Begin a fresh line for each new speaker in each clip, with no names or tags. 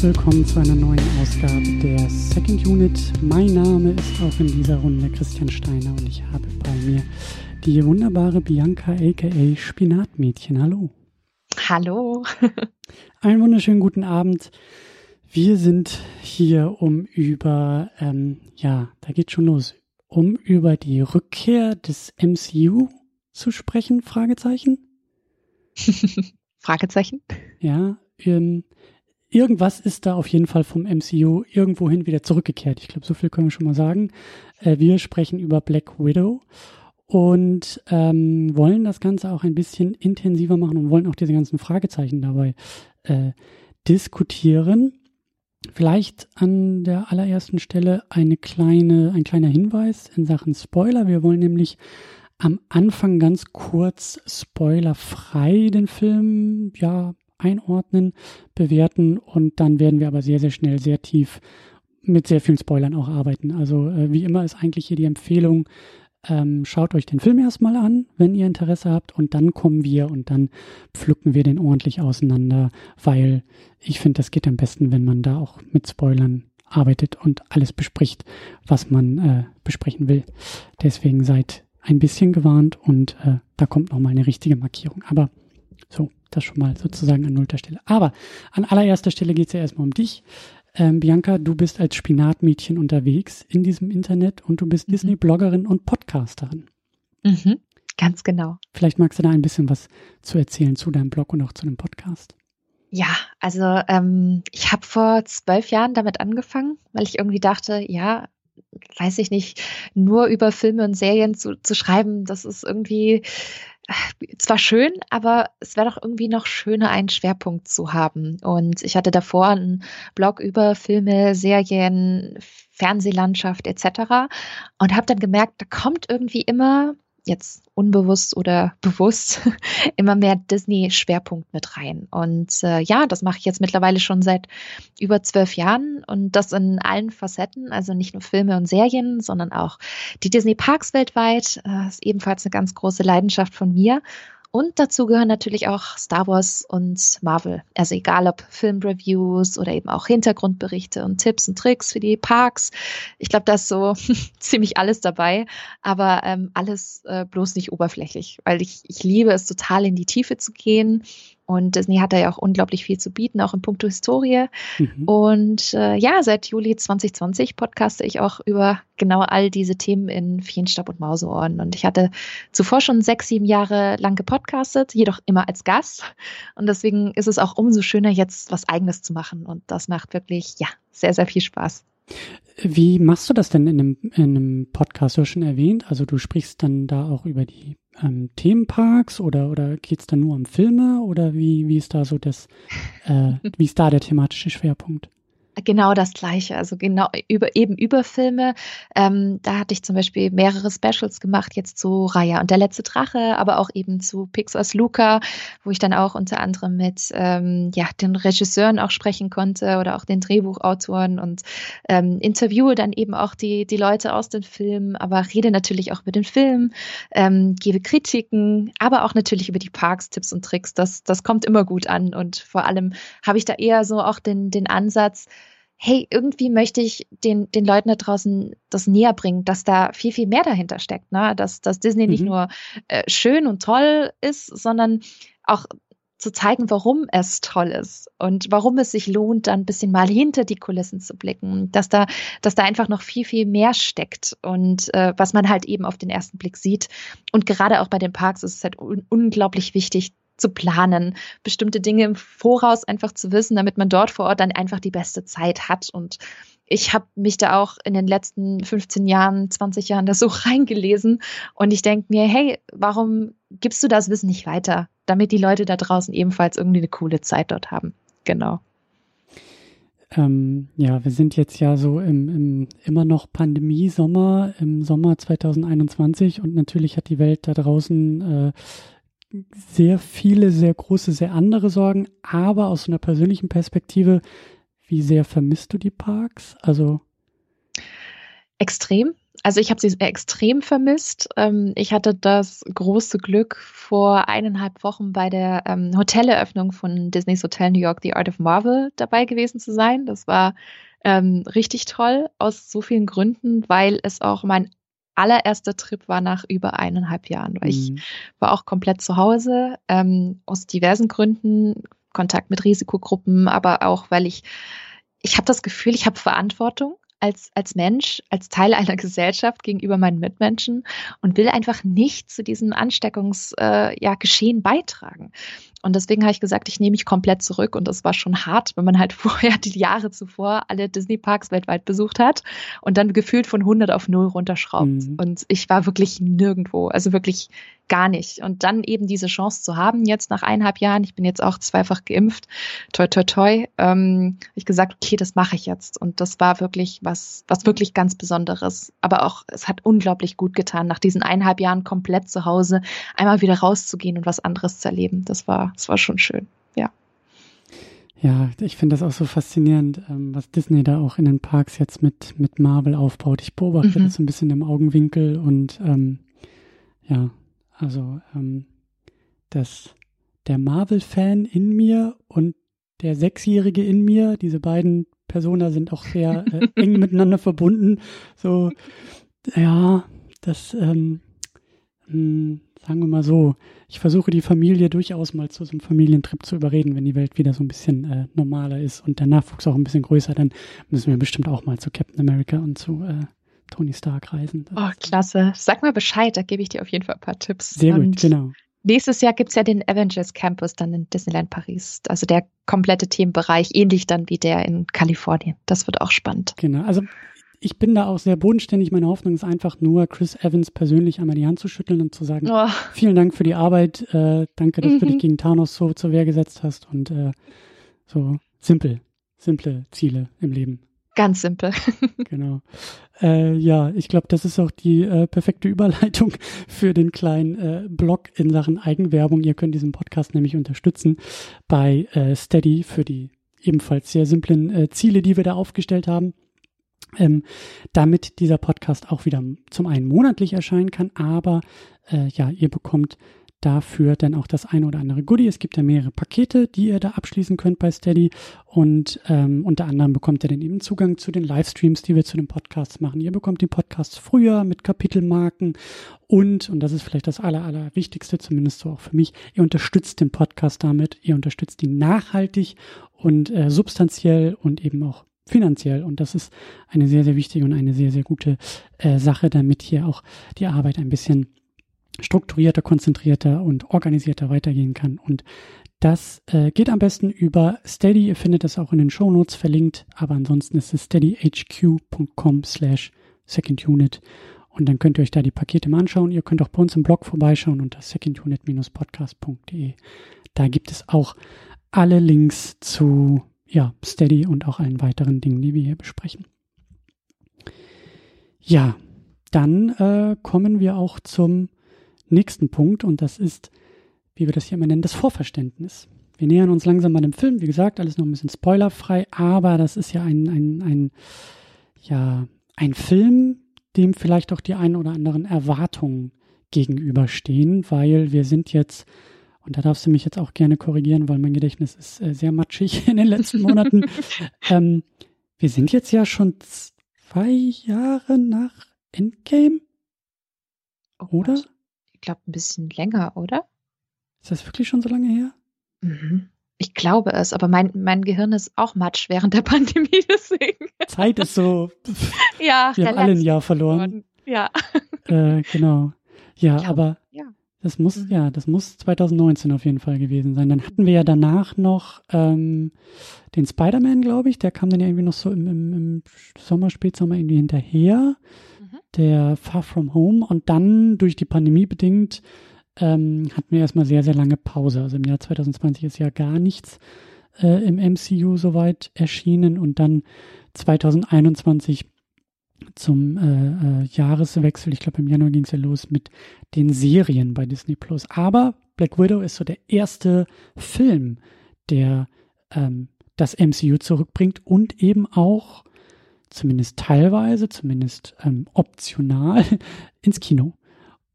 Herzlich willkommen zu einer neuen Ausgabe der Second Unit. Mein Name ist auch in dieser Runde Christian Steiner und ich habe bei mir die wunderbare Bianca aka Spinatmädchen. Hallo.
Hallo.
Einen wunderschönen guten Abend. Wir sind hier, um über, ähm, ja, da geht schon los, um über die Rückkehr des MCU zu sprechen, Fragezeichen.
Fragezeichen?
Ja, ähm, irgendwas ist da auf jeden Fall vom MCU irgendwohin wieder zurückgekehrt. Ich glaube, so viel können wir schon mal sagen. Äh, wir sprechen über Black Widow und ähm, wollen das Ganze auch ein bisschen intensiver machen und wollen auch diese ganzen Fragezeichen dabei äh, diskutieren. Vielleicht an der allerersten Stelle eine kleine, ein kleiner Hinweis in Sachen Spoiler. Wir wollen nämlich am Anfang ganz kurz spoilerfrei den Film ja einordnen, bewerten und dann werden wir aber sehr, sehr schnell, sehr tief mit sehr vielen Spoilern auch arbeiten. Also äh, wie immer ist eigentlich hier die Empfehlung, ähm, schaut euch den Film erstmal an, wenn ihr Interesse habt und dann kommen wir und dann pflücken wir den ordentlich auseinander, weil ich finde, das geht am besten, wenn man da auch mit Spoilern arbeitet und alles bespricht, was man äh, besprechen will. Deswegen seid ein bisschen gewarnt und äh, da kommt nochmal eine richtige Markierung. Aber so, das schon mal sozusagen an nullter Stelle. Aber an allererster Stelle geht es ja erstmal um dich. Ähm, Bianca, du bist als Spinatmädchen unterwegs in diesem Internet und du bist mhm. Disney-Bloggerin und Podcasterin.
Mhm, ganz genau.
Vielleicht magst du da ein bisschen was zu erzählen zu deinem Blog und auch zu dem Podcast.
Ja, also ähm, ich habe vor zwölf Jahren damit angefangen, weil ich irgendwie dachte, ja, weiß ich nicht, nur über Filme und Serien zu, zu schreiben, das ist irgendwie zwar schön, aber es wäre doch irgendwie noch schöner, einen Schwerpunkt zu haben. Und ich hatte davor einen Blog über Filme, Serien, Fernsehlandschaft etc. und habe dann gemerkt, da kommt irgendwie immer jetzt unbewusst oder bewusst immer mehr Disney-Schwerpunkt mit rein. Und äh, ja, das mache ich jetzt mittlerweile schon seit über zwölf Jahren und das in allen Facetten, also nicht nur Filme und Serien, sondern auch die Disney-Parks weltweit. Das äh, ist ebenfalls eine ganz große Leidenschaft von mir. Und dazu gehören natürlich auch Star Wars und Marvel. Also egal ob Filmreviews oder eben auch Hintergrundberichte und Tipps und Tricks für die Parks. Ich glaube, da ist so ziemlich alles dabei, aber ähm, alles äh, bloß nicht oberflächlich, weil ich, ich liebe es total in die Tiefe zu gehen und Disney hat da ja auch unglaublich viel zu bieten, auch in puncto Historie. Mhm. Und äh, ja, seit Juli 2020 podcaste ich auch über genau all diese Themen in Feenstaub und Mauseohren. Und ich hatte zuvor schon sechs, sieben Jahre lang gepodcastet, jedoch immer als Gast. Und deswegen ist es auch umso schöner, jetzt was Eigenes zu machen. Und das macht wirklich, ja, sehr, sehr viel Spaß.
Wie machst du das denn in einem, in einem Podcast? Du hast schon erwähnt, also du sprichst dann da auch über die ähm, Themenparks oder, oder geht es dann nur um Filme oder wie, wie ist da so das, äh, wie ist da der thematische Schwerpunkt?
Genau das Gleiche, also genau über eben über Filme. Ähm, da hatte ich zum Beispiel mehrere Specials gemacht, jetzt zu Raya und der letzte Drache, aber auch eben zu Pixars Luca, wo ich dann auch unter anderem mit ähm, ja, den Regisseuren auch sprechen konnte oder auch den Drehbuchautoren und ähm, interviewe dann eben auch die, die Leute aus den Filmen, aber rede natürlich auch über den Film, ähm, gebe Kritiken, aber auch natürlich über die Parks, Tipps und Tricks. Das, das kommt immer gut an und vor allem habe ich da eher so auch den, den Ansatz, hey, irgendwie möchte ich den, den Leuten da draußen das näher bringen, dass da viel, viel mehr dahinter steckt, ne? dass, dass Disney mhm. nicht nur äh, schön und toll ist, sondern auch zu zeigen, warum es toll ist und warum es sich lohnt, dann ein bisschen mal hinter die Kulissen zu blicken, dass da, dass da einfach noch viel, viel mehr steckt und äh, was man halt eben auf den ersten Blick sieht. Und gerade auch bei den Parks ist es halt un unglaublich wichtig, zu planen, bestimmte Dinge im Voraus einfach zu wissen, damit man dort vor Ort dann einfach die beste Zeit hat. Und ich habe mich da auch in den letzten 15 Jahren, 20 Jahren da so reingelesen und ich denke mir, hey, warum gibst du das Wissen nicht weiter, damit die Leute da draußen ebenfalls irgendwie eine coole Zeit dort haben? Genau.
Ähm, ja, wir sind jetzt ja so im, im immer noch Pandemie-Sommer, im Sommer 2021 und natürlich hat die Welt da draußen äh, sehr viele, sehr große, sehr andere Sorgen, aber aus einer persönlichen Perspektive, wie sehr vermisst du die Parks? Also
extrem. also ich habe sie extrem vermisst. Ähm, ich hatte das große Glück, vor eineinhalb Wochen bei der ähm, Hoteleröffnung von Disneys Hotel New York The Art of Marvel dabei gewesen zu sein. Das war ähm, richtig toll aus so vielen Gründen, weil es auch mein allererster Trip war nach über eineinhalb Jahren, weil mhm. ich war auch komplett zu Hause, ähm, aus diversen Gründen, Kontakt mit Risikogruppen, aber auch, weil ich, ich habe das Gefühl, ich habe Verantwortung als, als Mensch, als Teil einer Gesellschaft gegenüber meinen Mitmenschen und will einfach nicht zu diesem Ansteckungsgeschehen äh, ja, beitragen. Und deswegen habe ich gesagt, ich nehme mich komplett zurück. Und das war schon hart, wenn man halt vorher die Jahre zuvor alle Disney-Parks weltweit besucht hat und dann gefühlt von 100 auf 0 runterschraubt. Mhm. Und ich war wirklich nirgendwo, also wirklich gar nicht. Und dann eben diese Chance zu haben, jetzt nach eineinhalb Jahren, ich bin jetzt auch zweifach geimpft, toi, toi, toi, ähm, ich gesagt, okay, das mache ich jetzt. Und das war wirklich was, was wirklich ganz Besonderes. Aber auch, es hat unglaublich gut getan, nach diesen eineinhalb Jahren komplett zu Hause einmal wieder rauszugehen und was anderes zu erleben. Das war es war schon schön, ja.
Ja, ich finde das auch so faszinierend, ähm, was Disney da auch in den Parks jetzt mit, mit Marvel aufbaut. Ich beobachte mhm. das so ein bisschen im Augenwinkel und ähm, ja, also ähm, das, der Marvel-Fan in mir und der Sechsjährige in mir, diese beiden Personen sind auch sehr äh, eng miteinander verbunden. So, ja, das, ähm, mh, hm, sagen wir mal so, ich versuche die Familie durchaus mal zu so einem Familientrip zu überreden, wenn die Welt wieder so ein bisschen äh, normaler ist und der Nachwuchs auch ein bisschen größer, dann müssen wir bestimmt auch mal zu Captain America und zu äh, Tony Stark reisen.
Das oh, klasse. Sag mal Bescheid, da gebe ich dir auf jeden Fall ein paar Tipps.
Sehr und gut, genau.
Nächstes Jahr gibt es ja den Avengers Campus dann in Disneyland Paris. Also der komplette Themenbereich, ähnlich dann wie der in Kalifornien. Das wird auch spannend.
Genau. Also ich bin da auch sehr bodenständig. Meine Hoffnung ist einfach nur, Chris Evans persönlich einmal die Hand zu schütteln und zu sagen, oh. vielen Dank für die Arbeit, äh, danke, dass mhm. du dich gegen Thanos so zur Wehr gesetzt hast und äh, so simpel, simple Ziele im Leben.
Ganz simpel.
genau. Äh, ja, ich glaube, das ist auch die äh, perfekte Überleitung für den kleinen äh, Blog in Sachen Eigenwerbung. Ihr könnt diesen Podcast nämlich unterstützen bei äh, Steady für die ebenfalls sehr simplen äh, Ziele, die wir da aufgestellt haben ähm, damit dieser Podcast auch wieder zum einen monatlich erscheinen kann, aber äh, ja, ihr bekommt dafür dann auch das eine oder andere Goodie. Es gibt ja mehrere Pakete, die ihr da abschließen könnt bei Steady und ähm, unter anderem bekommt ihr dann eben Zugang zu den Livestreams, die wir zu den Podcasts machen. Ihr bekommt die Podcasts früher mit Kapitelmarken und, und das ist vielleicht das aller, aller Wichtigste, zumindest so auch für mich, ihr unterstützt den Podcast damit, ihr unterstützt ihn nachhaltig und äh, substanziell und eben auch finanziell. Und das ist eine sehr, sehr wichtige und eine sehr, sehr gute äh, Sache, damit hier auch die Arbeit ein bisschen strukturierter, konzentrierter und organisierter weitergehen kann. Und das äh, geht am besten über Steady. Ihr findet das auch in den Show Notes verlinkt. Aber ansonsten ist es steadyhq.com slash secondunit. Und dann könnt ihr euch da die Pakete mal anschauen. Ihr könnt auch bei uns im Blog vorbeischauen unter secondunit-podcast.de. Da gibt es auch alle Links zu ja, Steady und auch allen weiteren Dingen, die wir hier besprechen. Ja, dann äh, kommen wir auch zum nächsten Punkt und das ist, wie wir das hier immer nennen, das Vorverständnis. Wir nähern uns langsam an dem Film, wie gesagt, alles noch ein bisschen spoilerfrei, aber das ist ja ein, ein, ein, ja, ein Film, dem vielleicht auch die ein oder anderen Erwartungen gegenüberstehen, weil wir sind jetzt und da darfst du mich jetzt auch gerne korrigieren, weil mein Gedächtnis ist äh, sehr matschig in den letzten Monaten. ähm, wir sind jetzt ja schon zwei Jahre nach Endgame.
Oh oder? Gott. Ich glaube, ein bisschen länger, oder?
Ist das wirklich schon so lange her?
Mhm. Ich glaube es, aber mein, mein Gehirn ist auch matsch während der Pandemie, deswegen.
Zeit ist so.
ja,
wir haben alle ein Jahr verloren.
Ja.
Äh, genau. Ja, aber. Das muss, mhm. ja, das muss 2019 auf jeden Fall gewesen sein. Dann hatten wir ja danach noch ähm, den Spider-Man, glaube ich. Der kam dann ja irgendwie noch so im, im, im Sommer, Spätsommer irgendwie hinterher. Mhm. Der Far From Home. Und dann durch die Pandemie bedingt ähm, hatten wir erstmal sehr, sehr lange Pause. Also im Jahr 2020 ist ja gar nichts äh, im MCU soweit erschienen. Und dann 2021 zum äh, äh, Jahreswechsel, ich glaube im Januar ging es ja los mit den Serien bei Disney Plus. Aber Black Widow ist so der erste Film, der ähm, das MCU zurückbringt und eben auch zumindest teilweise, zumindest ähm, optional ins Kino.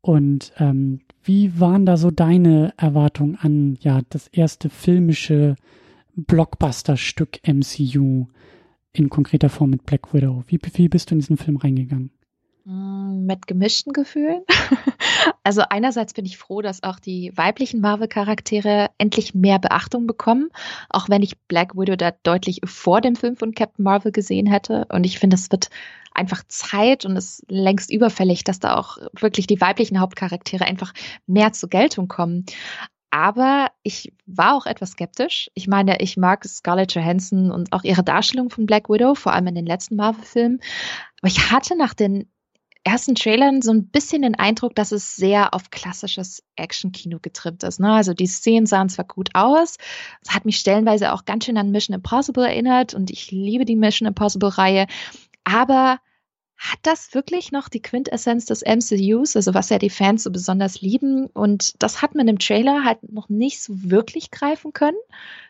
Und ähm, wie waren da so deine Erwartungen an ja das erste filmische Blockbuster-Stück MCU in konkreter Form mit Black Widow? Wie, wie bist du in diesen Film reingegangen?
Mm, mit gemischten Gefühlen. Also einerseits bin ich froh, dass auch die weiblichen Marvel-Charaktere endlich mehr Beachtung bekommen, auch wenn ich Black Widow da deutlich vor dem Film von Captain Marvel gesehen hätte. Und ich finde, es wird einfach Zeit und es längst überfällig, dass da auch wirklich die weiblichen Hauptcharaktere einfach mehr zur Geltung kommen. Aber ich war auch etwas skeptisch. Ich meine, ich mag Scarlett Johansson und auch ihre Darstellung von Black Widow, vor allem in den letzten Marvel-Filmen. Aber ich hatte nach den ersten Trailern so ein bisschen den Eindruck, dass es sehr auf klassisches Action-Kino getrimmt ist. Ne? Also die Szenen sahen zwar gut aus, es hat mich stellenweise auch ganz schön an Mission Impossible erinnert und ich liebe die Mission Impossible-Reihe, aber hat das wirklich noch die Quintessenz des MCUs, also was ja die Fans so besonders lieben? Und das hat man im Trailer halt noch nicht so wirklich greifen können.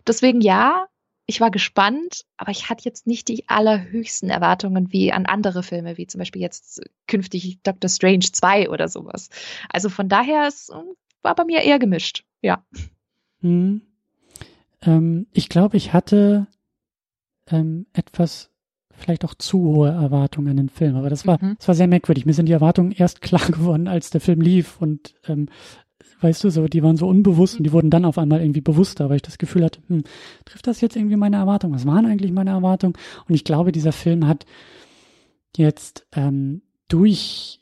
Deswegen ja, ich war gespannt, aber ich hatte jetzt nicht die allerhöchsten Erwartungen wie an andere Filme, wie zum Beispiel jetzt künftig Doctor Strange 2 oder sowas. Also von daher, es ähm, war bei mir eher gemischt, ja.
Hm. Ähm, ich glaube, ich hatte ähm, etwas vielleicht auch zu hohe Erwartungen an den Film. Aber das war, mhm. das war sehr merkwürdig. Mir sind die Erwartungen erst klar geworden, als der Film lief und ähm, weißt du, so, die waren so unbewusst und die wurden dann auf einmal irgendwie bewusster, weil ich das Gefühl hatte, hm, trifft das jetzt irgendwie meine Erwartungen? Was waren eigentlich meine Erwartungen? Und ich glaube, dieser Film hat jetzt ähm, durch,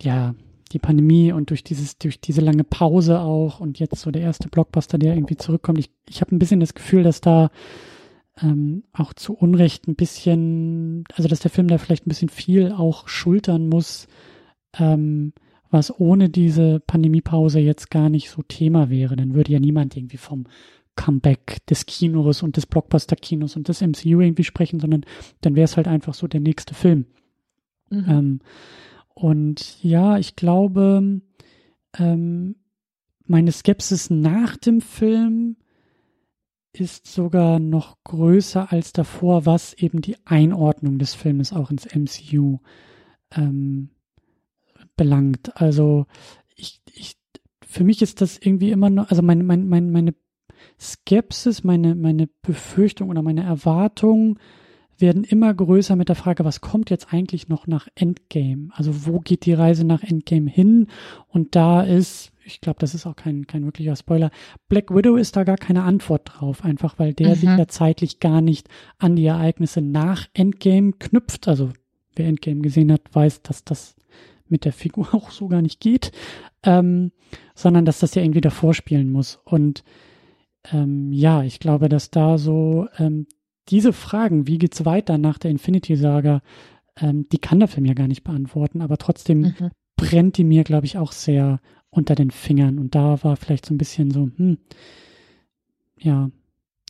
ja, die Pandemie und durch dieses, durch diese lange Pause auch und jetzt so der erste Blockbuster, der irgendwie zurückkommt. Ich, ich habe ein bisschen das Gefühl, dass da ähm, auch zu Unrecht ein bisschen, also dass der Film da vielleicht ein bisschen viel auch schultern muss, ähm, was ohne diese Pandemiepause jetzt gar nicht so Thema wäre. Dann würde ja niemand irgendwie vom Comeback des Kinos und des Blockbuster-Kinos und des MCU irgendwie sprechen, sondern dann wäre es halt einfach so der nächste Film. Mhm. Ähm, und ja, ich glaube, ähm, meine Skepsis nach dem Film ist sogar noch größer als davor, was eben die Einordnung des Filmes auch ins MCU ähm, belangt. Also ich, ich, für mich ist das irgendwie immer noch, also meine, meine, meine, meine Skepsis, meine, meine Befürchtung oder meine Erwartung werden immer größer mit der Frage, was kommt jetzt eigentlich noch nach Endgame? Also wo geht die Reise nach Endgame hin? Und da ist, ich glaube, das ist auch kein, kein wirklicher Spoiler, Black Widow ist da gar keine Antwort drauf, einfach weil der mhm. sich ja zeitlich gar nicht an die Ereignisse nach Endgame knüpft. Also wer Endgame gesehen hat, weiß, dass das mit der Figur auch so gar nicht geht, ähm, sondern dass das ja irgendwie davor spielen muss. Und ähm, ja, ich glaube, dass da so ähm, diese Fragen, wie geht's weiter nach der Infinity-Saga, ähm, die kann der Film ja gar nicht beantworten, aber trotzdem mhm. brennt die mir, glaube ich, auch sehr unter den Fingern. Und da war vielleicht so ein bisschen so, hm, ja,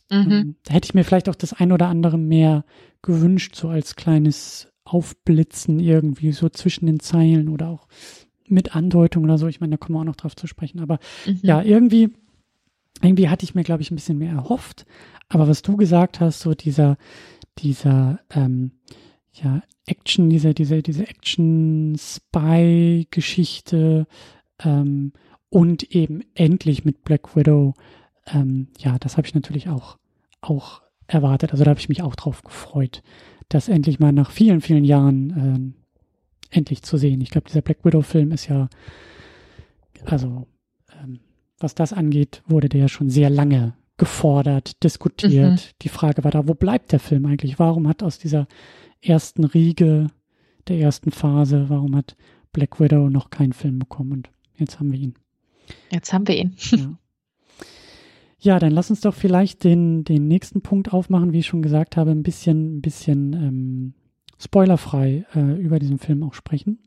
mhm. Ähm, da hätte ich mir vielleicht auch das ein oder andere mehr gewünscht, so als kleines aufblitzen irgendwie so zwischen den Zeilen oder auch mit Andeutung oder so. Ich meine, da kommen wir auch noch drauf zu sprechen. Aber mhm. ja, irgendwie, irgendwie hatte ich mir, glaube ich, ein bisschen mehr erhofft. Aber was du gesagt hast, so dieser, dieser, ähm, ja, Action, diese, diese, diese Action-Spy-Geschichte ähm, und eben endlich mit Black Widow, ähm, ja, das habe ich natürlich auch, auch erwartet. Also da habe ich mich auch drauf gefreut das endlich mal nach vielen, vielen Jahren äh, endlich zu sehen. Ich glaube, dieser Black Widow-Film ist ja, also ähm, was das angeht, wurde der ja schon sehr lange gefordert, diskutiert. Mhm. Die Frage war da, wo bleibt der Film eigentlich? Warum hat aus dieser ersten Riege, der ersten Phase, warum hat Black Widow noch keinen Film bekommen? Und jetzt haben wir ihn.
Jetzt haben wir ihn. Ja.
Ja, dann lass uns doch vielleicht den, den nächsten Punkt aufmachen, wie ich schon gesagt habe, ein bisschen, ein bisschen ähm, spoilerfrei äh, über diesen Film auch sprechen.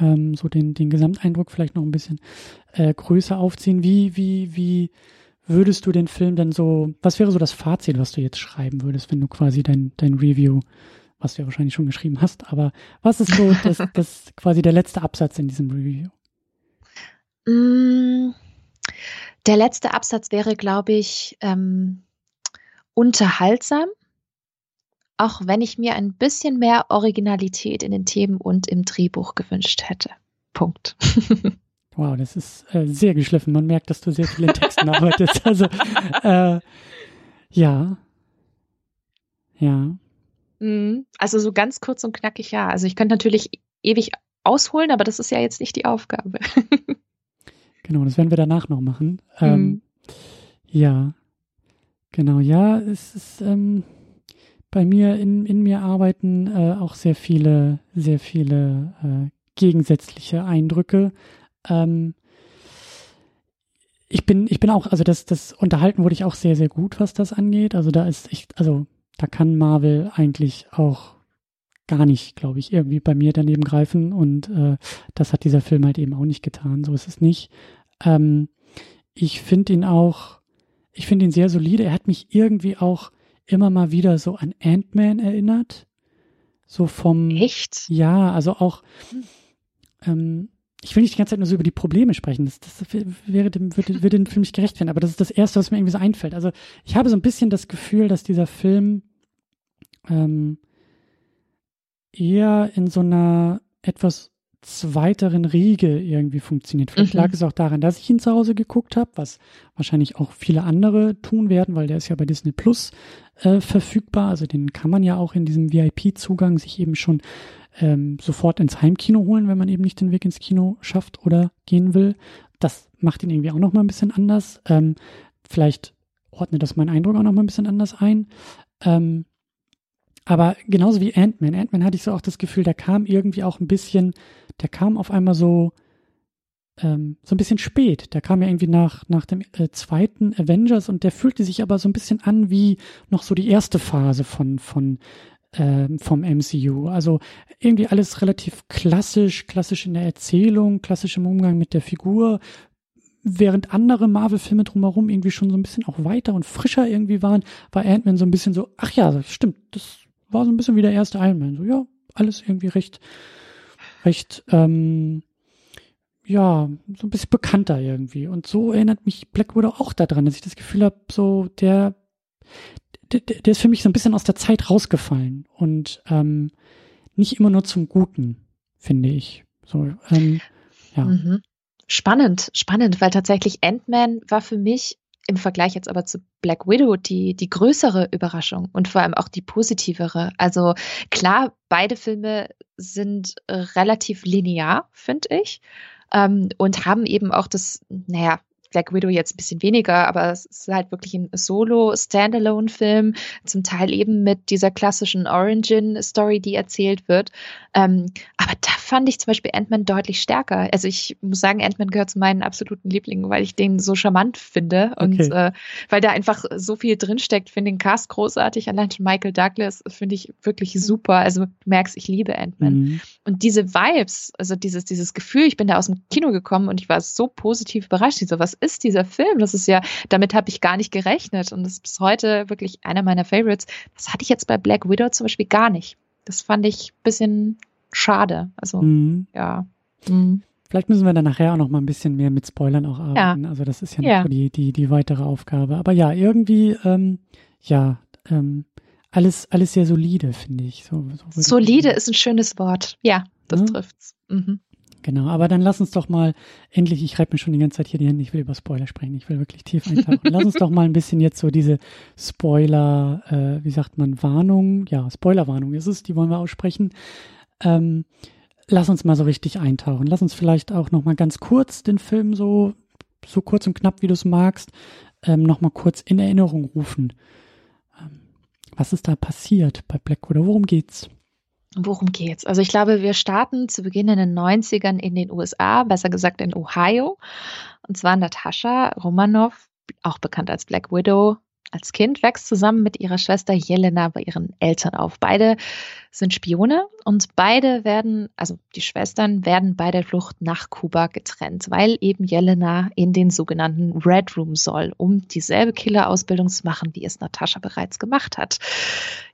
Ähm, so den, den Gesamteindruck vielleicht noch ein bisschen äh, größer aufziehen. Wie, wie, wie würdest du den Film denn so, was wäre so das Fazit, was du jetzt schreiben würdest, wenn du quasi dein, dein Review, was du ja wahrscheinlich schon geschrieben hast, aber was ist so das, das quasi der letzte Absatz in diesem Review?
Mm. Der letzte Absatz wäre, glaube ich, ähm, unterhaltsam, auch wenn ich mir ein bisschen mehr Originalität in den Themen und im Drehbuch gewünscht hätte. Punkt.
Wow, das ist äh, sehr geschliffen. Man merkt, dass du sehr viel in Texten arbeitest. Also, äh, ja. Ja.
Mhm. Also so ganz kurz und knackig, ja. Also ich könnte natürlich ewig ausholen, aber das ist ja jetzt nicht die Aufgabe.
genau, das werden wir danach noch machen. Ähm, mhm. Ja. Genau, ja, es ist ähm, bei mir in, in mir arbeiten äh, auch sehr viele, sehr viele äh, gegensätzliche Eindrücke. Ähm, ich bin, ich bin auch, also das, das Unterhalten wurde ich auch sehr, sehr gut, was das angeht. Also da ist ich, also da kann Marvel eigentlich auch gar nicht, glaube ich, irgendwie bei mir daneben greifen und äh, das hat dieser Film halt eben auch nicht getan. So ist es nicht. Ähm, ich finde ihn auch, ich finde ihn sehr solide. Er hat mich irgendwie auch immer mal wieder so an Ant-Man erinnert. So vom.
Echt?
Ja, also auch. Ähm, ich will nicht die ganze Zeit nur so über die Probleme sprechen. Das, das wäre dem, würde, würde dem Film nicht gerecht werden, aber das ist das Erste, was mir irgendwie so einfällt. Also ich habe so ein bisschen das Gefühl, dass dieser Film ähm, eher in so einer etwas zweiteren Riege irgendwie funktioniert. Vielleicht mhm. lag es auch daran, dass ich ihn zu Hause geguckt habe, was wahrscheinlich auch viele andere tun werden, weil der ist ja bei Disney Plus äh, verfügbar. Also den kann man ja auch in diesem VIP-Zugang sich eben schon ähm, sofort ins Heimkino holen, wenn man eben nicht den Weg ins Kino schafft oder gehen will. Das macht ihn irgendwie auch noch mal ein bisschen anders. Ähm, vielleicht ordnet das meinen Eindruck auch noch mal ein bisschen anders ein. Ähm, aber genauso wie Ant-Man. Ant-Man hatte ich so auch das Gefühl, der kam irgendwie auch ein bisschen, der kam auf einmal so, ähm, so ein bisschen spät. Der kam ja irgendwie nach, nach dem äh, zweiten Avengers und der fühlte sich aber so ein bisschen an wie noch so die erste Phase von, von ähm, vom MCU. Also irgendwie alles relativ klassisch, klassisch in der Erzählung, klassisch im Umgang mit der Figur, während andere Marvel-Filme drumherum irgendwie schon so ein bisschen auch weiter und frischer irgendwie waren, war Ant-Man so ein bisschen so, ach ja, stimmt, das war so ein bisschen wie der erste Iron Man. So, ja, alles irgendwie recht, recht, ähm, ja, so ein bisschen bekannter irgendwie. Und so erinnert mich Black Widow auch daran, dass ich das Gefühl habe, so der, der, der ist für mich so ein bisschen aus der Zeit rausgefallen und ähm, nicht immer nur zum Guten, finde ich. So, ähm, ja. Mhm.
Spannend, spannend, weil tatsächlich Ant-Man war für mich im Vergleich jetzt aber zu Black Widow die, die größere Überraschung und vor allem auch die positivere. Also klar, beide Filme sind relativ linear, finde ich, ähm, und haben eben auch das, naja, Black Widow jetzt ein bisschen weniger, aber es ist halt wirklich ein Solo-Standalone-Film, zum Teil eben mit dieser klassischen Origin-Story, die erzählt wird. Ähm, aber da fand ich zum Beispiel Ant-Man deutlich stärker. Also ich muss sagen, Ant-Man gehört zu meinen absoluten Lieblingen, weil ich den so charmant finde und okay. äh, weil da einfach so viel drinsteckt. Finde den Cast großartig. Allein schon Michael Douglas finde ich wirklich super. Also du merkst, ich liebe Ant-Man. Mhm. Und diese Vibes, also dieses, dieses Gefühl, ich bin da aus dem Kino gekommen und ich war so positiv überrascht. So, was ist dieser Film? Das ist ja, damit habe ich gar nicht gerechnet und das ist bis heute wirklich einer meiner Favorites. Das hatte ich jetzt bei Black Widow zum Beispiel gar nicht. Das fand ich ein bisschen schade. Also, mhm. ja. Mhm.
Vielleicht müssen wir dann nachher auch noch mal ein bisschen mehr mit Spoilern auch arbeiten. Ja. Also das ist ja, ja. So die, die, die weitere Aufgabe. Aber ja, irgendwie, ähm, ja, ähm, alles, alles sehr solide, finde ich. So,
so solide ich ist ein schönes Wort. Ja, das ja? trifft's. Mhm.
Genau, aber dann lass uns doch mal endlich, ich reibe mir schon die ganze Zeit hier die Hände, ich will über Spoiler sprechen, ich will wirklich tief eintauchen. lass uns doch mal ein bisschen jetzt so diese Spoiler, äh, wie sagt man, Warnung, ja, Spoilerwarnung ist es, die wollen wir aussprechen. Ähm, lass uns mal so richtig eintauchen. Lass uns vielleicht auch noch mal ganz kurz den Film so, so kurz und knapp, wie du es magst, ähm, noch mal kurz in Erinnerung rufen. Ähm, was ist da passiert bei Black Widow? Worum geht's?
Worum geht's? Also ich glaube, wir starten zu Beginn in den 90ern in den USA, besser gesagt in Ohio. Und zwar Natascha Romanoff, auch bekannt als Black Widow, als Kind wächst zusammen mit ihrer Schwester Jelena bei ihren Eltern auf. Beide sind Spione und beide werden, also die Schwestern werden bei der Flucht nach Kuba getrennt, weil eben Jelena in den sogenannten Red Room soll, um dieselbe Killerausbildung zu machen, wie es Natascha bereits gemacht hat.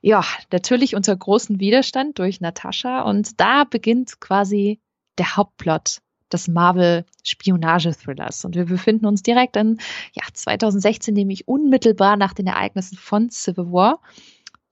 Ja, natürlich unter großem Widerstand durch Natascha und da beginnt quasi der Hauptplot des Marvel-Spionage-Thrillers. Und wir befinden uns direkt in ja, 2016, nämlich unmittelbar nach den Ereignissen von Civil War.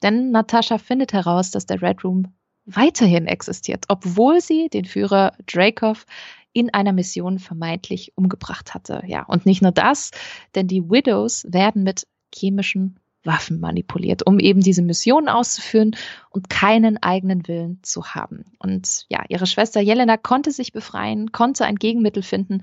Denn Natascha findet heraus, dass der Red Room weiterhin existiert, obwohl sie den Führer Dracov in einer Mission vermeintlich umgebracht hatte. Ja, und nicht nur das, denn die Widows werden mit chemischen Waffen manipuliert, um eben diese Mission auszuführen und keinen eigenen Willen zu haben. Und ja, ihre Schwester Jelena konnte sich befreien, konnte ein Gegenmittel finden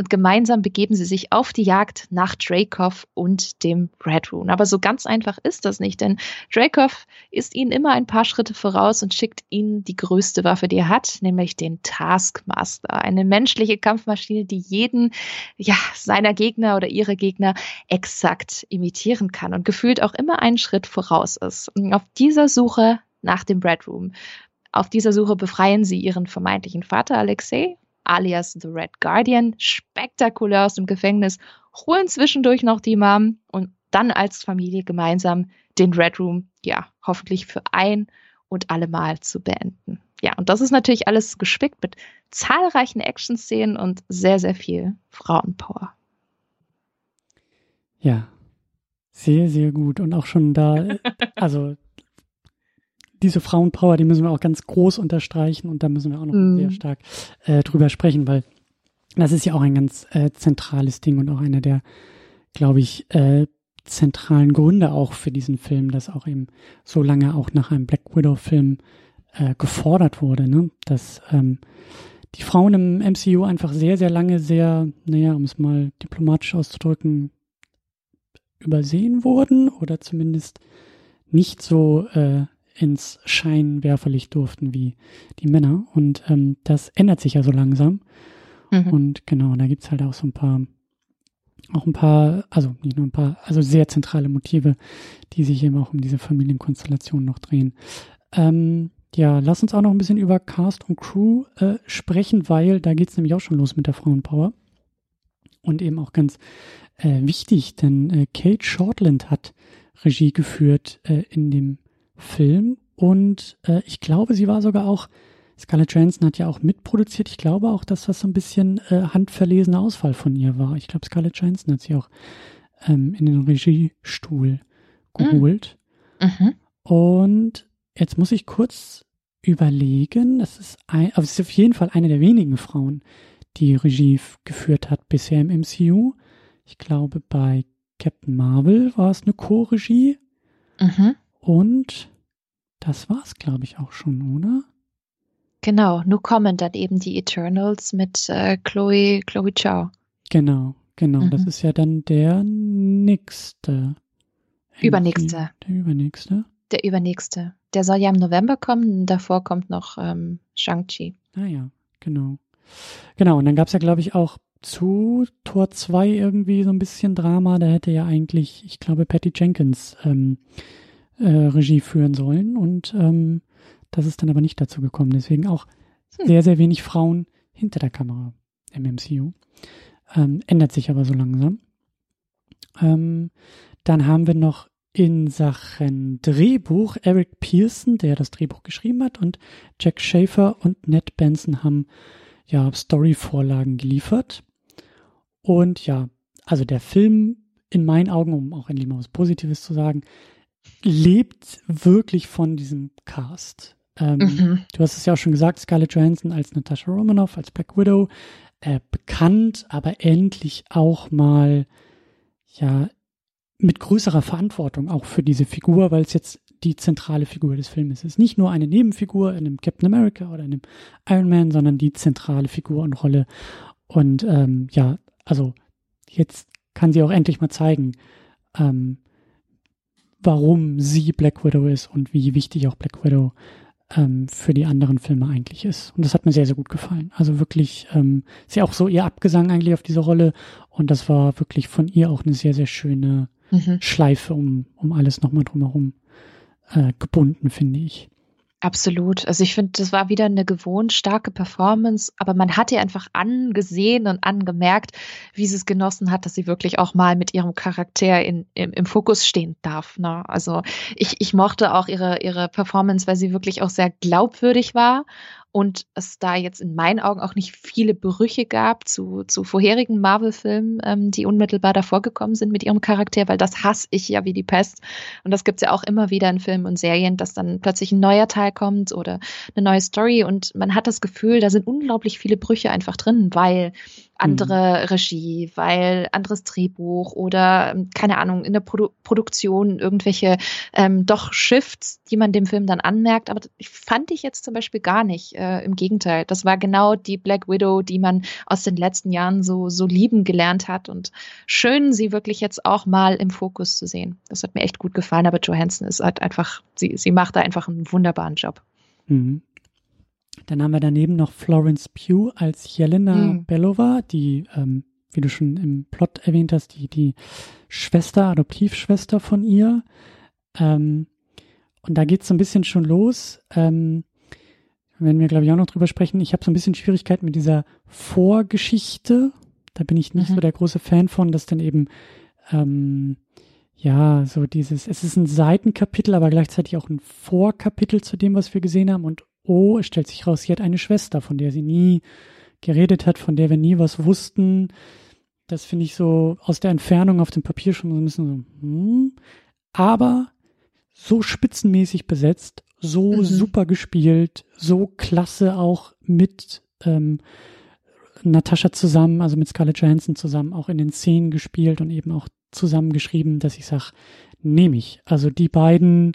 und gemeinsam begeben sie sich auf die Jagd nach Dracov und dem Red Rune. Aber so ganz einfach ist das nicht, denn Dracov ist ihnen immer ein paar Schritte voraus und schickt ihnen die größte Waffe, die er hat, nämlich den Taskmaster, eine menschliche Kampfmaschine, die jeden ja, seiner Gegner oder ihre Gegner exakt imitieren kann und gefühlt auch immer einen Schritt voraus ist. Und auf dieser Suche nach dem Red Room auf dieser Suche befreien sie ihren vermeintlichen Vater Alexei alias The Red Guardian, spektakulär aus dem Gefängnis, holen zwischendurch noch die Mom und dann als Familie gemeinsam den Red Room, ja, hoffentlich für ein und allemal zu beenden. Ja, und das ist natürlich alles gespickt mit zahlreichen Action-Szenen und sehr, sehr viel Frauenpower.
Ja, sehr, sehr gut. Und auch schon da, also diese Frauenpower, die müssen wir auch ganz groß unterstreichen und da müssen wir auch noch mm. sehr stark äh, drüber sprechen, weil das ist ja auch ein ganz äh, zentrales Ding und auch einer der, glaube ich, äh, zentralen Gründe auch für diesen Film, dass auch eben so lange auch nach einem Black Widow-Film äh, gefordert wurde, ne? dass ähm, die Frauen im MCU einfach sehr, sehr lange sehr, naja, um es mal diplomatisch auszudrücken, übersehen wurden oder zumindest nicht so äh, ins Scheinwerferlicht durften wie die Männer. Und ähm, das ändert sich ja so langsam. Mhm. Und genau, da gibt's halt auch so ein paar, auch ein paar, also nicht nur ein paar, also sehr zentrale Motive, die sich eben auch um diese Familienkonstellation noch drehen. Ähm, ja, lass uns auch noch ein bisschen über Cast und Crew äh, sprechen, weil da geht's nämlich auch schon los mit der Frauenpower. Und eben auch ganz äh, wichtig, denn äh, Kate Shortland hat Regie geführt äh, in dem Film und äh, ich glaube, sie war sogar auch, Scarlett Johansson hat ja auch mitproduziert. Ich glaube auch, dass das so ein bisschen äh, handverlesener Ausfall von ihr war. Ich glaube, Scarlett Johansson hat sie auch ähm, in den Regiestuhl geholt. Mhm. Und jetzt muss ich kurz überlegen. Das ist, ein, aber es ist auf jeden Fall eine der wenigen Frauen, die Regie geführt hat bisher im MCU. Ich glaube, bei Captain Marvel war es eine Co-Regie. Mhm. Und das war's, glaube ich, auch schon, oder?
Genau, nur kommen dann eben die Eternals mit äh, Chloe, Chloe Chow.
Genau, genau. Mhm. Das ist ja dann der nächste.
Übernächste.
Der übernächste.
Der übernächste. Der soll ja im November kommen. Davor kommt noch ähm, Shang-Chi.
Ah ja, genau. Genau, und dann gab's ja, glaube ich, auch zu Tor 2 irgendwie so ein bisschen Drama. Da hätte ja eigentlich, ich glaube, Patty Jenkins ähm, äh, Regie führen sollen. Und ähm, das ist dann aber nicht dazu gekommen. Deswegen auch hm. sehr, sehr wenig Frauen hinter der Kamera im MCU. Ähm, ändert sich aber so langsam. Ähm, dann haben wir noch in Sachen Drehbuch Eric Pearson, der das Drehbuch geschrieben hat, und Jack Schaefer und Ned Benson haben ja Storyvorlagen geliefert. Und ja, also der Film in meinen Augen, um auch endlich mal was Positives zu sagen, lebt wirklich von diesem Cast. Ähm, mhm. Du hast es ja auch schon gesagt, Scarlett Johansson als Natasha Romanoff, als Black Widow, äh, bekannt, aber endlich auch mal, ja, mit größerer Verantwortung auch für diese Figur, weil es jetzt die zentrale Figur des Films ist. Nicht nur eine Nebenfigur in einem Captain America oder in einem Iron Man, sondern die zentrale Figur und Rolle. Und ähm, ja, also jetzt kann sie auch endlich mal zeigen, ähm, warum sie Black Widow ist und wie wichtig auch Black Widow ähm, für die anderen Filme eigentlich ist. Und das hat mir sehr, sehr gut gefallen. Also wirklich, ähm, ist ja auch so ihr Abgesang eigentlich auf diese Rolle. Und das war wirklich von ihr auch eine sehr, sehr schöne mhm. Schleife um, um alles nochmal drumherum äh, gebunden, finde ich.
Absolut. Also ich finde, das war wieder eine gewohnt starke Performance, aber man hat ihr einfach angesehen und angemerkt, wie sie es genossen hat, dass sie wirklich auch mal mit ihrem Charakter in, im, im Fokus stehen darf. Ne? Also ich, ich mochte auch ihre, ihre Performance, weil sie wirklich auch sehr glaubwürdig war und es da jetzt in meinen Augen auch nicht viele Brüche gab zu, zu vorherigen Marvel-Filmen, ähm, die unmittelbar davor gekommen sind mit ihrem Charakter, weil das hasse ich ja wie die Pest. Und das gibt's ja auch immer wieder in Filmen und Serien, dass dann plötzlich ein neuer Teil kommt oder eine neue Story und man hat das Gefühl, da sind unglaublich viele Brüche einfach drin, weil andere mhm. Regie, weil anderes Drehbuch oder ähm, keine Ahnung, in der Produ Produktion irgendwelche ähm, doch Shifts, die man dem Film dann anmerkt. Aber ich fand ich jetzt zum Beispiel gar nicht. Äh, Im Gegenteil, das war genau die Black Widow, die man aus den letzten Jahren so, so lieben gelernt hat. Und schön, sie wirklich jetzt auch mal im Fokus zu sehen. Das hat mir echt gut gefallen. Aber Johansson ist halt einfach, sie, sie macht da einfach einen wunderbaren Job. Mhm.
Dann haben wir daneben noch Florence Pugh als Jelena mhm. Belova, die, ähm, wie du schon im Plot erwähnt hast, die, die Schwester, Adoptivschwester von ihr. Ähm, und da geht es so ein bisschen schon los. Ähm, werden wir, glaube ich, auch noch drüber sprechen. Ich habe so ein bisschen Schwierigkeiten mit dieser Vorgeschichte. Da bin ich nicht mhm. so der große Fan von, dass dann eben, ähm, ja, so dieses, es ist ein Seitenkapitel, aber gleichzeitig auch ein Vorkapitel zu dem, was wir gesehen haben. Und oh, es stellt sich raus, sie hat eine Schwester, von der sie nie geredet hat, von der wir nie was wussten. Das finde ich so aus der Entfernung auf dem Papier schon so ein bisschen so, hm. Aber so spitzenmäßig besetzt, so mhm. super gespielt, so klasse auch mit ähm, Natascha zusammen, also mit Scarlett Johansson zusammen, auch in den Szenen gespielt und eben auch zusammengeschrieben, dass ich sage, nehme ich. Also die beiden,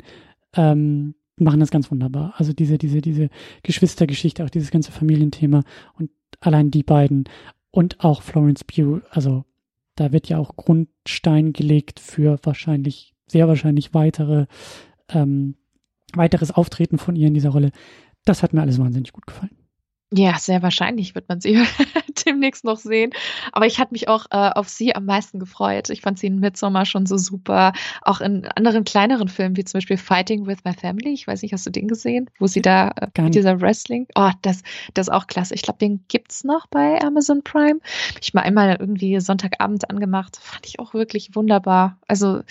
ähm, machen das ganz wunderbar. Also diese, diese, diese Geschwistergeschichte, auch dieses ganze Familienthema und allein die beiden und auch Florence Pugh, also da wird ja auch Grundstein gelegt für wahrscheinlich, sehr wahrscheinlich weitere, ähm, weiteres Auftreten von ihr in dieser Rolle. Das hat mir alles wahnsinnig gut gefallen.
Ja, sehr wahrscheinlich wird man sie demnächst noch sehen. Aber ich hatte mich auch äh, auf sie am meisten gefreut. Ich fand sie in Midsommar schon so super. Auch in anderen kleineren Filmen, wie zum Beispiel Fighting with My Family. Ich weiß nicht, hast du den gesehen? Wo sie da äh, mit dieser Wrestling. Oh, das, das ist auch klasse. Ich glaube, den gibt's noch bei Amazon Prime. Ich mal einmal irgendwie Sonntagabend angemacht. Fand ich auch wirklich wunderbar. Also,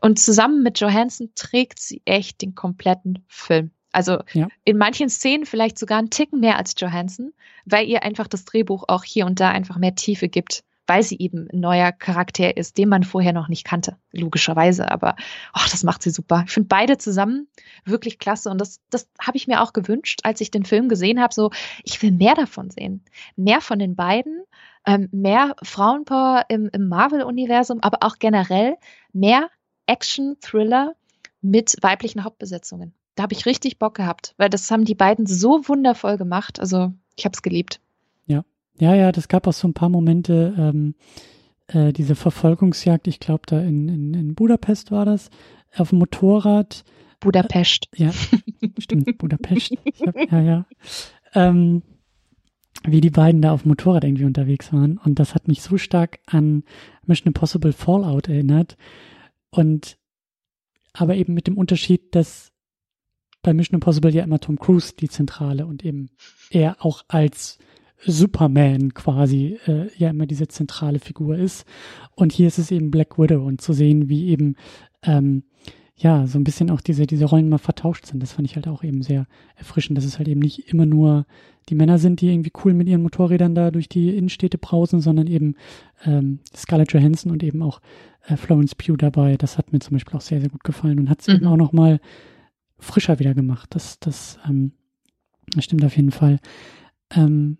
und zusammen mit Johansson trägt sie echt den kompletten Film. Also ja. in manchen Szenen vielleicht sogar einen Ticken mehr als Johansson, weil ihr einfach das Drehbuch auch hier und da einfach mehr Tiefe gibt, weil sie eben ein neuer Charakter ist, den man vorher noch nicht kannte, logischerweise. Aber oh, das macht sie super. Ich finde beide zusammen wirklich klasse und das, das habe ich mir auch gewünscht, als ich den Film gesehen habe. So, ich will mehr davon sehen, mehr von den beiden, ähm, mehr Frauenpower im, im Marvel-Universum, aber auch generell mehr Action-Thriller mit weiblichen Hauptbesetzungen da habe ich richtig Bock gehabt, weil das haben die beiden so wundervoll gemacht. Also ich habe es geliebt.
Ja, ja, ja, das gab auch so ein paar Momente, ähm, äh, diese Verfolgungsjagd, ich glaube da in, in, in Budapest war das, auf dem Motorrad.
Budapest.
Äh, ja, stimmt, Budapest. Hab, ja, ja. Ähm, wie die beiden da auf dem Motorrad irgendwie unterwegs waren. Und das hat mich so stark an Mission Impossible Fallout erinnert. Und aber eben mit dem Unterschied, dass bei Mission Impossible ja immer Tom Cruise die Zentrale und eben er auch als Superman quasi äh, ja immer diese zentrale Figur ist. Und hier ist es eben Black Widow und zu sehen, wie eben ähm, ja so ein bisschen auch diese, diese Rollen mal vertauscht sind. Das fand ich halt auch eben sehr erfrischend, dass es halt eben nicht immer nur die Männer sind, die irgendwie cool mit ihren Motorrädern da durch die Innenstädte brausen, sondern eben ähm, Scarlett Johansson und eben auch äh, Florence Pugh dabei. Das hat mir zum Beispiel auch sehr, sehr gut gefallen und hat es mhm. eben auch nochmal frischer wieder gemacht. Das, das, ähm, das stimmt auf jeden Fall. Ähm,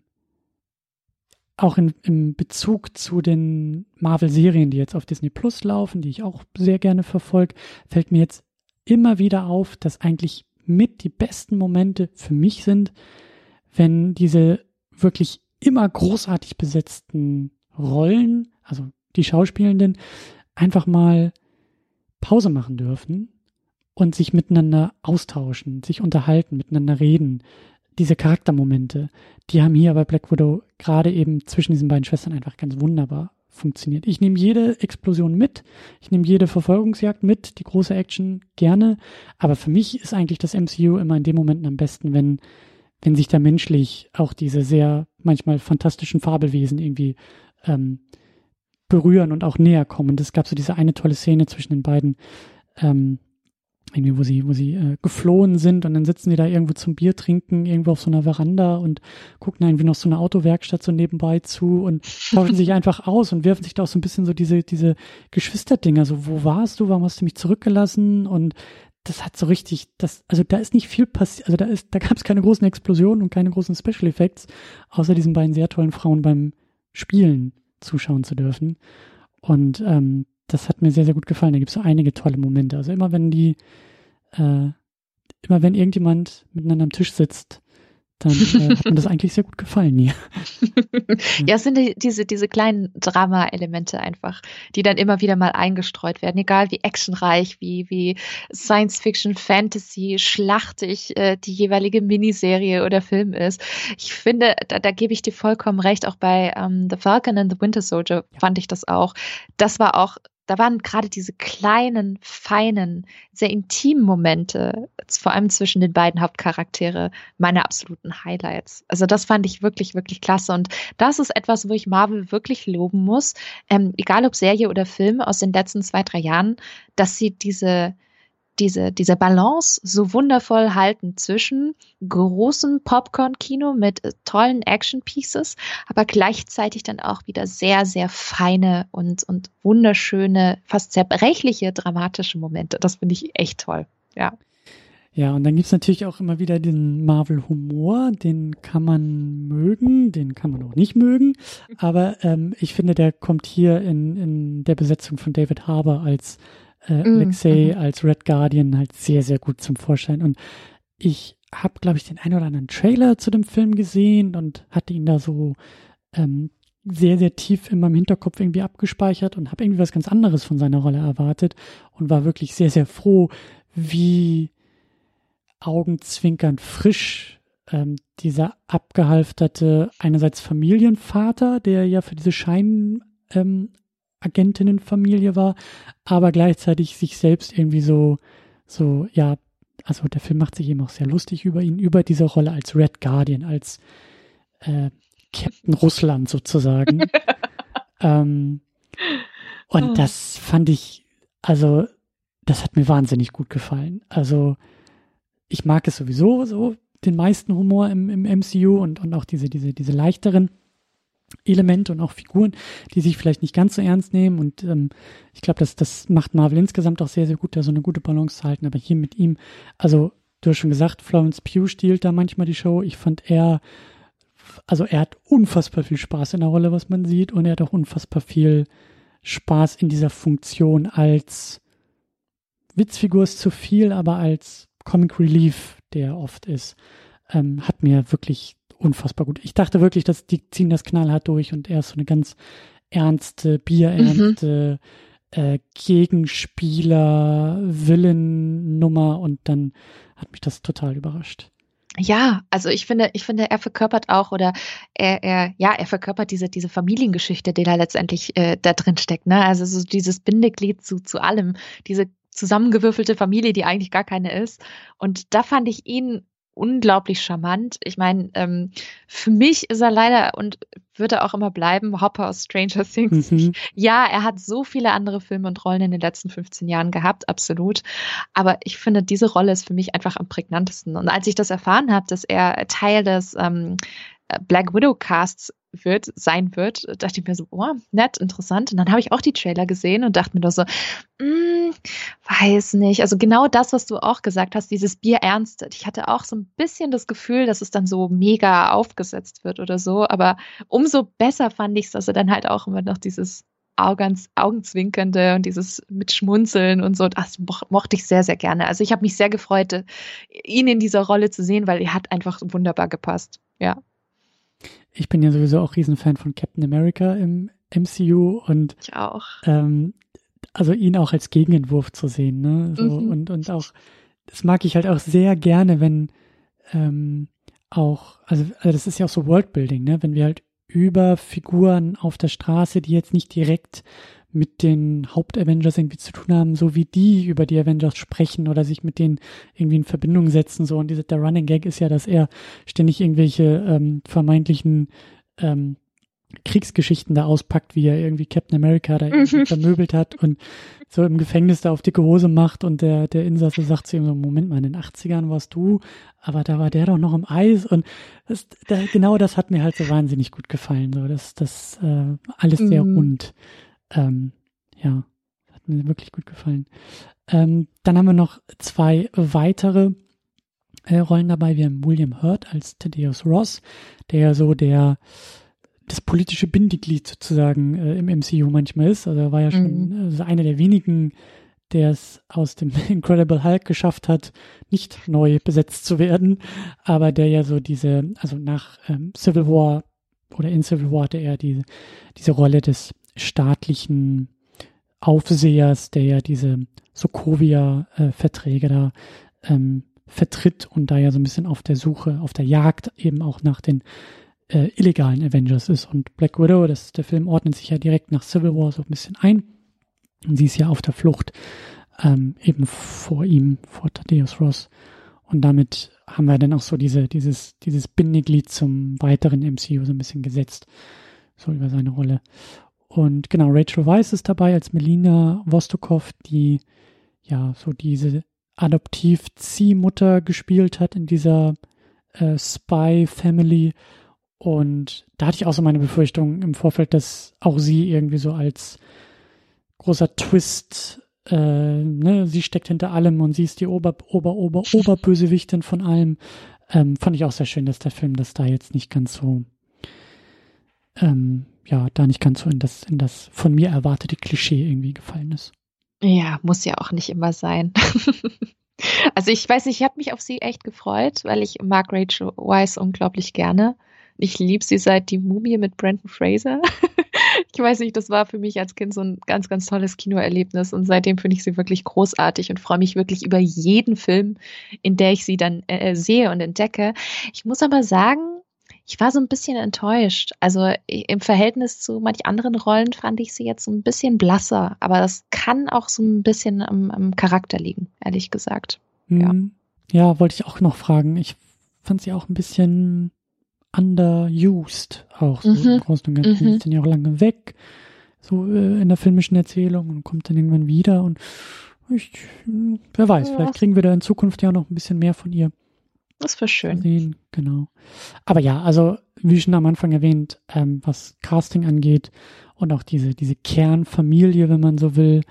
auch in, im Bezug zu den Marvel-Serien, die jetzt auf Disney Plus laufen, die ich auch sehr gerne verfolge, fällt mir jetzt immer wieder auf, dass eigentlich mit die besten Momente für mich sind, wenn diese wirklich immer großartig besetzten Rollen, also die Schauspielenden, einfach mal Pause machen dürfen und sich miteinander austauschen, sich unterhalten, miteinander reden. Diese Charaktermomente, die haben hier bei Black Widow gerade eben zwischen diesen beiden Schwestern einfach ganz wunderbar funktioniert. Ich nehme jede Explosion mit, ich nehme jede Verfolgungsjagd mit, die große Action gerne, aber für mich ist eigentlich das MCU immer in dem Momenten am besten, wenn, wenn sich da menschlich auch diese sehr manchmal fantastischen Fabelwesen irgendwie ähm, berühren und auch näher kommen. Und es gab so diese eine tolle Szene zwischen den beiden, ähm, irgendwie, wo sie, wo sie äh, geflohen sind und dann sitzen die da irgendwo zum Bier trinken, irgendwo auf so einer Veranda und gucken irgendwie noch so eine Autowerkstatt so nebenbei zu und tauschen sich einfach aus und werfen sich da auch so ein bisschen so diese, diese Geschwisterdinger, so, wo warst du, warum hast du mich zurückgelassen? Und das hat so richtig, das, also da ist nicht viel passiert, also da ist, da gab es keine großen Explosionen und keine großen Special Effects, außer diesen beiden sehr tollen Frauen beim Spielen zuschauen zu dürfen. Und ähm, das hat mir sehr, sehr gut gefallen. Da gibt es so einige tolle Momente. Also immer wenn die, äh, immer wenn irgendjemand miteinander am Tisch sitzt, dann äh, hat mir das eigentlich sehr gut gefallen hier.
ja, es sind die, diese, diese kleinen Drama-Elemente einfach, die dann immer wieder mal eingestreut werden, egal wie actionreich, wie, wie Science-Fiction, Fantasy, schlachtig äh, die jeweilige Miniserie oder Film ist. Ich finde, da, da gebe ich dir vollkommen recht, auch bei ähm, The Falcon and the Winter Soldier fand ich das auch. Das war auch da waren gerade diese kleinen, feinen, sehr intimen Momente, vor allem zwischen den beiden Hauptcharaktere, meine absoluten Highlights. Also das fand ich wirklich, wirklich klasse. Und das ist etwas, wo ich Marvel wirklich loben muss, ähm, egal ob Serie oder Film aus den letzten zwei, drei Jahren, dass sie diese diese, diese Balance so wundervoll halten zwischen großem Popcorn-Kino mit äh, tollen Action-Pieces, aber gleichzeitig dann auch wieder sehr, sehr feine und, und wunderschöne, fast zerbrechliche, dramatische Momente. Das finde ich echt toll. Ja.
Ja, und dann gibt's natürlich auch immer wieder den Marvel-Humor, den kann man mögen, den kann man auch nicht mögen. Aber ähm, ich finde, der kommt hier in, in der Besetzung von David Harbour als äh, mm, Alexei mhm. als Red Guardian halt sehr, sehr gut zum Vorschein. Und ich habe, glaube ich, den einen oder anderen Trailer zu dem Film gesehen und hatte ihn da so ähm, sehr, sehr tief in meinem Hinterkopf irgendwie abgespeichert und habe irgendwie was ganz anderes von seiner Rolle erwartet und war wirklich sehr, sehr froh, wie augenzwinkernd frisch ähm, dieser abgehalfterte einerseits Familienvater, der ja für diese Schein ähm, Agentinnenfamilie war, aber gleichzeitig sich selbst irgendwie so, so, ja, also der Film macht sich eben auch sehr lustig über ihn, über diese Rolle als Red Guardian, als äh, Captain Russland sozusagen. ähm, und oh. das fand ich, also, das hat mir wahnsinnig gut gefallen. Also, ich mag es sowieso so, den meisten Humor im, im MCU und, und auch diese, diese, diese leichteren. Elemente und auch Figuren, die sich vielleicht nicht ganz so ernst nehmen. Und ähm, ich glaube, das, das macht Marvel insgesamt auch sehr, sehr gut, da so eine gute Balance zu halten. Aber hier mit ihm, also du hast schon gesagt, Florence Pugh stiehlt da manchmal die Show. Ich fand er, also er hat unfassbar viel Spaß in der Rolle, was man sieht. Und er hat auch unfassbar viel Spaß in dieser Funktion als Witzfigur ist zu viel, aber als Comic Relief, der oft ist, ähm, hat mir wirklich unfassbar gut. Ich dachte wirklich, dass die ziehen das knallhart durch und er ist so eine ganz ernste, bierernste mhm. äh, Gegenspieler, Villain-Nummer und dann hat mich das total überrascht.
Ja, also ich finde, ich finde, er verkörpert auch oder er, er, ja, er verkörpert diese, diese Familiengeschichte, die da letztendlich äh, da drin steckt, ne? Also so dieses Bindeglied zu, zu allem, diese zusammengewürfelte Familie, die eigentlich gar keine ist. Und da fand ich ihn unglaublich charmant. Ich meine, ähm, für mich ist er leider und wird er auch immer bleiben, Hopper aus Stranger Things. Mhm. Ja, er hat so viele andere Filme und Rollen in den letzten 15 Jahren gehabt, absolut. Aber ich finde, diese Rolle ist für mich einfach am prägnantesten. Und als ich das erfahren habe, dass er Teil des ähm, Black Widow Casts wird, sein wird, dachte ich mir so, oh, nett, interessant. Und dann habe ich auch die Trailer gesehen und dachte mir doch so, mm, weiß nicht. Also genau das, was du auch gesagt hast, dieses Bier ernst. Ich hatte auch so ein bisschen das Gefühl, dass es dann so mega aufgesetzt wird oder so. Aber umso besser fand ich es, dass er dann halt auch immer noch dieses Augans, Augenzwinkernde und dieses mit Schmunzeln und so, das mochte ich sehr, sehr gerne. Also ich habe mich sehr gefreut, ihn in dieser Rolle zu sehen, weil er hat einfach wunderbar gepasst. Ja
ich bin ja sowieso auch Riesenfan von Captain America im MCU und
ich auch.
Ähm, also ihn auch als Gegenentwurf zu sehen, ne? So, mhm. und, und auch, das mag ich halt auch sehr gerne, wenn ähm, auch, also, also das ist ja auch so Worldbuilding, ne? Wenn wir halt über Figuren auf der Straße, die jetzt nicht direkt mit den Haupt-Avengers irgendwie zu tun haben, so wie die über die Avengers sprechen oder sich mit denen irgendwie in Verbindung setzen. So und diese, der Running Gag ist ja, dass er ständig irgendwelche ähm, vermeintlichen ähm, Kriegsgeschichten da auspackt, wie er irgendwie Captain America da irgendwie vermöbelt hat und so im Gefängnis da auf dicke Hose macht und der, der Insasse sagt zu ihm so, Moment mal, in den 80ern warst du, aber da war der doch noch im Eis und das, da, genau das hat mir halt so wahnsinnig gut gefallen, so das, das äh, alles sehr mhm. Ähm, ja, hat mir wirklich gut gefallen. Ähm, dann haben wir noch zwei weitere äh, Rollen dabei. Wir haben William Hurt als Thaddeus Ross, der ja so der das politische Bindeglied sozusagen äh, im MCU manchmal ist. Also er war ja schon mhm. also einer der wenigen, der es aus dem Incredible Hulk geschafft hat, nicht neu besetzt zu werden, aber der ja so diese, also nach ähm, Civil War oder in Civil War hatte er diese, diese Rolle des staatlichen Aufsehers, der ja diese Sokovia-Verträge da ähm, vertritt und da ja so ein bisschen auf der Suche, auf der Jagd eben auch nach den äh, illegalen Avengers ist. Und Black Widow, das, der Film ordnet sich ja direkt nach Civil War so ein bisschen ein. Und sie ist ja auf der Flucht ähm, eben vor ihm, vor Thaddeus Ross. Und damit haben wir dann auch so diese, dieses, dieses Bindeglied zum weiteren MCU so ein bisschen gesetzt. So über seine Rolle. Und genau, Rachel Weisz ist dabei als Melina Vostokov, die ja so diese Adoptiv-Ziehmutter gespielt hat in dieser äh, Spy-Family. Und da hatte ich auch so meine Befürchtung im Vorfeld, dass auch sie irgendwie so als großer Twist, äh, ne, sie steckt hinter allem und sie ist die Ober, Ober, Ober, Oberbösewichtin von allem. Ähm, fand ich auch sehr schön, dass der Film das da jetzt nicht ganz so, ähm, ja, da nicht ganz so in das, in das von mir erwartete Klischee irgendwie gefallen ist.
Ja, muss ja auch nicht immer sein. also ich weiß nicht, ich habe mich auf sie echt gefreut, weil ich mag Rachel Weisz unglaublich gerne. Ich liebe sie seit die Mumie mit Brandon Fraser. ich weiß nicht, das war für mich als Kind so ein ganz, ganz tolles Kinoerlebnis und seitdem finde ich sie wirklich großartig und freue mich wirklich über jeden Film, in der ich sie dann äh, sehe und entdecke. Ich muss aber sagen, ich war so ein bisschen enttäuscht. Also im Verhältnis zu manch anderen Rollen fand ich sie jetzt so ein bisschen blasser. Aber das kann auch so ein bisschen am, am Charakter liegen, ehrlich gesagt. Ja.
Mhm. ja, wollte ich auch noch fragen. Ich fand sie auch ein bisschen underused, auch so mhm. im Großen und Ganzen. Mhm. Ist dann ja auch lange weg, so äh, in der filmischen Erzählung und kommt dann irgendwann wieder. Und ich, wer weiß, ja. vielleicht kriegen wir da in Zukunft ja noch ein bisschen mehr von ihr.
Das wäre schön.
Sehen, genau. Aber ja, also wie schon am Anfang erwähnt, ähm, was Casting angeht und auch diese, diese Kernfamilie, wenn man so will,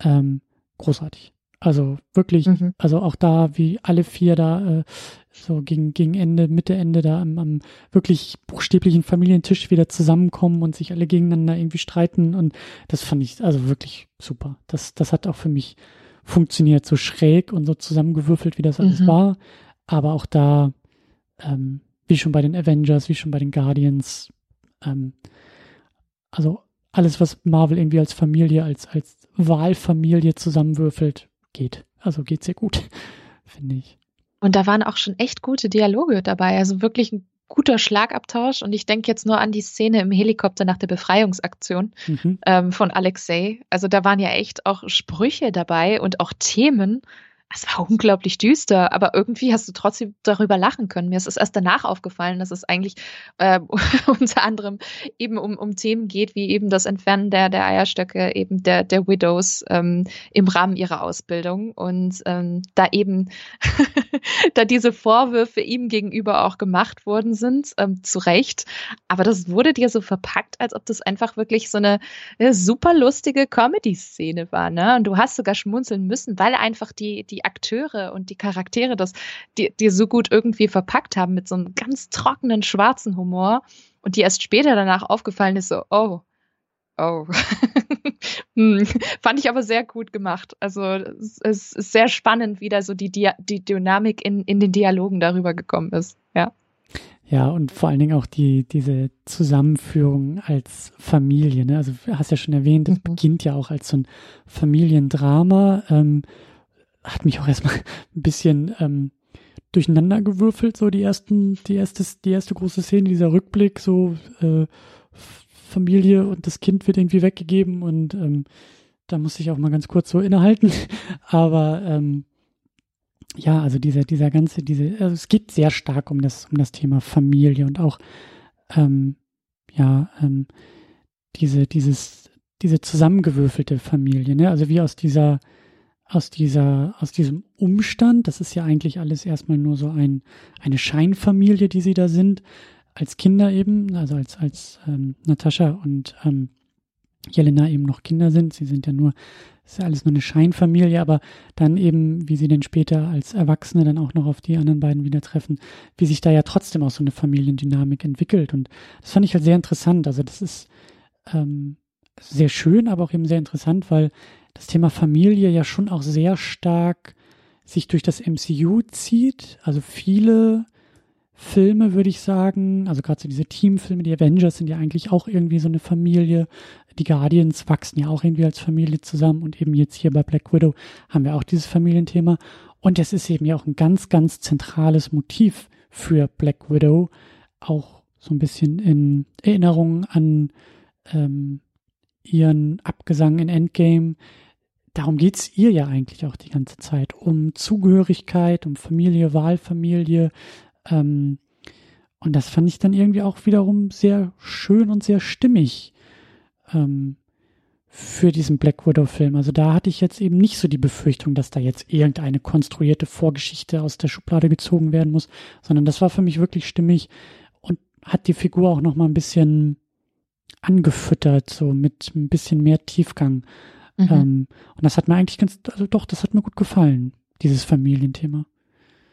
ähm, großartig. Also wirklich, mhm. also auch da, wie alle vier da äh, so gegen, gegen Ende, Mitte, Ende da am, am wirklich buchstäblichen Familientisch wieder zusammenkommen und sich alle gegeneinander irgendwie streiten und das fand ich also wirklich super. Das, das hat auch für mich funktioniert, so schräg und so zusammengewürfelt, wie das alles mhm. war. Aber auch da, ähm, wie schon bei den Avengers, wie schon bei den Guardians, ähm, also alles, was Marvel irgendwie als Familie, als, als Wahlfamilie zusammenwürfelt, geht. Also geht sehr gut, finde ich.
Und da waren auch schon echt gute Dialoge dabei. Also wirklich ein guter Schlagabtausch. Und ich denke jetzt nur an die Szene im Helikopter nach der Befreiungsaktion mhm. ähm, von Alexei. Also da waren ja echt auch Sprüche dabei und auch Themen, es war unglaublich düster, aber irgendwie hast du trotzdem darüber lachen können. Mir ist es erst danach aufgefallen, dass es eigentlich äh, unter anderem eben um, um Themen geht, wie eben das Entfernen der, der Eierstöcke, eben der, der Widows ähm, im Rahmen ihrer Ausbildung. Und ähm, da eben, da diese Vorwürfe ihm gegenüber auch gemacht worden sind, ähm, zu Recht. Aber das wurde dir so verpackt, als ob das einfach wirklich so eine, eine super lustige Comedy-Szene war. Ne? Und du hast sogar schmunzeln müssen, weil einfach die, die die Akteure und die Charaktere das die, die so gut irgendwie verpackt haben mit so einem ganz trockenen schwarzen Humor und die erst später danach aufgefallen ist, so, oh, oh. hm, fand ich aber sehr gut gemacht. Also es, es, ist sehr spannend, wie da so die, die, die Dynamik in, in den Dialogen darüber gekommen ist. Ja.
Ja, und vor allen Dingen auch die, diese Zusammenführung als Familie. Ne? Also du hast ja schon erwähnt, das mhm. beginnt ja auch als so ein Familiendrama. Ähm, hat mich auch erstmal ein bisschen ähm, durcheinander gewürfelt, so die ersten, die erste, die erste große Szene, dieser Rückblick, so äh, Familie und das Kind wird irgendwie weggegeben und ähm, da muss ich auch mal ganz kurz so innehalten. Aber ähm, ja, also dieser, dieser ganze, diese, also es geht sehr stark um das, um das Thema Familie und auch ähm, ja, ähm, diese, dieses, diese zusammengewürfelte Familie, ne? Also wie aus dieser, aus dieser, aus diesem Umstand, das ist ja eigentlich alles erstmal nur so ein, eine Scheinfamilie, die sie da sind, als Kinder eben, also als, als ähm, Natascha und ähm, Jelena eben noch Kinder sind. Sie sind ja nur, ist ja alles nur eine Scheinfamilie, aber dann eben, wie sie denn später als Erwachsene dann auch noch auf die anderen beiden wieder treffen, wie sich da ja trotzdem auch so eine Familiendynamik entwickelt. Und das fand ich halt sehr interessant. Also das ist ähm, sehr schön, aber auch eben sehr interessant, weil das Thema Familie ja schon auch sehr stark sich durch das MCU zieht. Also viele Filme, würde ich sagen, also gerade so diese Teamfilme, die Avengers sind ja eigentlich auch irgendwie so eine Familie. Die Guardians wachsen ja auch irgendwie als Familie zusammen und eben jetzt hier bei Black Widow haben wir auch dieses Familienthema. Und das ist eben ja auch ein ganz, ganz zentrales Motiv für Black Widow. Auch so ein bisschen in Erinnerung an ähm, ihren Abgesang in Endgame. Darum geht's ihr ja eigentlich auch die ganze Zeit. Um Zugehörigkeit, um Familie, Wahlfamilie, ähm, und das fand ich dann irgendwie auch wiederum sehr schön und sehr stimmig ähm, für diesen Black Widow-Film. Also da hatte ich jetzt eben nicht so die Befürchtung, dass da jetzt irgendeine konstruierte Vorgeschichte aus der Schublade gezogen werden muss, sondern das war für mich wirklich stimmig und hat die Figur auch noch mal ein bisschen angefüttert, so mit ein bisschen mehr Tiefgang. Mhm. Ähm, und das hat mir eigentlich ganz, also doch, das hat mir gut gefallen, dieses Familienthema.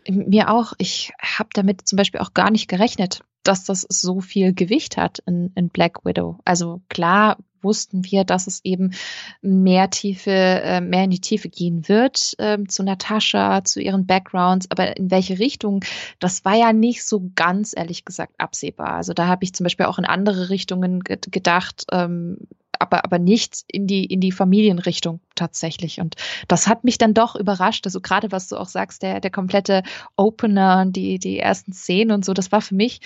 Mir auch. Ich habe damit zum Beispiel auch gar nicht gerechnet, dass das so viel Gewicht hat in, in Black Widow. Also klar wussten wir, dass es eben mehr Tiefe, äh, mehr in die Tiefe gehen wird äh, zu Natascha, zu ihren Backgrounds, aber in welche Richtung, das war ja nicht so ganz ehrlich gesagt absehbar. Also da habe ich zum Beispiel auch in andere Richtungen gedacht, ähm, aber, aber nicht in die, in die Familienrichtung tatsächlich. Und das hat mich dann doch überrascht. Also gerade was du auch sagst, der, der komplette Opener, die, die ersten Szenen und so, das war für mich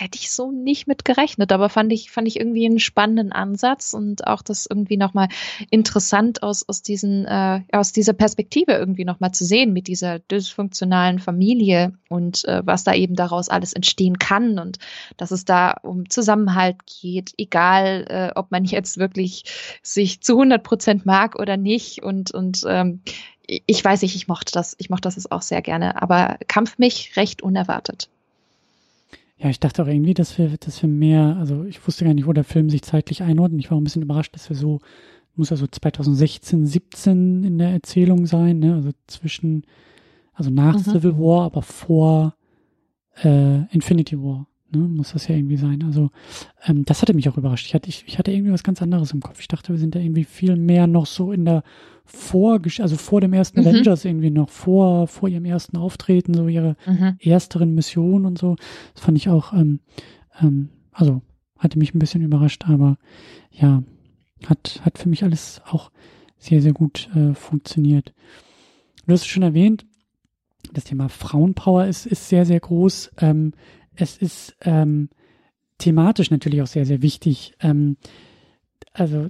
hätte ich so nicht mit gerechnet, aber fand ich, fand ich irgendwie einen spannenden Ansatz und auch das irgendwie nochmal interessant aus, aus diesen, äh, aus dieser Perspektive irgendwie nochmal zu sehen mit dieser dysfunktionalen Familie und äh, was da eben daraus alles entstehen kann und dass es da um Zusammenhalt geht, egal äh, ob man jetzt wirklich sich zu 100 Prozent mag oder nicht und, und ähm, ich weiß nicht, ich mochte das, ich mochte das auch sehr gerne, aber Kampf mich recht unerwartet.
Ja, ich dachte auch irgendwie, dass wir, dass wir mehr, also ich wusste gar nicht, wo der Film sich zeitlich einordnet. Ich war auch ein bisschen überrascht, dass wir so, muss ja so 2016, 17 in der Erzählung sein, ne? Also zwischen, also nach mhm. Civil War, aber vor äh, Infinity War ne? Muss das ja irgendwie sein. Also ähm, das hatte mich auch überrascht. Ich hatte, ich, ich hatte irgendwie was ganz anderes im Kopf. Ich dachte, wir sind da irgendwie viel mehr noch so in der Vorgesch also vor dem ersten mhm. Avengers irgendwie noch, vor, vor ihrem ersten Auftreten, so ihre mhm. ersteren Mission und so. Das fand ich auch, ähm, ähm, also hatte mich ein bisschen überrascht, aber ja, hat, hat für mich alles auch sehr, sehr gut äh, funktioniert. Du hast es schon erwähnt, das Thema Frauenpower ist, ist sehr, sehr groß. Ähm, es ist ähm, thematisch natürlich auch sehr, sehr wichtig. Ähm, also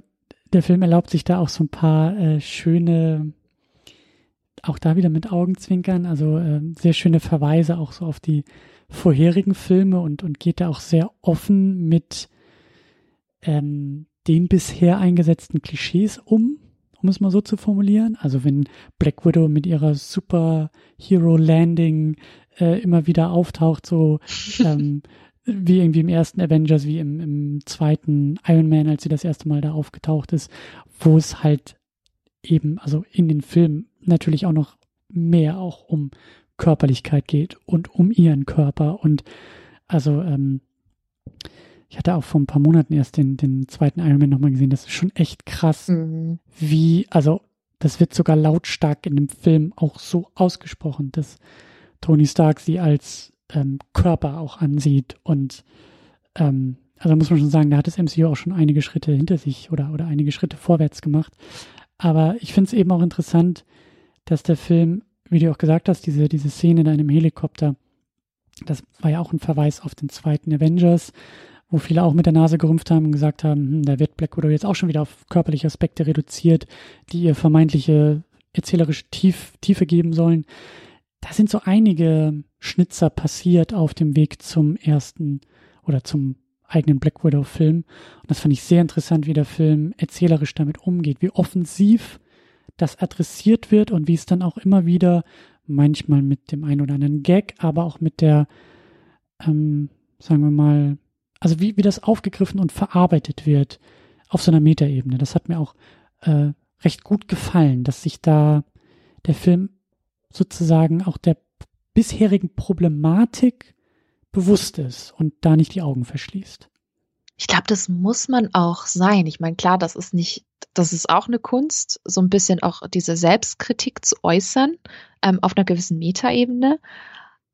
der Film erlaubt sich da auch so ein paar äh, schöne, auch da wieder mit Augenzwinkern, also äh, sehr schöne Verweise auch so auf die vorherigen Filme und, und geht da auch sehr offen mit ähm, den bisher eingesetzten Klischees um, um es mal so zu formulieren. Also wenn Black Widow mit ihrer Superhero Landing äh, immer wieder auftaucht, so ähm, wie irgendwie im ersten Avengers, wie im, im zweiten Iron Man, als sie das erste Mal da aufgetaucht ist, wo es halt eben, also in den Filmen natürlich auch noch mehr auch um Körperlichkeit geht und um ihren Körper und also ähm, ich hatte auch vor ein paar Monaten erst den, den zweiten Iron Man nochmal gesehen. Das ist schon echt krass, mhm. wie, also das wird sogar lautstark in dem Film auch so ausgesprochen, dass Tony Stark sie als ähm, Körper auch ansieht. Und ähm, also muss man schon sagen, da hat das MCU auch schon einige Schritte hinter sich oder, oder einige Schritte vorwärts gemacht. Aber ich finde es eben auch interessant, dass der Film, wie du auch gesagt hast, diese, diese Szene in einem Helikopter, das war ja auch ein Verweis auf den zweiten Avengers, wo viele auch mit der Nase gerümpft haben und gesagt haben, hm, da wird Black Widow jetzt auch schon wieder auf körperliche Aspekte reduziert, die ihr vermeintliche erzählerische Tief, Tiefe geben sollen da sind so einige Schnitzer passiert auf dem Weg zum ersten oder zum eigenen Black Widow-Film. Und das fand ich sehr interessant, wie der Film erzählerisch damit umgeht, wie offensiv das adressiert wird und wie es dann auch immer wieder, manchmal mit dem einen oder anderen Gag, aber auch mit der, ähm, sagen wir mal, also wie, wie das aufgegriffen und verarbeitet wird auf so einer Metaebene. Das hat mir auch äh, recht gut gefallen, dass sich da der Film sozusagen auch der bisherigen Problematik bewusst ist und da nicht die Augen verschließt.
Ich glaube, das muss man auch sein. Ich meine, klar, das ist nicht, das ist auch eine Kunst, so ein bisschen auch diese Selbstkritik zu äußern ähm, auf einer gewissen Metaebene.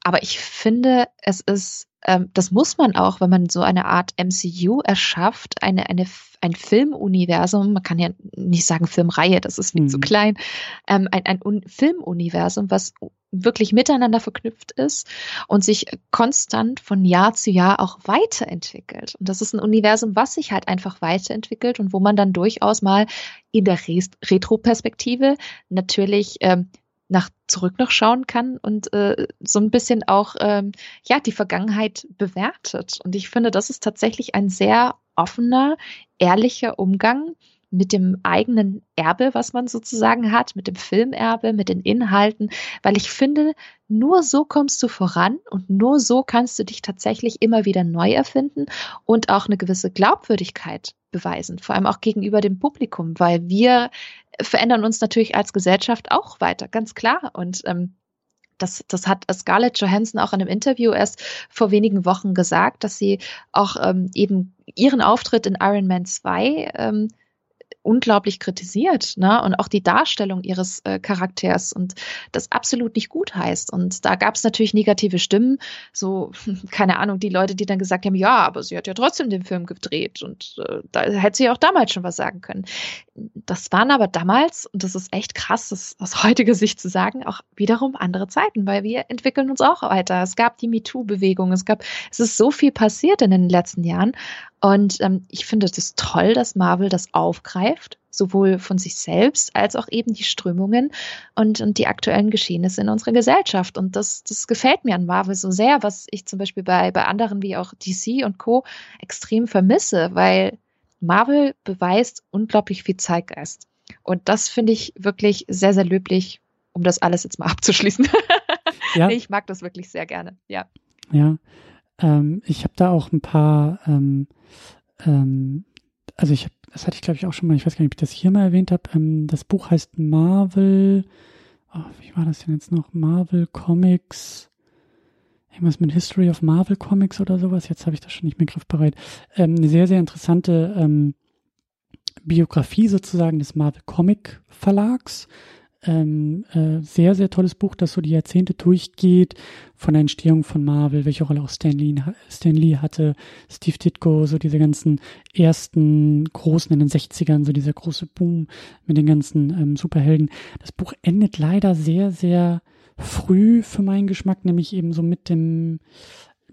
Aber ich finde, es ist, das muss man auch, wenn man so eine Art MCU erschafft, eine, eine, ein Filmuniversum, man kann ja nicht sagen Filmreihe, das ist viel mhm. zu klein, ähm, ein, ein Filmuniversum, was wirklich miteinander verknüpft ist und sich konstant von Jahr zu Jahr auch weiterentwickelt. Und das ist ein Universum, was sich halt einfach weiterentwickelt und wo man dann durchaus mal in der Retroperspektive natürlich ähm, nach zurück noch schauen kann und äh, so ein bisschen auch ähm, ja die Vergangenheit bewertet. Und ich finde, das ist tatsächlich ein sehr offener, ehrlicher Umgang mit dem eigenen Erbe, was man sozusagen hat, mit dem Filmerbe, mit den Inhalten, weil ich finde, nur so kommst du voran und nur so kannst du dich tatsächlich immer wieder neu erfinden und auch eine gewisse Glaubwürdigkeit beweisen, vor allem auch gegenüber dem Publikum, weil wir verändern uns natürlich als Gesellschaft auch weiter, ganz klar. Und ähm, das, das hat Scarlett Johansson auch in einem Interview erst vor wenigen Wochen gesagt, dass sie auch ähm, eben ihren Auftritt in Iron Man 2 ähm, unglaublich kritisiert, ne? Und auch die Darstellung ihres äh, Charakters und das absolut nicht gut heißt. Und da gab es natürlich negative Stimmen, so, keine Ahnung, die Leute, die dann gesagt haben, ja, aber sie hat ja trotzdem den Film gedreht und äh, da hätte sie auch damals schon was sagen können. Das waren aber damals, und das ist echt krass, das aus heutiger Sicht zu sagen, auch wiederum andere Zeiten, weil wir entwickeln uns auch weiter. Es gab die MeToo-Bewegung, es gab, es ist so viel passiert in den letzten Jahren. Und ähm, ich finde es toll, dass Marvel das aufgreift, sowohl von sich selbst als auch eben die Strömungen und, und die aktuellen Geschehnisse in unserer Gesellschaft. Und das, das gefällt mir an Marvel so sehr, was ich zum Beispiel bei, bei anderen wie auch DC und Co. extrem vermisse, weil Marvel beweist unglaublich viel Zeitgeist. Und das finde ich wirklich sehr, sehr löblich, um das alles jetzt mal abzuschließen. Ja. ich mag das wirklich sehr gerne, ja.
Ja, ähm, ich habe da auch ein paar, ähm, ähm, also ich habe, das hatte ich glaube ich auch schon mal, ich weiß gar nicht, ob ich das hier mal erwähnt habe. Ähm, das Buch heißt Marvel, oh, wie war das denn jetzt noch? Marvel Comics, irgendwas mit History of Marvel Comics oder sowas. Jetzt habe ich das schon nicht mehr griffbereit. Ähm, eine sehr, sehr interessante ähm, Biografie sozusagen des Marvel Comic Verlags ähm, äh, sehr, sehr tolles Buch, das so die Jahrzehnte durchgeht, von der Entstehung von Marvel, welche Rolle auch Stan Lee, Stan Lee hatte, Steve Ditko, so diese ganzen ersten großen in den 60ern, so dieser große Boom mit den ganzen ähm, Superhelden. Das Buch endet leider sehr, sehr früh für meinen Geschmack, nämlich eben so mit dem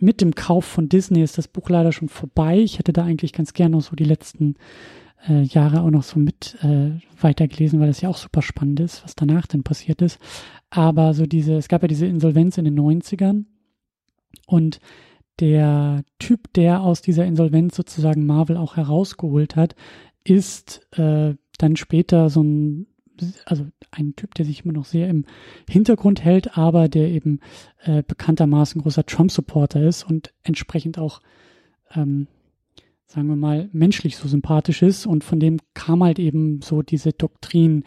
mit dem Kauf von Disney ist das Buch leider schon vorbei. Ich hätte da eigentlich ganz gerne noch so die letzten äh, Jahre auch noch so mit äh, weitergelesen, weil das ja auch super spannend ist, was danach denn passiert ist. Aber so diese, es gab ja diese Insolvenz in den 90ern und der Typ, der aus dieser Insolvenz sozusagen Marvel auch herausgeholt hat, ist äh, dann später so ein, also ein Typ, der sich immer noch sehr im Hintergrund hält, aber der eben äh, bekanntermaßen großer Trump-Supporter ist und entsprechend auch ähm, sagen wir mal, menschlich so sympathisch ist und von dem kam halt eben so diese Doktrin,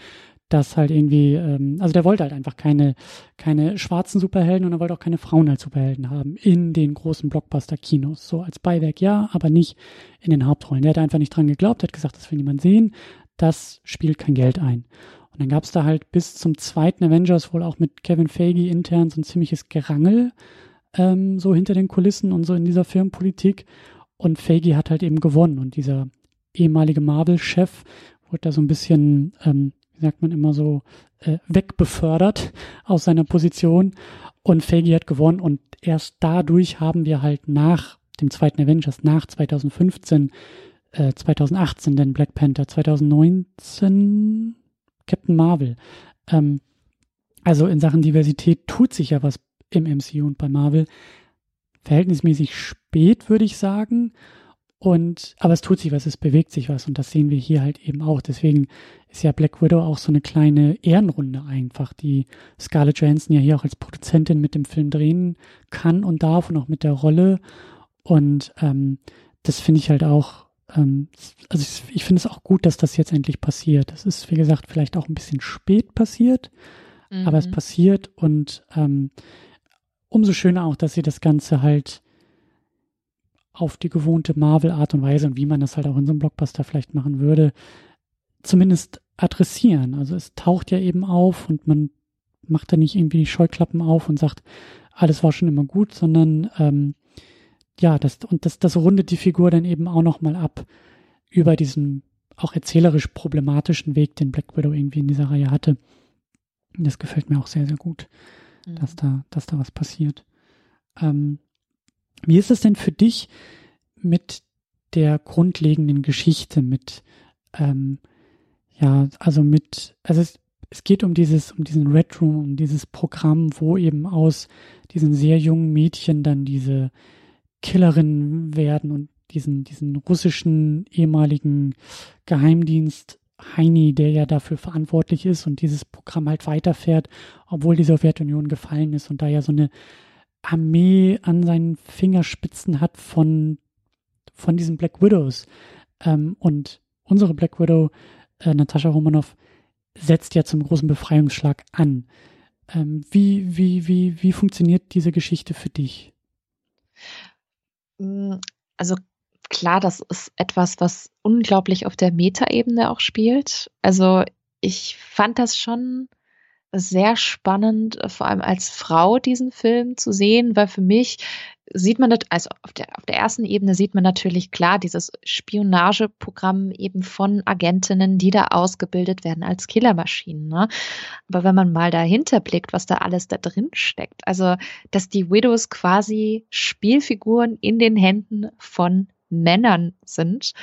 dass halt irgendwie, ähm, also der wollte halt einfach keine, keine schwarzen Superhelden und er wollte auch keine Frauen als Superhelden haben in den großen Blockbuster-Kinos. So als Beiwerk ja, aber nicht in den Hauptrollen. Der hat einfach nicht dran geglaubt, hat gesagt, das will niemand sehen, das spielt kein Geld ein. Und dann gab es da halt bis zum zweiten Avengers wohl auch mit Kevin Feige intern so ein ziemliches Gerangel, ähm, so hinter den Kulissen und so in dieser Firmenpolitik. Und Feige hat halt eben gewonnen. Und dieser ehemalige Marvel-Chef wurde da so ein bisschen, ähm, wie sagt man immer so, äh, wegbefördert aus seiner Position. Und Feige hat gewonnen. Und erst dadurch haben wir halt nach dem zweiten Avengers, nach 2015, äh, 2018 den Black Panther, 2019 Captain Marvel. Ähm, also in Sachen Diversität tut sich ja was im MCU und bei Marvel verhältnismäßig spät, würde ich sagen. Und, aber es tut sich was, es bewegt sich was und das sehen wir hier halt eben auch. Deswegen ist ja Black Widow auch so eine kleine Ehrenrunde einfach, die Scarlett Johansson ja hier auch als Produzentin mit dem Film drehen kann und darf und auch mit der Rolle. Und ähm, das finde ich halt auch, ähm, also ich, ich finde es auch gut, dass das jetzt endlich passiert. Das ist, wie gesagt, vielleicht auch ein bisschen spät passiert, mhm. aber es mhm. passiert und ähm, umso schöner auch, dass sie das Ganze halt auf die gewohnte Marvel-Art und Weise und wie man das halt auch in so einem Blockbuster vielleicht machen würde, zumindest adressieren. Also es taucht ja eben auf und man macht da nicht irgendwie die Scheuklappen auf und sagt, alles war schon immer gut, sondern ähm, ja, das und das, das rundet die Figur dann eben auch nochmal ab über diesen auch erzählerisch problematischen Weg, den Black Widow irgendwie in dieser Reihe hatte. Das gefällt mir auch sehr, sehr gut, mhm. dass da, dass da was passiert. Ähm, wie ist es denn für dich mit der grundlegenden Geschichte, mit, ähm, ja, also mit, also es, es geht um dieses, um diesen Red Room, um dieses Programm, wo eben aus diesen sehr jungen Mädchen dann diese Killerinnen werden und diesen, diesen russischen ehemaligen Geheimdienst Heini, der ja dafür verantwortlich ist und dieses Programm halt weiterfährt, obwohl die Sowjetunion gefallen ist und da ja so eine Armee an seinen Fingerspitzen hat von, von diesen Black Widows. Ähm, und unsere Black Widow, äh, Natascha Romanoff, setzt ja zum großen Befreiungsschlag an. Ähm, wie, wie, wie, wie funktioniert diese Geschichte für dich?
Mm, also klar, das ist etwas, was unglaublich auf der Metaebene auch spielt. Also ich fand das schon sehr spannend, vor allem als Frau diesen Film zu sehen, weil für mich sieht man das, also auf der, auf der ersten Ebene sieht man natürlich klar dieses Spionageprogramm eben von Agentinnen, die da ausgebildet werden als Killermaschinen. Ne? Aber wenn man mal dahinter blickt, was da alles da drin steckt, also dass die Widows quasi Spielfiguren in den Händen von Männern sind,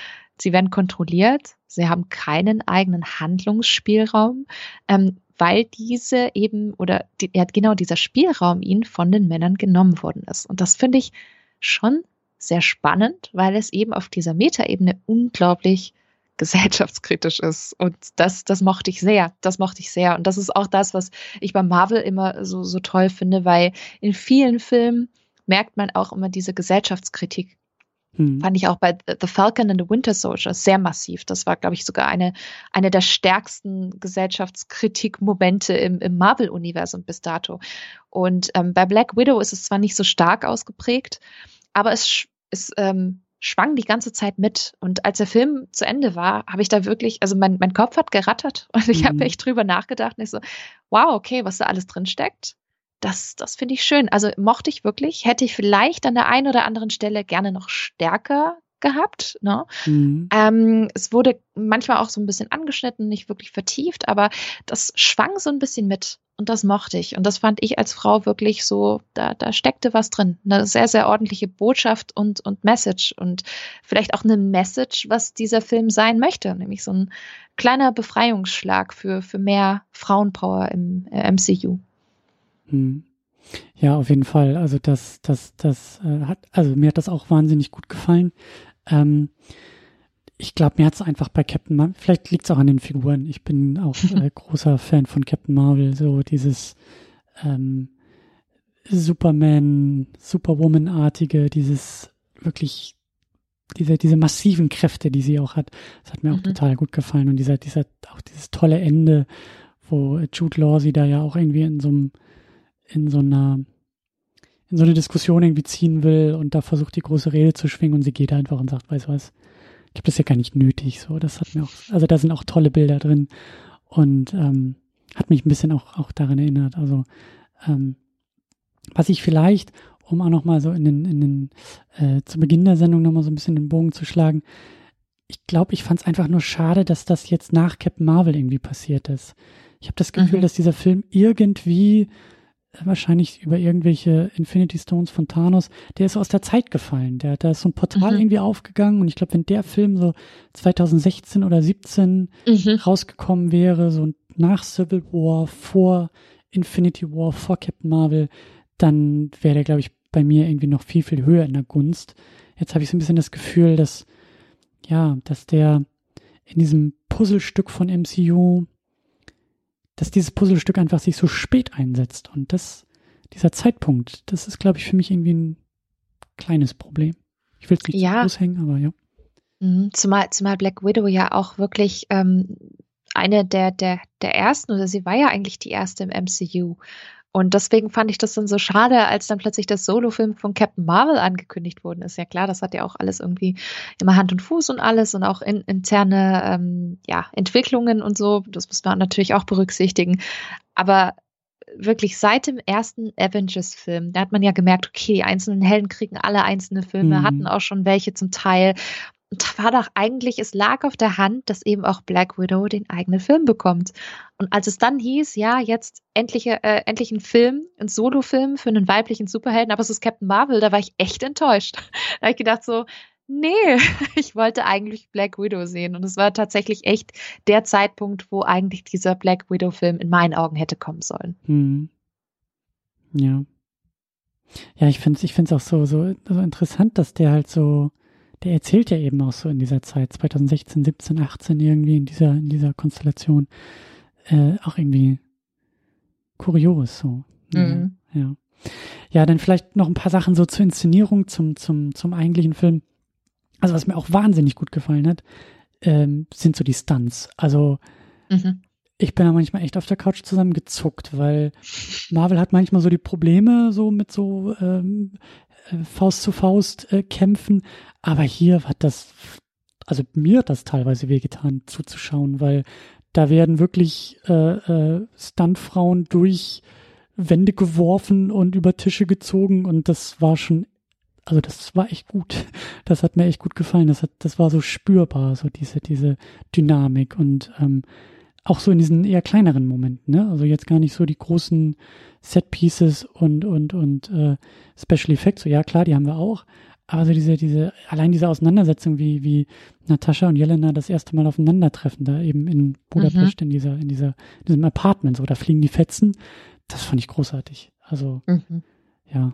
sie werden kontrolliert, sie haben keinen eigenen Handlungsspielraum. Ähm, weil diese eben oder die, ja, genau dieser Spielraum ihnen von den Männern genommen worden ist. Und das finde ich schon sehr spannend, weil es eben auf dieser Metaebene unglaublich gesellschaftskritisch ist. Und das, das mochte ich sehr. Das mochte ich sehr. Und das ist auch das, was ich bei Marvel immer so, so toll finde, weil in vielen Filmen merkt man auch immer diese Gesellschaftskritik hm. Fand ich auch bei The Falcon and the Winter Soldier sehr massiv. Das war, glaube ich, sogar eine, eine der stärksten Gesellschaftskritikmomente im, im Marvel-Universum bis dato. Und ähm, bei Black Widow ist es zwar nicht so stark ausgeprägt, aber es, es ähm, schwang die ganze Zeit mit. Und als der Film zu Ende war, habe ich da wirklich, also mein, mein Kopf hat gerattert und ich mhm. habe echt drüber nachgedacht und ich so, wow, okay, was da alles drin steckt das, das finde ich schön. Also mochte ich wirklich, hätte ich vielleicht an der einen oder anderen Stelle gerne noch stärker gehabt. Ne? Mhm. Ähm, es wurde manchmal auch so ein bisschen angeschnitten, nicht wirklich vertieft, aber das schwang so ein bisschen mit und das mochte ich. Und das fand ich als Frau wirklich so, da, da steckte was drin. Eine sehr, sehr ordentliche Botschaft und, und Message und vielleicht auch eine Message, was dieser Film sein möchte, nämlich so ein kleiner Befreiungsschlag für, für mehr Frauenpower im äh, MCU.
Hm. Ja, auf jeden Fall. Also das, das, das äh, hat, also mir hat das auch wahnsinnig gut gefallen. Ähm, ich glaube, mir hat es einfach bei Captain Marvel, vielleicht liegt es auch an den Figuren. Ich bin auch äh, großer Fan von Captain Marvel, so dieses ähm, Superman, Superwoman-artige, dieses wirklich, diese, diese massiven Kräfte, die sie auch hat. Das hat mir auch mhm. total gut gefallen. Und dieser, dieser, auch dieses tolle Ende, wo Jude Law sie da ja auch irgendwie in so einem in so einer in so eine Diskussion irgendwie ziehen will und da versucht die große Rede zu schwingen und sie geht einfach und sagt, weißt du was, ich habe das ja gar nicht nötig. So, das hat mir auch, also da sind auch tolle Bilder drin und ähm, hat mich ein bisschen auch auch daran erinnert. Also ähm, was ich vielleicht, um auch nochmal so in den, in den äh, zu Beginn der Sendung nochmal so ein bisschen den Bogen zu schlagen, ich glaube, ich fand es einfach nur schade, dass das jetzt nach Captain Marvel irgendwie passiert ist. Ich habe das Gefühl, mhm. dass dieser Film irgendwie wahrscheinlich über irgendwelche Infinity Stones von Thanos, der ist aus der Zeit gefallen. Der, da ist so ein Portal mhm. irgendwie aufgegangen und ich glaube, wenn der Film so 2016 oder 17 mhm. rausgekommen wäre, so nach Civil War, vor Infinity War, vor Captain Marvel, dann wäre der, glaube ich, bei mir irgendwie noch viel, viel höher in der Gunst. jetzt habe ich so ein bisschen das Gefühl, dass, ja, dass der in diesem Puzzlestück von MCU, dass dieses Puzzlestück einfach sich so spät einsetzt. Und das, dieser Zeitpunkt, das ist, glaube ich, für mich irgendwie ein kleines Problem. Ich will es nicht ja. aushängen, aber ja.
Mhm. Zumal, zumal Black Widow ja auch wirklich ähm, eine der, der, der ersten, oder sie war ja eigentlich die erste im MCU. Und deswegen fand ich das dann so schade, als dann plötzlich das Solo-Film von Captain Marvel angekündigt worden ist. Ja klar, das hat ja auch alles irgendwie immer Hand und Fuß und alles und auch in, interne ähm, ja, Entwicklungen und so. Das muss man natürlich auch berücksichtigen. Aber wirklich seit dem ersten Avengers-Film, da hat man ja gemerkt, okay, die einzelnen Helden kriegen alle einzelne Filme, mhm. hatten auch schon welche zum Teil. Da war doch eigentlich, es lag auf der Hand, dass eben auch Black Widow den eigenen Film bekommt. Und als es dann hieß, ja, jetzt endlich, äh, endlich ein Film, ein Solo-Film für einen weiblichen Superhelden, aber es ist Captain Marvel, da war ich echt enttäuscht. Da habe ich gedacht so, nee, ich wollte eigentlich Black Widow sehen. Und es war tatsächlich echt der Zeitpunkt, wo eigentlich dieser Black Widow-Film in meinen Augen hätte kommen sollen.
Hm. Ja. Ja, ich finde es ich find's auch so, so, so interessant, dass der halt so, der erzählt ja eben auch so in dieser Zeit, 2016, 17, 18 irgendwie in dieser, in dieser Konstellation, äh, auch irgendwie kurios so. Mhm. Ja, ja. Dann vielleicht noch ein paar Sachen so zur Inszenierung, zum, zum, zum eigentlichen Film. Also was mir auch wahnsinnig gut gefallen hat, ähm, sind so die Stunts. Also mhm. ich bin da manchmal echt auf der Couch zusammengezuckt, weil Marvel hat manchmal so die Probleme so mit so ähm, äh, Faust zu Faust äh, kämpfen. Aber hier hat das, also mir hat das teilweise wehgetan zuzuschauen, weil da werden wirklich äh, äh, Stuntfrauen durch Wände geworfen und über Tische gezogen und das war schon, also das war echt gut. Das hat mir echt gut gefallen. Das hat, das war so spürbar, so diese, diese Dynamik und ähm, auch so in diesen eher kleineren Momenten, ne? Also jetzt gar nicht so die großen Set Pieces und und und äh, Special Effects. So ja klar, die haben wir auch, aber so diese diese allein diese Auseinandersetzung, wie wie Natascha und Jelena das erste Mal aufeinandertreffen, da eben in Budapest mhm. in dieser in dieser in diesem Apartment, so da fliegen die Fetzen. Das fand ich großartig. Also mhm. ja.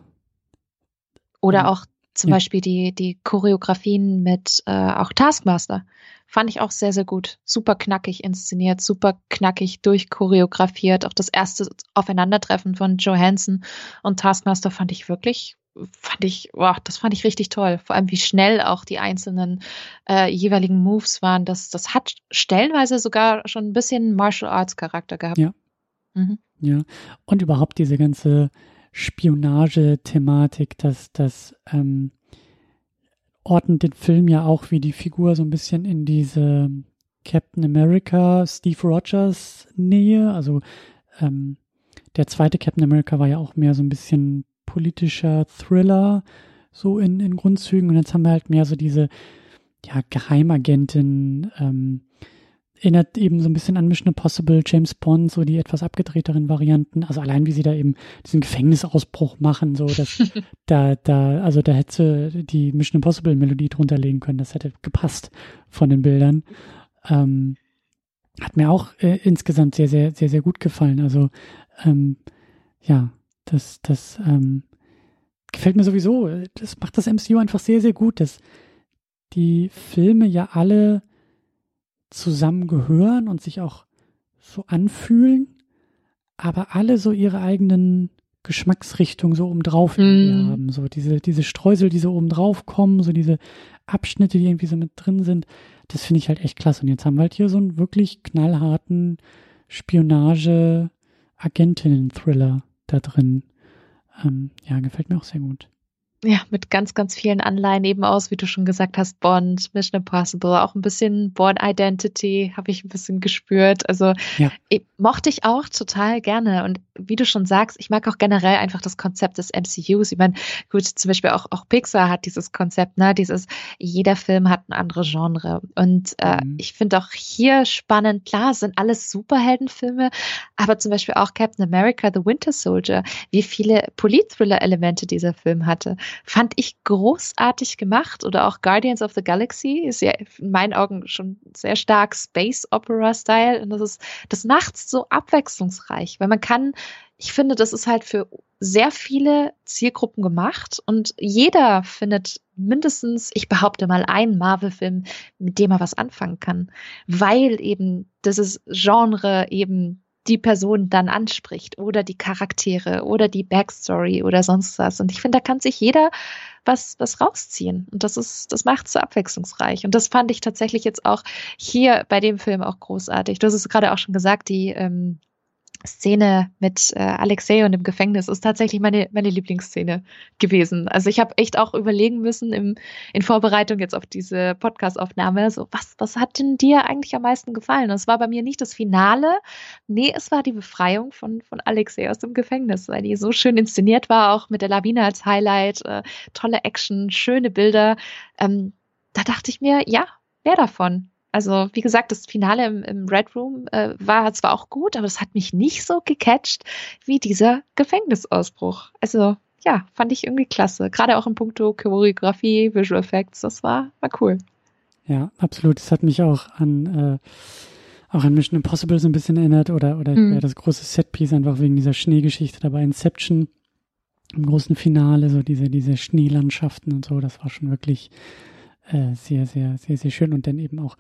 Oder ja. auch zum ja. Beispiel die, die Choreografien mit äh, auch Taskmaster. Fand ich auch sehr, sehr gut. Super knackig inszeniert, super knackig durchchoreografiert. Auch das erste Aufeinandertreffen von Johansson und Taskmaster fand ich wirklich, fand ich, wow, das fand ich richtig toll. Vor allem, wie schnell auch die einzelnen äh, jeweiligen Moves waren. Das, das hat stellenweise sogar schon ein bisschen Martial Arts Charakter gehabt.
Ja. Mhm. Ja. Und überhaupt diese ganze Spionage-Thematik, dass das ähm, ordnet den Film ja auch wie die Figur so ein bisschen in diese Captain America, Steve Rogers Nähe. Also ähm, der zweite Captain America war ja auch mehr so ein bisschen politischer Thriller, so in, in Grundzügen. Und jetzt haben wir halt mehr so diese ja, Geheimagentin, ähm, erinnert eben so ein bisschen an Mission Impossible, James Bond, so die etwas abgedrehteren Varianten. Also allein wie sie da eben diesen Gefängnisausbruch machen, so dass da, da, also da hätte die Mission Impossible Melodie drunter legen können. Das hätte gepasst von den Bildern. Ähm, hat mir auch äh, insgesamt sehr, sehr, sehr, sehr gut gefallen. Also ähm, ja, das, das ähm, gefällt mir sowieso. Das macht das MCU einfach sehr, sehr gut, dass die Filme ja alle zusammengehören und sich auch so anfühlen, aber alle so ihre eigenen Geschmacksrichtungen so obendrauf mm. haben. So diese, diese Streusel, die so obendrauf kommen, so diese Abschnitte, die irgendwie so mit drin sind. Das finde ich halt echt klasse. Und jetzt haben wir halt hier so einen wirklich knallharten Spionage-Agentinnen-Thriller da drin. Ähm, ja, gefällt mir auch sehr gut
ja, mit ganz, ganz vielen Anleihen eben aus, wie du schon gesagt hast, Bond, Mission Impossible, auch ein bisschen Born Identity habe ich ein bisschen gespürt. Also ja. ich, mochte ich auch total gerne. Und wie du schon sagst, ich mag auch generell einfach das Konzept des MCUs. Ich meine, gut, zum Beispiel auch, auch Pixar hat dieses Konzept, ne, dieses, jeder Film hat ein anderes Genre. Und äh, mhm. ich finde auch hier spannend, klar, sind alles Superheldenfilme, aber zum Beispiel auch Captain America, The Winter Soldier, wie viele Polit-Thriller-Elemente dieser Film hatte. Fand ich großartig gemacht. Oder auch Guardians of the Galaxy ist ja in meinen Augen schon sehr stark Space Opera Style. Und das ist, das macht's so abwechslungsreich, weil man kann, ich finde, das ist halt für sehr viele Zielgruppen gemacht und jeder findet mindestens, ich behaupte mal, einen Marvel-Film, mit dem er was anfangen kann, weil eben dieses Genre eben die Person dann anspricht oder die Charaktere oder die Backstory oder sonst was. Und ich finde, da kann sich jeder was, was rausziehen. Und das ist, das macht so abwechslungsreich. Und das fand ich tatsächlich jetzt auch hier bei dem Film auch großartig. Du hast es gerade auch schon gesagt, die, ähm, Szene mit äh, Alexei und im Gefängnis ist tatsächlich meine, meine Lieblingsszene gewesen. Also ich habe echt auch überlegen müssen im, in Vorbereitung jetzt auf diese Podcast-Aufnahme, so was, was hat denn dir eigentlich am meisten gefallen? Und es war bei mir nicht das Finale, nee, es war die Befreiung von, von Alexei aus dem Gefängnis, weil die so schön inszeniert war, auch mit der Lawine als Highlight, äh, tolle Action, schöne Bilder. Ähm, da dachte ich mir, ja, wer davon? Also, wie gesagt, das Finale im, im Red Room äh, war zwar auch gut, aber es hat mich nicht so gecatcht wie dieser Gefängnisausbruch. Also, ja, fand ich irgendwie klasse. Gerade auch im Punkto Choreografie, Visual Effects, das war, war cool.
Ja, absolut. Es hat mich auch an, äh, auch an Mission Impossible so ein bisschen erinnert oder, oder mhm. ja, das große Setpiece einfach wegen dieser Schneegeschichte dabei Inception im großen Finale, so diese, diese Schneelandschaften und so, das war schon wirklich äh, sehr, sehr, sehr, sehr schön und dann eben auch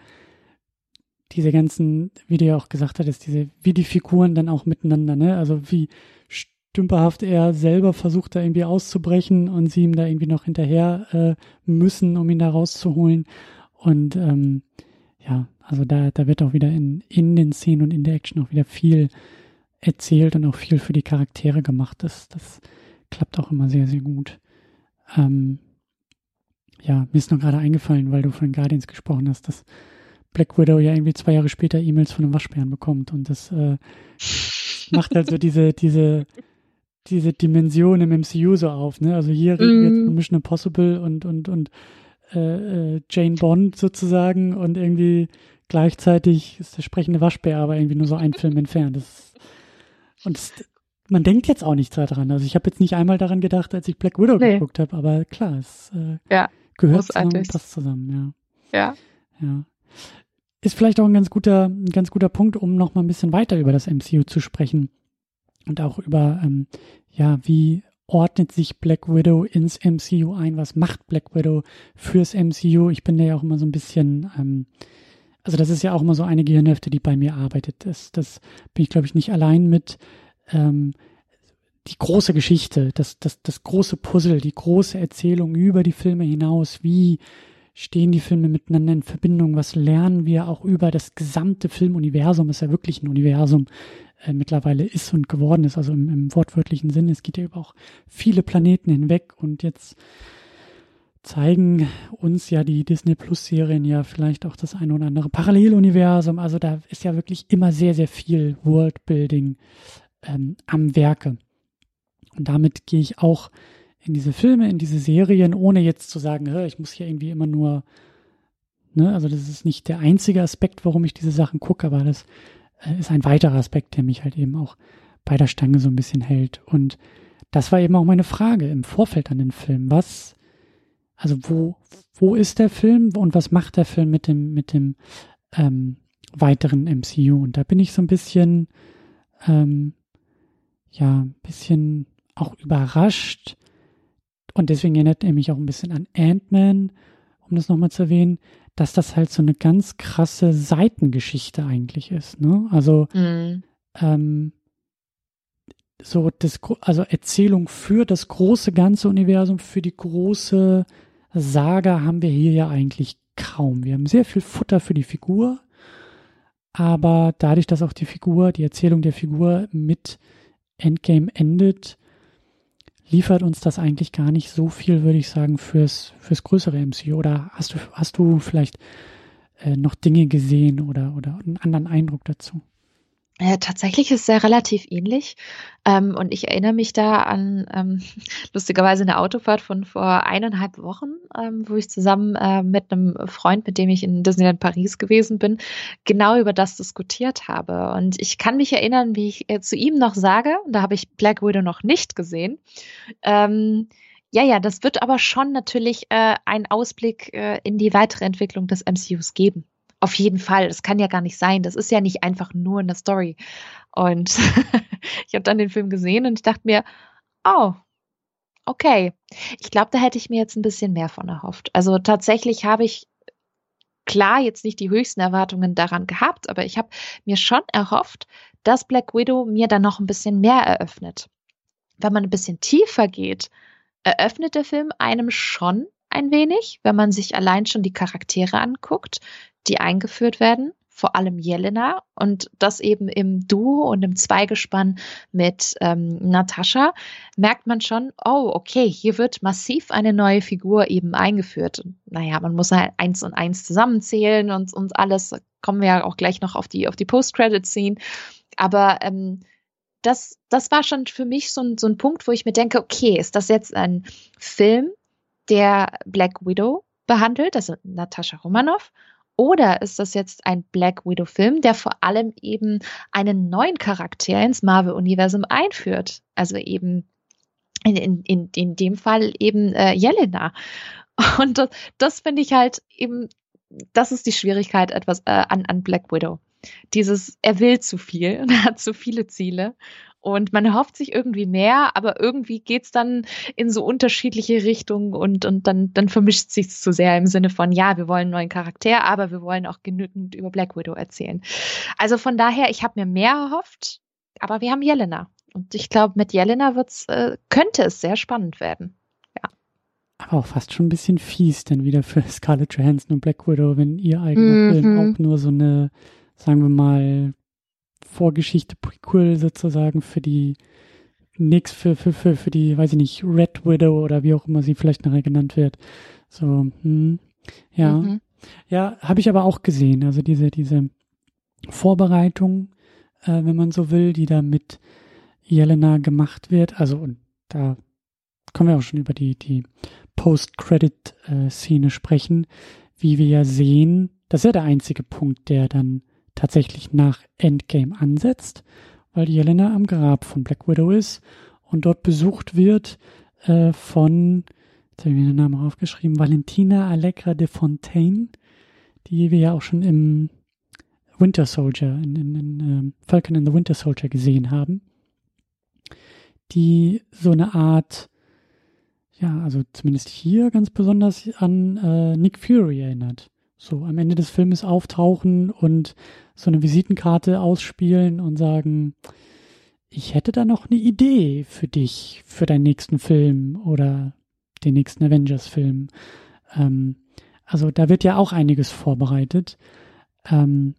diese ganzen, wie du ja auch gesagt hattest, diese, wie die Figuren dann auch miteinander, ne? Also wie stümperhaft er selber versucht, da irgendwie auszubrechen und sie ihm da irgendwie noch hinterher äh, müssen, um ihn da rauszuholen. Und ähm, ja, also da, da wird auch wieder in, in den Szenen und in der Action auch wieder viel erzählt und auch viel für die Charaktere gemacht. Das, das klappt auch immer sehr, sehr gut. Ähm, ja, mir ist noch gerade eingefallen, weil du von Guardians gesprochen hast, dass Black Widow ja irgendwie zwei Jahre später E-Mails von einem Waschbären bekommt und das äh, macht halt so diese, diese, diese Dimension im MCU so auf, ne? Also hier reden wir jetzt von mm. Mission Impossible und, und, und äh, äh, Jane Bond sozusagen und irgendwie gleichzeitig ist der sprechende Waschbär aber irgendwie nur so ein Film entfernt. Das, und das, man denkt jetzt auch nicht daran. Also ich habe jetzt nicht einmal daran gedacht, als ich Black Widow nee. geguckt habe, aber klar, es äh, ja, gehört zusammen und passt zusammen,
ja. Ja.
Ja ist vielleicht auch ein ganz guter, ein ganz guter Punkt, um noch mal ein bisschen weiter über das MCU zu sprechen und auch über, ähm, ja, wie ordnet sich Black Widow ins MCU ein? Was macht Black Widow fürs MCU? Ich bin da ja auch immer so ein bisschen, ähm, also das ist ja auch immer so eine Gehirnhälfte, die bei mir arbeitet. Das, das bin ich, glaube ich, nicht allein mit. Ähm, die große Geschichte, das, das, das große Puzzle, die große Erzählung über die Filme hinaus, wie stehen die Filme miteinander in Verbindung? Was lernen wir auch über das gesamte Filmuniversum? Ist ja wirklich ein Universum äh, mittlerweile ist und geworden ist, also im, im wortwörtlichen Sinne. Es geht ja über auch viele Planeten hinweg und jetzt zeigen uns ja die Disney Plus Serien ja vielleicht auch das eine oder andere Paralleluniversum. Also da ist ja wirklich immer sehr, sehr viel Worldbuilding ähm, am Werke. Und damit gehe ich auch in diese Filme, in diese Serien, ohne jetzt zu sagen, ich muss hier irgendwie immer nur, ne, also das ist nicht der einzige Aspekt, warum ich diese Sachen gucke, aber das äh, ist ein weiterer Aspekt, der mich halt eben auch bei der Stange so ein bisschen hält. Und das war eben auch meine Frage im Vorfeld an den Film. Was, also wo, wo ist der Film und was macht der Film mit dem, mit dem ähm, weiteren MCU? Und da bin ich so ein bisschen, ähm, ja, ein bisschen auch überrascht, und deswegen erinnert er mich auch ein bisschen an Ant-Man, um das nochmal zu erwähnen, dass das halt so eine ganz krasse Seitengeschichte eigentlich ist. Ne? Also mhm. ähm, so das, also Erzählung für das große ganze Universum, für die große Saga haben wir hier ja eigentlich kaum. Wir haben sehr viel Futter für die Figur, aber dadurch, dass auch die Figur, die Erzählung der Figur mit Endgame endet, liefert uns das eigentlich gar nicht so viel, würde ich sagen, fürs, fürs größere MCU. Oder hast du, hast du vielleicht äh, noch Dinge gesehen oder, oder einen anderen Eindruck dazu?
Äh, tatsächlich ist es ja relativ ähnlich. Ähm, und ich erinnere mich da an ähm, lustigerweise eine Autofahrt von vor eineinhalb Wochen, ähm, wo ich zusammen äh, mit einem Freund, mit dem ich in Disneyland Paris gewesen bin, genau über das diskutiert habe. Und ich kann mich erinnern, wie ich äh, zu ihm noch sage, da habe ich Black Widow noch nicht gesehen, ähm, ja, ja, das wird aber schon natürlich äh, einen Ausblick äh, in die weitere Entwicklung des MCUs geben. Auf jeden Fall. Das kann ja gar nicht sein. Das ist ja nicht einfach nur eine Story. Und ich habe dann den Film gesehen und ich dachte mir, oh, okay. Ich glaube, da hätte ich mir jetzt ein bisschen mehr von erhofft. Also tatsächlich habe ich klar jetzt nicht die höchsten Erwartungen daran gehabt, aber ich habe mir schon erhofft, dass Black Widow mir dann noch ein bisschen mehr eröffnet. Wenn man ein bisschen tiefer geht, eröffnet der Film einem schon ein wenig, wenn man sich allein schon die Charaktere anguckt, die eingeführt werden vor allem Jelena und das eben im Duo und im Zweigespann mit ähm, Natascha, merkt man schon, oh, okay, hier wird massiv eine neue Figur eben eingeführt. Und, naja, man muss halt eins und eins zusammenzählen und, und alles, kommen wir ja auch gleich noch auf die, auf die Post-Credit-Scene. Aber ähm, das, das war schon für mich so ein, so ein Punkt, wo ich mir denke, okay, ist das jetzt ein Film, der Black Widow behandelt, also Natascha Romanoff, oder ist das jetzt ein Black Widow-Film, der vor allem eben einen neuen Charakter ins Marvel-Universum einführt? Also eben in, in, in, in dem Fall eben äh, Jelena. Und das, das finde ich halt eben, das ist die Schwierigkeit etwas äh, an, an Black Widow. Dieses, er will zu viel und er hat zu viele Ziele und man hofft sich irgendwie mehr, aber irgendwie geht's dann in so unterschiedliche Richtungen und, und dann, dann vermischt sich's zu sehr im Sinne von, ja, wir wollen einen neuen Charakter, aber wir wollen auch genügend über Black Widow erzählen. Also von daher, ich habe mir mehr erhofft, aber wir haben Jelena. Und ich glaube, mit Jelena wird's, äh, könnte es sehr spannend werden. Ja.
Aber auch fast schon ein bisschen fies dann wieder für Scarlett Johansson und Black Widow, wenn ihr eigener mhm. Film auch nur so eine, sagen wir mal, Vorgeschichte, Prequel sozusagen für die nix für, für, für, für die, weiß ich nicht, Red Widow oder wie auch immer sie vielleicht nachher genannt wird. So, hm, ja. Mhm. Ja, habe ich aber auch gesehen. Also diese, diese Vorbereitung, äh, wenn man so will, die da mit Jelena gemacht wird. Also, und da können wir auch schon über die, die Post-Credit-Szene sprechen, wie wir ja sehen. Das ist ja der einzige Punkt, der dann tatsächlich nach Endgame ansetzt, weil Jelena am Grab von Black Widow ist und dort besucht wird äh, von, jetzt habe ich mir den Namen aufgeschrieben, Valentina Allegra de Fontaine, die wir ja auch schon im Winter Soldier, in, in, in uh, Falcon and the Winter Soldier gesehen haben, die so eine Art, ja, also zumindest hier ganz besonders an äh, Nick Fury erinnert so am Ende des Filmes auftauchen und so eine Visitenkarte ausspielen und sagen, ich hätte da noch eine Idee für dich, für deinen nächsten Film oder den nächsten Avengers-Film. Ähm, also da wird ja auch einiges vorbereitet. Ähm,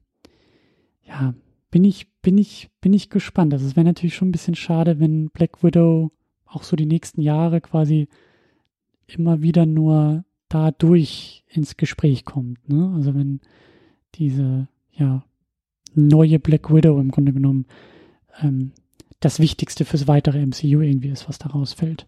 ja, bin ich, bin ich, bin ich gespannt. Also es wäre natürlich schon ein bisschen schade, wenn Black Widow auch so die nächsten Jahre quasi immer wieder nur dadurch ins Gespräch kommt. Ne? Also wenn diese ja neue Black Widow im Grunde genommen ähm, das Wichtigste fürs weitere MCU irgendwie ist, was da rausfällt.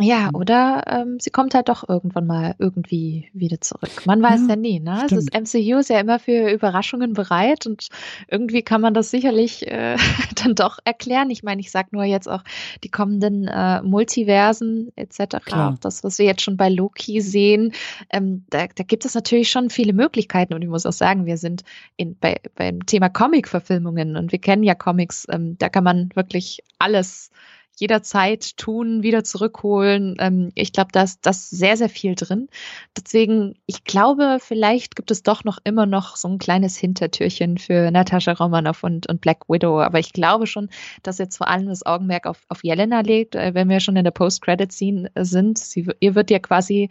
Ja, mhm. oder ähm, sie kommt halt doch irgendwann mal irgendwie wieder zurück. Man weiß ja, ja nie, ne? Also das MCU ist ja immer für Überraschungen bereit und irgendwie kann man das sicherlich äh, dann doch erklären. Ich meine, ich sag nur jetzt auch die kommenden äh, Multiversen etc. Klar. Das, was wir jetzt schon bei Loki sehen, ähm, da, da gibt es natürlich schon viele Möglichkeiten und ich muss auch sagen, wir sind in, bei, beim Thema Comic-Verfilmungen und wir kennen ja Comics, ähm, da kann man wirklich alles jederzeit tun, wieder zurückholen. Ähm, ich glaube, da ist das sehr, sehr viel drin. Deswegen, ich glaube, vielleicht gibt es doch noch immer noch so ein kleines Hintertürchen für Natascha Romanoff und, und Black Widow. Aber ich glaube schon, dass jetzt vor allem das Augenmerk auf, auf Jelena legt, äh, wenn wir schon in der Post-Credit-Scene sind. Sie, ihr wird ja quasi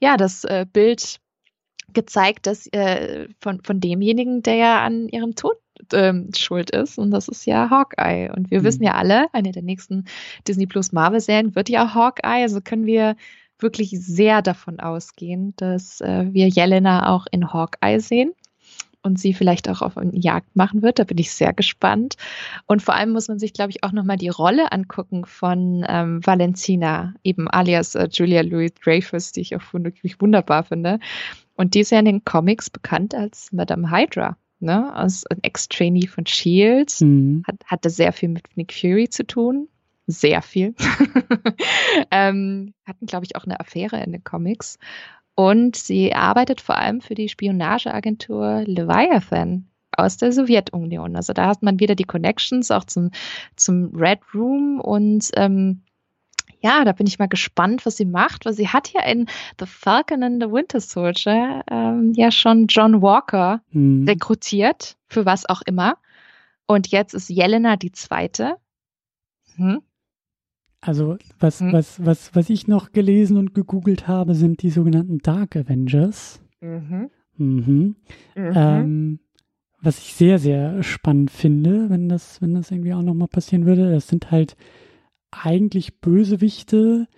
ja, das äh, Bild gezeigt, dass äh, von, von demjenigen, der ja an ihrem Tod ähm, schuld ist. Und das ist ja Hawkeye. Und wir mhm. wissen ja alle, eine der nächsten Disney Plus Marvel-Serien wird ja Hawkeye. Also können wir wirklich sehr davon ausgehen, dass äh, wir Jelena auch in Hawkeye sehen und sie vielleicht auch auf eine Jagd machen wird. Da bin ich sehr gespannt. Und vor allem muss man sich, glaube ich, auch nochmal die Rolle angucken von ähm, Valentina, eben alias äh, Julia Louis Dreyfus, die ich auch wirklich wunderbar finde. Und die ist ja in den Comics bekannt als Madame Hydra. Ne, als ein Ex-Trainee von Shield, mhm. hat, hatte sehr viel mit Nick Fury zu tun. sehr viel. ähm, hatten, glaube ich, auch eine Affäre in den Comics. Und sie arbeitet vor allem für die Spionageagentur Leviathan aus der Sowjetunion. Also da hat man wieder die Connections auch zum, zum Red Room und ähm, ja, da bin ich mal gespannt, was sie macht, weil sie hat ja in The Falcon and the Winter Soldier ähm, ja schon John Walker mhm. rekrutiert, für was auch immer. Und jetzt ist Jelena die zweite.
Hm? Also was, hm. was, was, was ich noch gelesen und gegoogelt habe, sind die sogenannten Dark Avengers. Mhm. Mhm. Mhm. Ähm, was ich sehr, sehr spannend finde, wenn das, wenn das irgendwie auch nochmal passieren würde. Das sind halt eigentlich Bösewichte,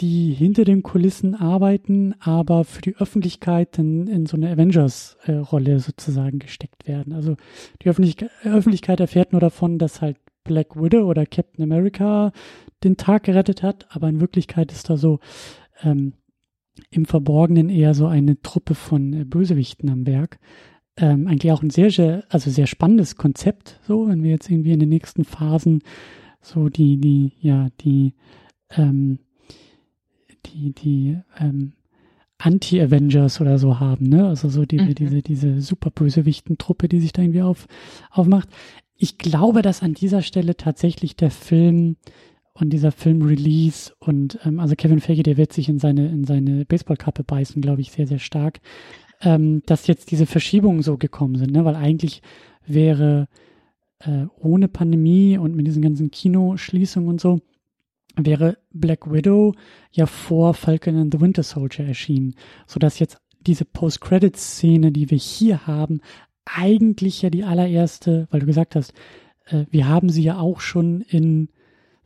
die hinter den Kulissen arbeiten, aber für die Öffentlichkeit in, in so eine Avengers-Rolle sozusagen gesteckt werden. Also die Öffentlich Öffentlichkeit erfährt nur davon, dass halt Black Widow oder Captain America den Tag gerettet hat, aber in Wirklichkeit ist da so ähm, im Verborgenen eher so eine Truppe von äh, Bösewichten am Werk. Ähm, eigentlich auch ein sehr, sehr, also sehr spannendes Konzept, so, wenn wir jetzt irgendwie in den nächsten Phasen so die, die, ja, die, ähm, die, die, ähm, Anti-Avengers oder so haben, ne? Also so die, mhm. diese, diese super Bösewichten-Truppe, die sich da irgendwie auf, aufmacht. Ich glaube, dass an dieser Stelle tatsächlich der Film und dieser Film-Release und ähm, also Kevin Feige, der wird sich in seine, in seine Baseballkappe beißen, glaube ich, sehr, sehr stark, ähm, dass jetzt diese Verschiebungen so gekommen sind, ne? Weil eigentlich wäre äh, ohne Pandemie und mit diesen ganzen Kinoschließungen und so, wäre Black Widow ja vor Falcon and the Winter Soldier erschienen, sodass jetzt diese Post-Credits-Szene, die wir hier haben, eigentlich ja die allererste, weil du gesagt hast, äh, wir haben sie ja auch schon in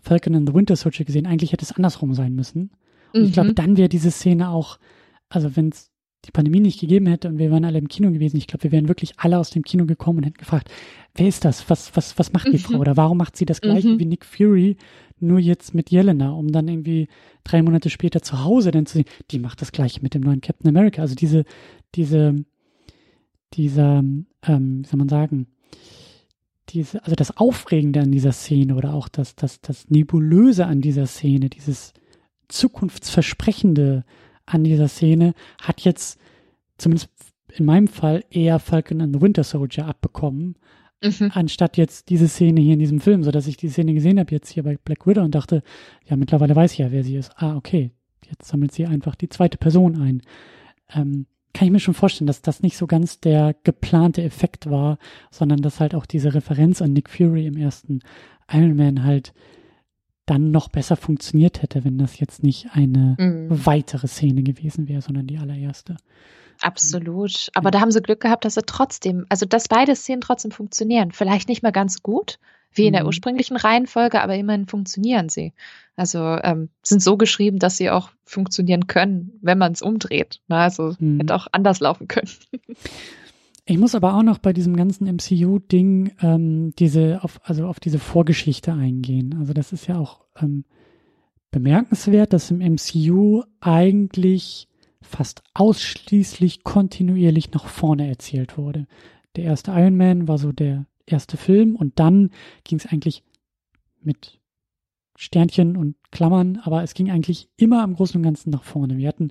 Falcon and the Winter Soldier gesehen. Eigentlich hätte es andersrum sein müssen. Und mhm. ich glaube, dann wäre diese Szene auch, also wenn es die Pandemie nicht gegeben hätte und wir wären alle im Kino gewesen, ich glaube, wir wären wirklich alle aus dem Kino gekommen und hätten gefragt, wer ist das? Was, was, was macht die mhm. Frau? Oder warum macht sie das gleiche mhm. wie Nick Fury, nur jetzt mit Jelena, um dann irgendwie drei Monate später zu Hause dann zu sehen, die macht das gleiche mit dem neuen Captain America. Also diese, diese, dieser, ähm, wie soll man sagen, diese, also das Aufregende an dieser Szene oder auch das, das, das Nebulöse an dieser Szene, dieses Zukunftsversprechende an dieser Szene hat jetzt zumindest in meinem Fall eher Falcon and the Winter Soldier abbekommen, mhm. anstatt jetzt diese Szene hier in diesem Film, so dass ich die Szene gesehen habe jetzt hier bei Black Widow und dachte, ja, mittlerweile weiß ich ja, wer sie ist. Ah, okay, jetzt sammelt sie einfach die zweite Person ein. Ähm, kann ich mir schon vorstellen, dass das nicht so ganz der geplante Effekt war, sondern dass halt auch diese Referenz an Nick Fury im ersten Iron Man halt dann noch besser funktioniert hätte, wenn das jetzt nicht eine mhm. weitere Szene gewesen wäre, sondern die allererste.
Absolut. Aber ja. da haben sie Glück gehabt, dass sie trotzdem, also dass beide Szenen trotzdem funktionieren. Vielleicht nicht mehr ganz gut, wie in der mhm. ursprünglichen Reihenfolge, aber immerhin funktionieren sie. Also ähm, sind so geschrieben, dass sie auch funktionieren können, wenn man es umdreht. Na, also mhm. hätte auch anders laufen können.
Ich muss aber auch noch bei diesem ganzen MCU-Ding ähm, diese auf, also auf diese Vorgeschichte eingehen. Also das ist ja auch ähm, bemerkenswert, dass im MCU eigentlich fast ausschließlich kontinuierlich nach vorne erzählt wurde. Der erste Iron Man war so der erste Film und dann ging es eigentlich mit Sternchen und Klammern, aber es ging eigentlich immer am Großen und Ganzen nach vorne. Wir hatten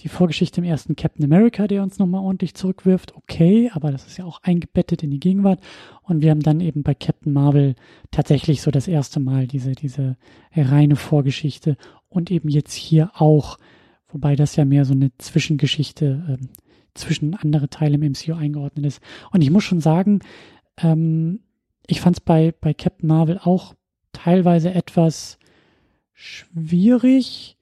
die Vorgeschichte im ersten Captain America, der uns nochmal ordentlich zurückwirft, okay, aber das ist ja auch eingebettet in die Gegenwart. Und wir haben dann eben bei Captain Marvel tatsächlich so das erste Mal diese, diese reine Vorgeschichte und eben jetzt hier auch, wobei das ja mehr so eine Zwischengeschichte äh, zwischen andere Teile im MCU eingeordnet ist. Und ich muss schon sagen, ähm, ich fand es bei, bei Captain Marvel auch teilweise etwas schwierig,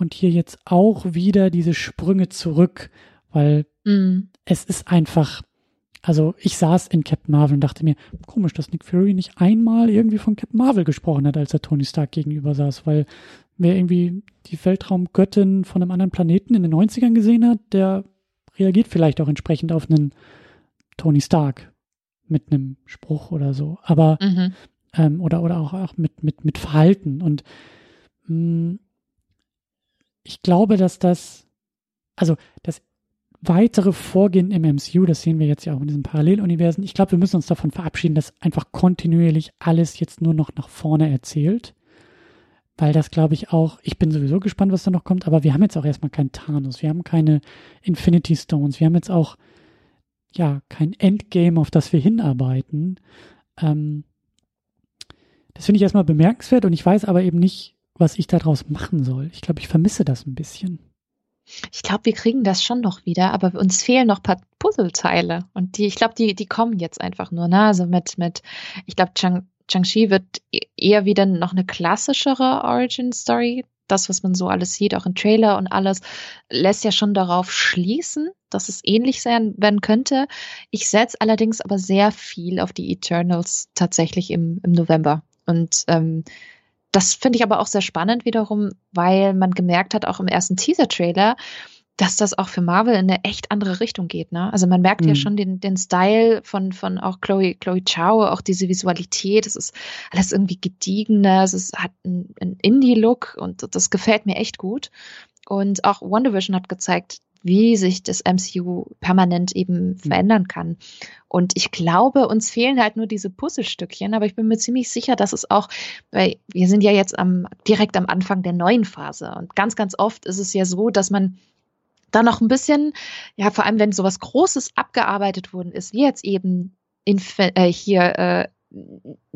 und hier jetzt auch wieder diese Sprünge zurück, weil mm. es ist einfach, also ich saß in Captain Marvel und dachte mir, komisch, dass Nick Fury nicht einmal irgendwie von Captain Marvel gesprochen hat, als er Tony Stark gegenüber saß, weil wer irgendwie die Weltraumgöttin von einem anderen Planeten in den 90ern gesehen hat, der reagiert vielleicht auch entsprechend auf einen Tony Stark mit einem Spruch oder so, aber mhm. ähm, oder oder auch, auch mit mit mit Verhalten und mh, mm, ich glaube, dass das, also das weitere Vorgehen im MCU, das sehen wir jetzt ja auch in diesen Paralleluniversen, ich glaube, wir müssen uns davon verabschieden, dass einfach kontinuierlich alles jetzt nur noch nach vorne erzählt. weil das glaube ich auch, ich bin sowieso gespannt, was da noch kommt, aber wir haben jetzt auch erstmal keinen Thanos, wir haben keine Infinity Stones, wir haben jetzt auch ja kein Endgame, auf das wir hinarbeiten. Ähm, das finde ich erstmal bemerkenswert und ich weiß aber eben nicht, was ich daraus machen soll. Ich glaube, ich vermisse das ein bisschen.
Ich glaube, wir kriegen das schon noch wieder, aber uns fehlen noch ein paar Puzzleteile. Und die, ich glaube, die, die kommen jetzt einfach nur. Ne? Also mit, mit, ich glaube, Chang, Chang-Chi wird e-, eher wieder noch eine klassischere Origin-Story. Das, was man so alles sieht, auch im Trailer und alles, lässt ja schon darauf schließen, dass es ähnlich sein werden könnte. Ich setze allerdings aber sehr viel auf die Eternals tatsächlich im, im November. Und ähm, das finde ich aber auch sehr spannend wiederum, weil man gemerkt hat, auch im ersten Teaser-Trailer, dass das auch für Marvel in eine echt andere Richtung geht. Ne? Also man merkt mhm. ja schon den, den Style von, von auch Chloe, Chloe Chow, auch diese Visualität. Es ist alles irgendwie gediegener, es ist, hat einen, einen Indie-Look und das gefällt mir echt gut. Und auch WandaVision hat gezeigt, wie sich das MCU permanent eben mhm. verändern kann. Und ich glaube, uns fehlen halt nur diese Puzzlestückchen, aber ich bin mir ziemlich sicher, dass es auch, weil wir sind ja jetzt am, direkt am Anfang der neuen Phase. Und ganz, ganz oft ist es ja so, dass man da noch ein bisschen, ja, vor allem wenn sowas Großes abgearbeitet worden ist, wie jetzt eben in, äh, hier äh,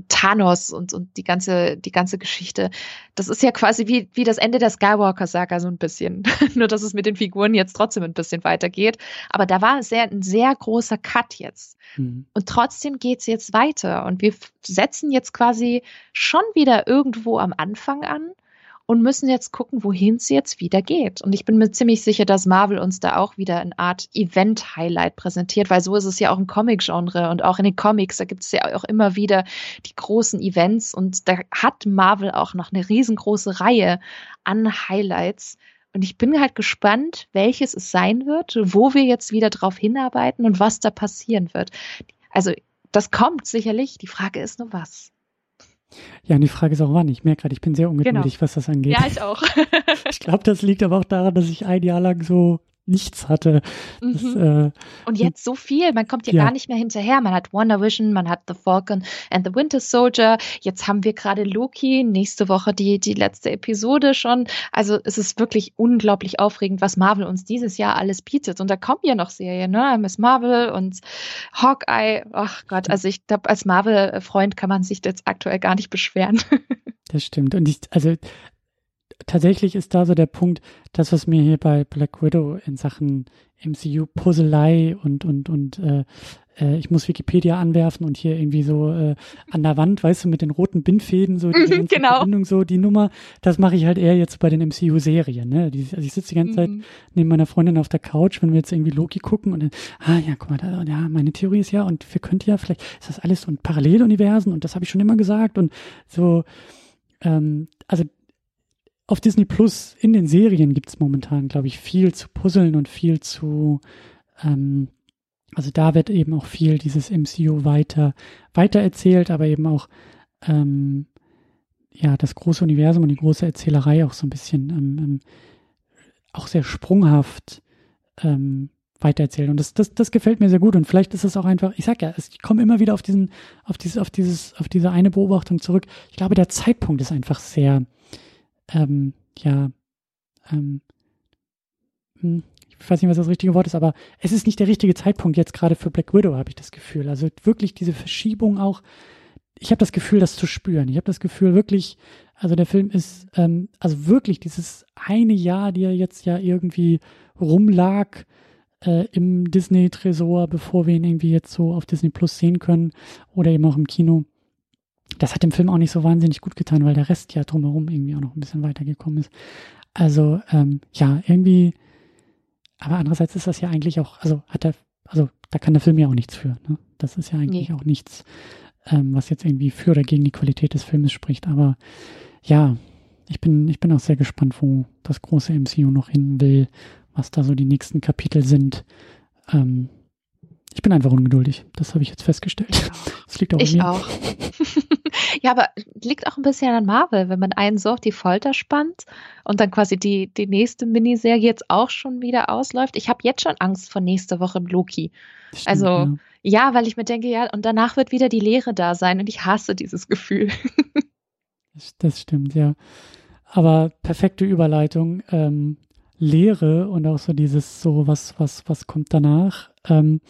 Thanos und, und die ganze, die ganze Geschichte. Das ist ja quasi wie, wie das Ende der Skywalker-Saga so ein bisschen. Nur, dass es mit den Figuren jetzt trotzdem ein bisschen weitergeht. Aber da war sehr, ein sehr großer Cut jetzt. Mhm. Und trotzdem geht's jetzt weiter. Und wir setzen jetzt quasi schon wieder irgendwo am Anfang an und müssen jetzt gucken, wohin es jetzt wieder geht. Und ich bin mir ziemlich sicher, dass Marvel uns da auch wieder eine Art Event-Highlight präsentiert, weil so ist es ja auch im Comic-Genre und auch in den Comics, da gibt es ja auch immer wieder die großen Events und da hat Marvel auch noch eine riesengroße Reihe an Highlights. Und ich bin halt gespannt, welches es sein wird, wo wir jetzt wieder drauf hinarbeiten und was da passieren wird. Also das kommt sicherlich. Die Frage ist nur was.
Ja, und die Frage ist auch wann. Ich merke gerade, ich bin sehr ungeduldig, genau. was das angeht.
Ja, ich auch.
ich glaube, das liegt aber auch daran, dass ich ein Jahr lang so nichts hatte. Das,
mhm. äh, und jetzt so viel, man kommt ja, ja, gar nicht mehr hinterher. Man hat Wonder Vision, man hat The Falcon and the Winter Soldier. Jetzt haben wir gerade Loki, nächste Woche die, die letzte Episode schon. Also es ist wirklich unglaublich aufregend, was Marvel uns dieses Jahr alles bietet. Und da kommen ja noch Serien, ne? Miss Marvel und Hawkeye. Ach Gott, also ich glaube, als Marvel-Freund kann man sich jetzt aktuell gar nicht beschweren.
Das stimmt. Und ich, also tatsächlich ist da so der Punkt, das, was mir hier bei Black Widow in Sachen MCU-Puzzlei und, und, und äh, äh, ich muss Wikipedia anwerfen und hier irgendwie so äh, an der Wand, weißt du, mit den roten Bindfäden, so die
mhm, genau.
Verbindung, so die Nummer, das mache ich halt eher jetzt bei den MCU-Serien. Ne? Die, also ich sitze die ganze mhm. Zeit neben meiner Freundin auf der Couch, wenn wir jetzt irgendwie Loki gucken und dann, ah ja, guck mal, da, ja, meine Theorie ist ja, und wir könnten ja, vielleicht ist das alles so ein Paralleluniversen und das habe ich schon immer gesagt und so, ähm, also auf Disney Plus in den Serien gibt es momentan, glaube ich, viel zu puzzeln und viel zu, ähm, also da wird eben auch viel dieses MCU weiter, weiter erzählt, aber eben auch, ähm, ja, das große Universum und die große Erzählerei auch so ein bisschen, ähm, ähm auch sehr sprunghaft, ähm, weitererzählt. Und das, das, das gefällt mir sehr gut. Und vielleicht ist es auch einfach, ich sag ja, ich komme immer wieder auf diesen, auf dieses, auf dieses, auf diese eine Beobachtung zurück. Ich glaube, der Zeitpunkt ist einfach sehr, ähm, ja, ähm, hm, ich weiß nicht, was das richtige Wort ist, aber es ist nicht der richtige Zeitpunkt jetzt gerade für Black Widow, habe ich das Gefühl. Also wirklich diese Verschiebung auch. Ich habe das Gefühl, das zu spüren. Ich habe das Gefühl, wirklich, also der Film ist, ähm, also wirklich dieses eine Jahr, die er jetzt ja irgendwie rumlag äh, im Disney-Tresor, bevor wir ihn irgendwie jetzt so auf Disney Plus sehen können oder eben auch im Kino das hat dem Film auch nicht so wahnsinnig gut getan, weil der Rest ja drumherum irgendwie auch noch ein bisschen weitergekommen ist. Also, ähm, ja, irgendwie, aber andererseits ist das ja eigentlich auch, also hat er, also da kann der Film ja auch nichts für. Ne? Das ist ja eigentlich nee. auch nichts, ähm, was jetzt irgendwie für oder gegen die Qualität des Filmes spricht. Aber ja, ich bin, ich bin auch sehr gespannt, wo das große MCU noch hin will, was da so die nächsten Kapitel sind. Ähm, ich bin einfach ungeduldig. Das habe ich jetzt festgestellt. Das liegt auch
ich
an mir.
auch. ja, aber liegt auch ein bisschen an Marvel, wenn man einen so auf die Folter spannt und dann quasi die, die nächste Miniserie jetzt auch schon wieder ausläuft. Ich habe jetzt schon Angst vor nächster Woche im Loki. Stimmt, also ja. ja, weil ich mir denke, ja, und danach wird wieder die Leere da sein und ich hasse dieses Gefühl.
das, stimmt, ja. Aber perfekte Überleitung. Ähm, Lehre und auch so dieses so, was, was, was kommt danach. Ähm,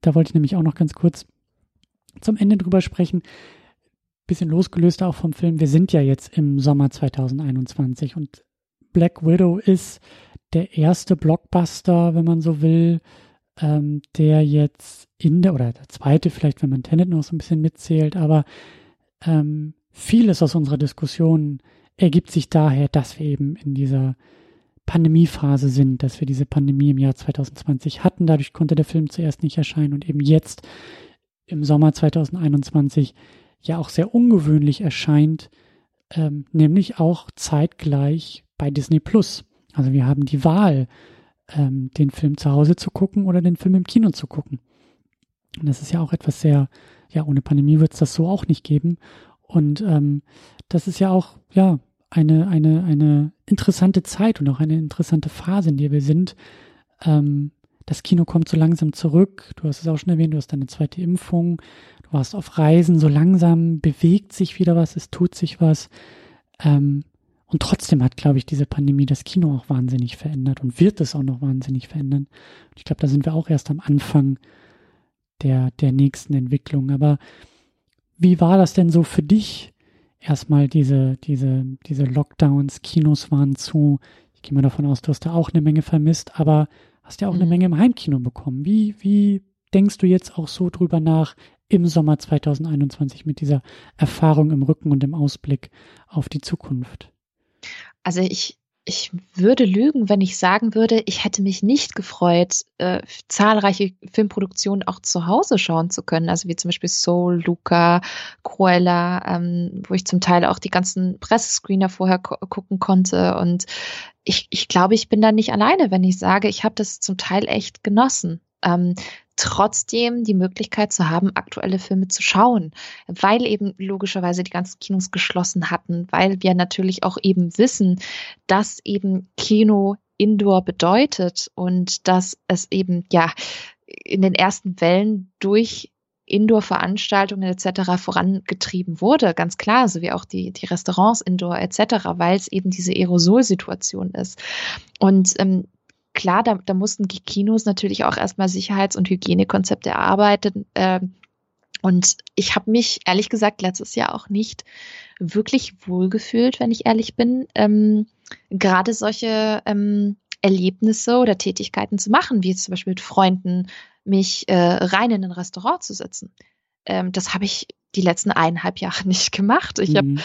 da wollte ich nämlich auch noch ganz kurz zum Ende drüber sprechen. Bisschen losgelöst auch vom Film. Wir sind ja jetzt im Sommer 2021 und Black Widow ist der erste Blockbuster, wenn man so will, ähm, der jetzt in der, oder der zweite vielleicht, wenn man Tenet noch so ein bisschen mitzählt, aber ähm, vieles aus unserer Diskussion ergibt sich daher, dass wir eben in dieser Pandemiephase sind, dass wir diese Pandemie im Jahr 2020 hatten. Dadurch konnte der Film zuerst nicht erscheinen und eben jetzt im Sommer 2021 ja auch sehr ungewöhnlich erscheint, ähm, nämlich auch zeitgleich bei Disney Plus. Also wir haben die Wahl, ähm, den Film zu Hause zu gucken oder den Film im Kino zu gucken. Und das ist ja auch etwas sehr, ja, ohne Pandemie wird es das so auch nicht geben. Und ähm, das ist ja auch, ja, eine, eine, eine interessante Zeit und auch eine interessante Phase, in der wir sind. Ähm, das Kino kommt so langsam zurück. Du hast es auch schon erwähnt, du hast deine zweite Impfung, warst auf Reisen, so langsam bewegt sich wieder was, es tut sich was. Ähm, und trotzdem hat, glaube ich, diese Pandemie das Kino auch wahnsinnig verändert und wird es auch noch wahnsinnig verändern. Und ich glaube, da sind wir auch erst am Anfang der, der nächsten Entwicklung. Aber wie war das denn so für dich? Erstmal diese, diese, diese Lockdowns, Kinos waren zu. Ich gehe mal davon aus, du hast da auch eine Menge vermisst, aber hast ja auch mhm. eine Menge im Heimkino bekommen. Wie, wie denkst du jetzt auch so drüber nach im Sommer 2021 mit dieser Erfahrung im Rücken und im Ausblick auf die Zukunft?
Also ich, ich würde lügen, wenn ich sagen würde, ich hätte mich nicht gefreut, äh, zahlreiche Filmproduktionen auch zu Hause schauen zu können. Also wie zum Beispiel Soul, Luca, Cruella, ähm, wo ich zum Teil auch die ganzen Pressescreener vorher gucken konnte. Und ich, ich glaube, ich bin da nicht alleine, wenn ich sage, ich habe das zum Teil echt genossen. Ähm, trotzdem die Möglichkeit zu haben, aktuelle Filme zu schauen, weil eben logischerweise die ganzen Kinos geschlossen hatten, weil wir natürlich auch eben wissen, dass eben Kino Indoor bedeutet und dass es eben ja in den ersten Wellen durch Indoor-Veranstaltungen etc. vorangetrieben wurde, ganz klar, so wie auch die, die Restaurants Indoor etc., weil es eben diese Aerosolsituation ist. Und ähm, klar, da, da mussten die Kinos natürlich auch erstmal Sicherheits- und Hygienekonzepte erarbeiten. Äh, und ich habe mich ehrlich gesagt letztes Jahr auch nicht wirklich wohlgefühlt, wenn ich ehrlich bin, ähm, gerade solche ähm, Erlebnisse oder Tätigkeiten zu machen, wie jetzt zum Beispiel mit Freunden, mich äh, rein in ein Restaurant zu setzen. Ähm, das habe ich die letzten eineinhalb Jahre nicht gemacht. Ich mhm.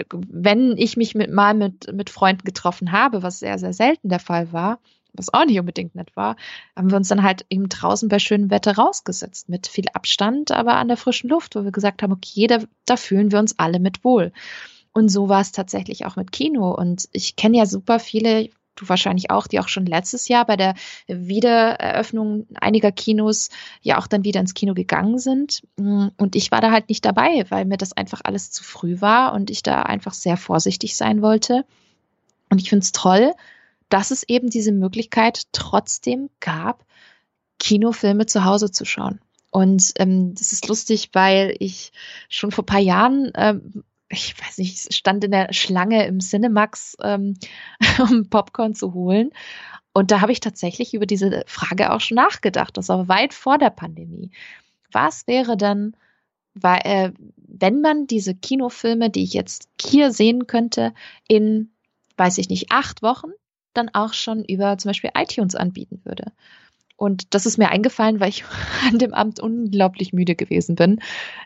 habe, wenn ich mich mit, mal mit, mit Freunden getroffen habe, was sehr, sehr selten der Fall war, was auch nicht unbedingt nett war, haben wir uns dann halt eben draußen bei schönem Wetter rausgesetzt, mit viel Abstand, aber an der frischen Luft, wo wir gesagt haben, okay, da, da fühlen wir uns alle mit wohl. Und so war es tatsächlich auch mit Kino. Und ich kenne ja super viele, du wahrscheinlich auch, die auch schon letztes Jahr bei der Wiedereröffnung einiger Kinos ja auch dann wieder ins Kino gegangen sind. Und ich war da halt nicht dabei, weil mir das einfach alles zu früh war und ich da einfach sehr vorsichtig sein wollte. Und ich finde es toll, dass es eben diese Möglichkeit trotzdem gab, Kinofilme zu Hause zu schauen. Und ähm, das ist lustig, weil ich schon vor paar Jahren, ähm, ich weiß nicht, stand in der Schlange im Cinemax, ähm, um Popcorn zu holen. Und da habe ich tatsächlich über diese Frage auch schon nachgedacht, das war weit vor der Pandemie. Was wäre dann, äh, wenn man diese Kinofilme, die ich jetzt hier sehen könnte, in, weiß ich nicht, acht Wochen dann auch schon über zum Beispiel iTunes anbieten würde. Und das ist mir eingefallen, weil ich an dem Abend unglaublich müde gewesen bin.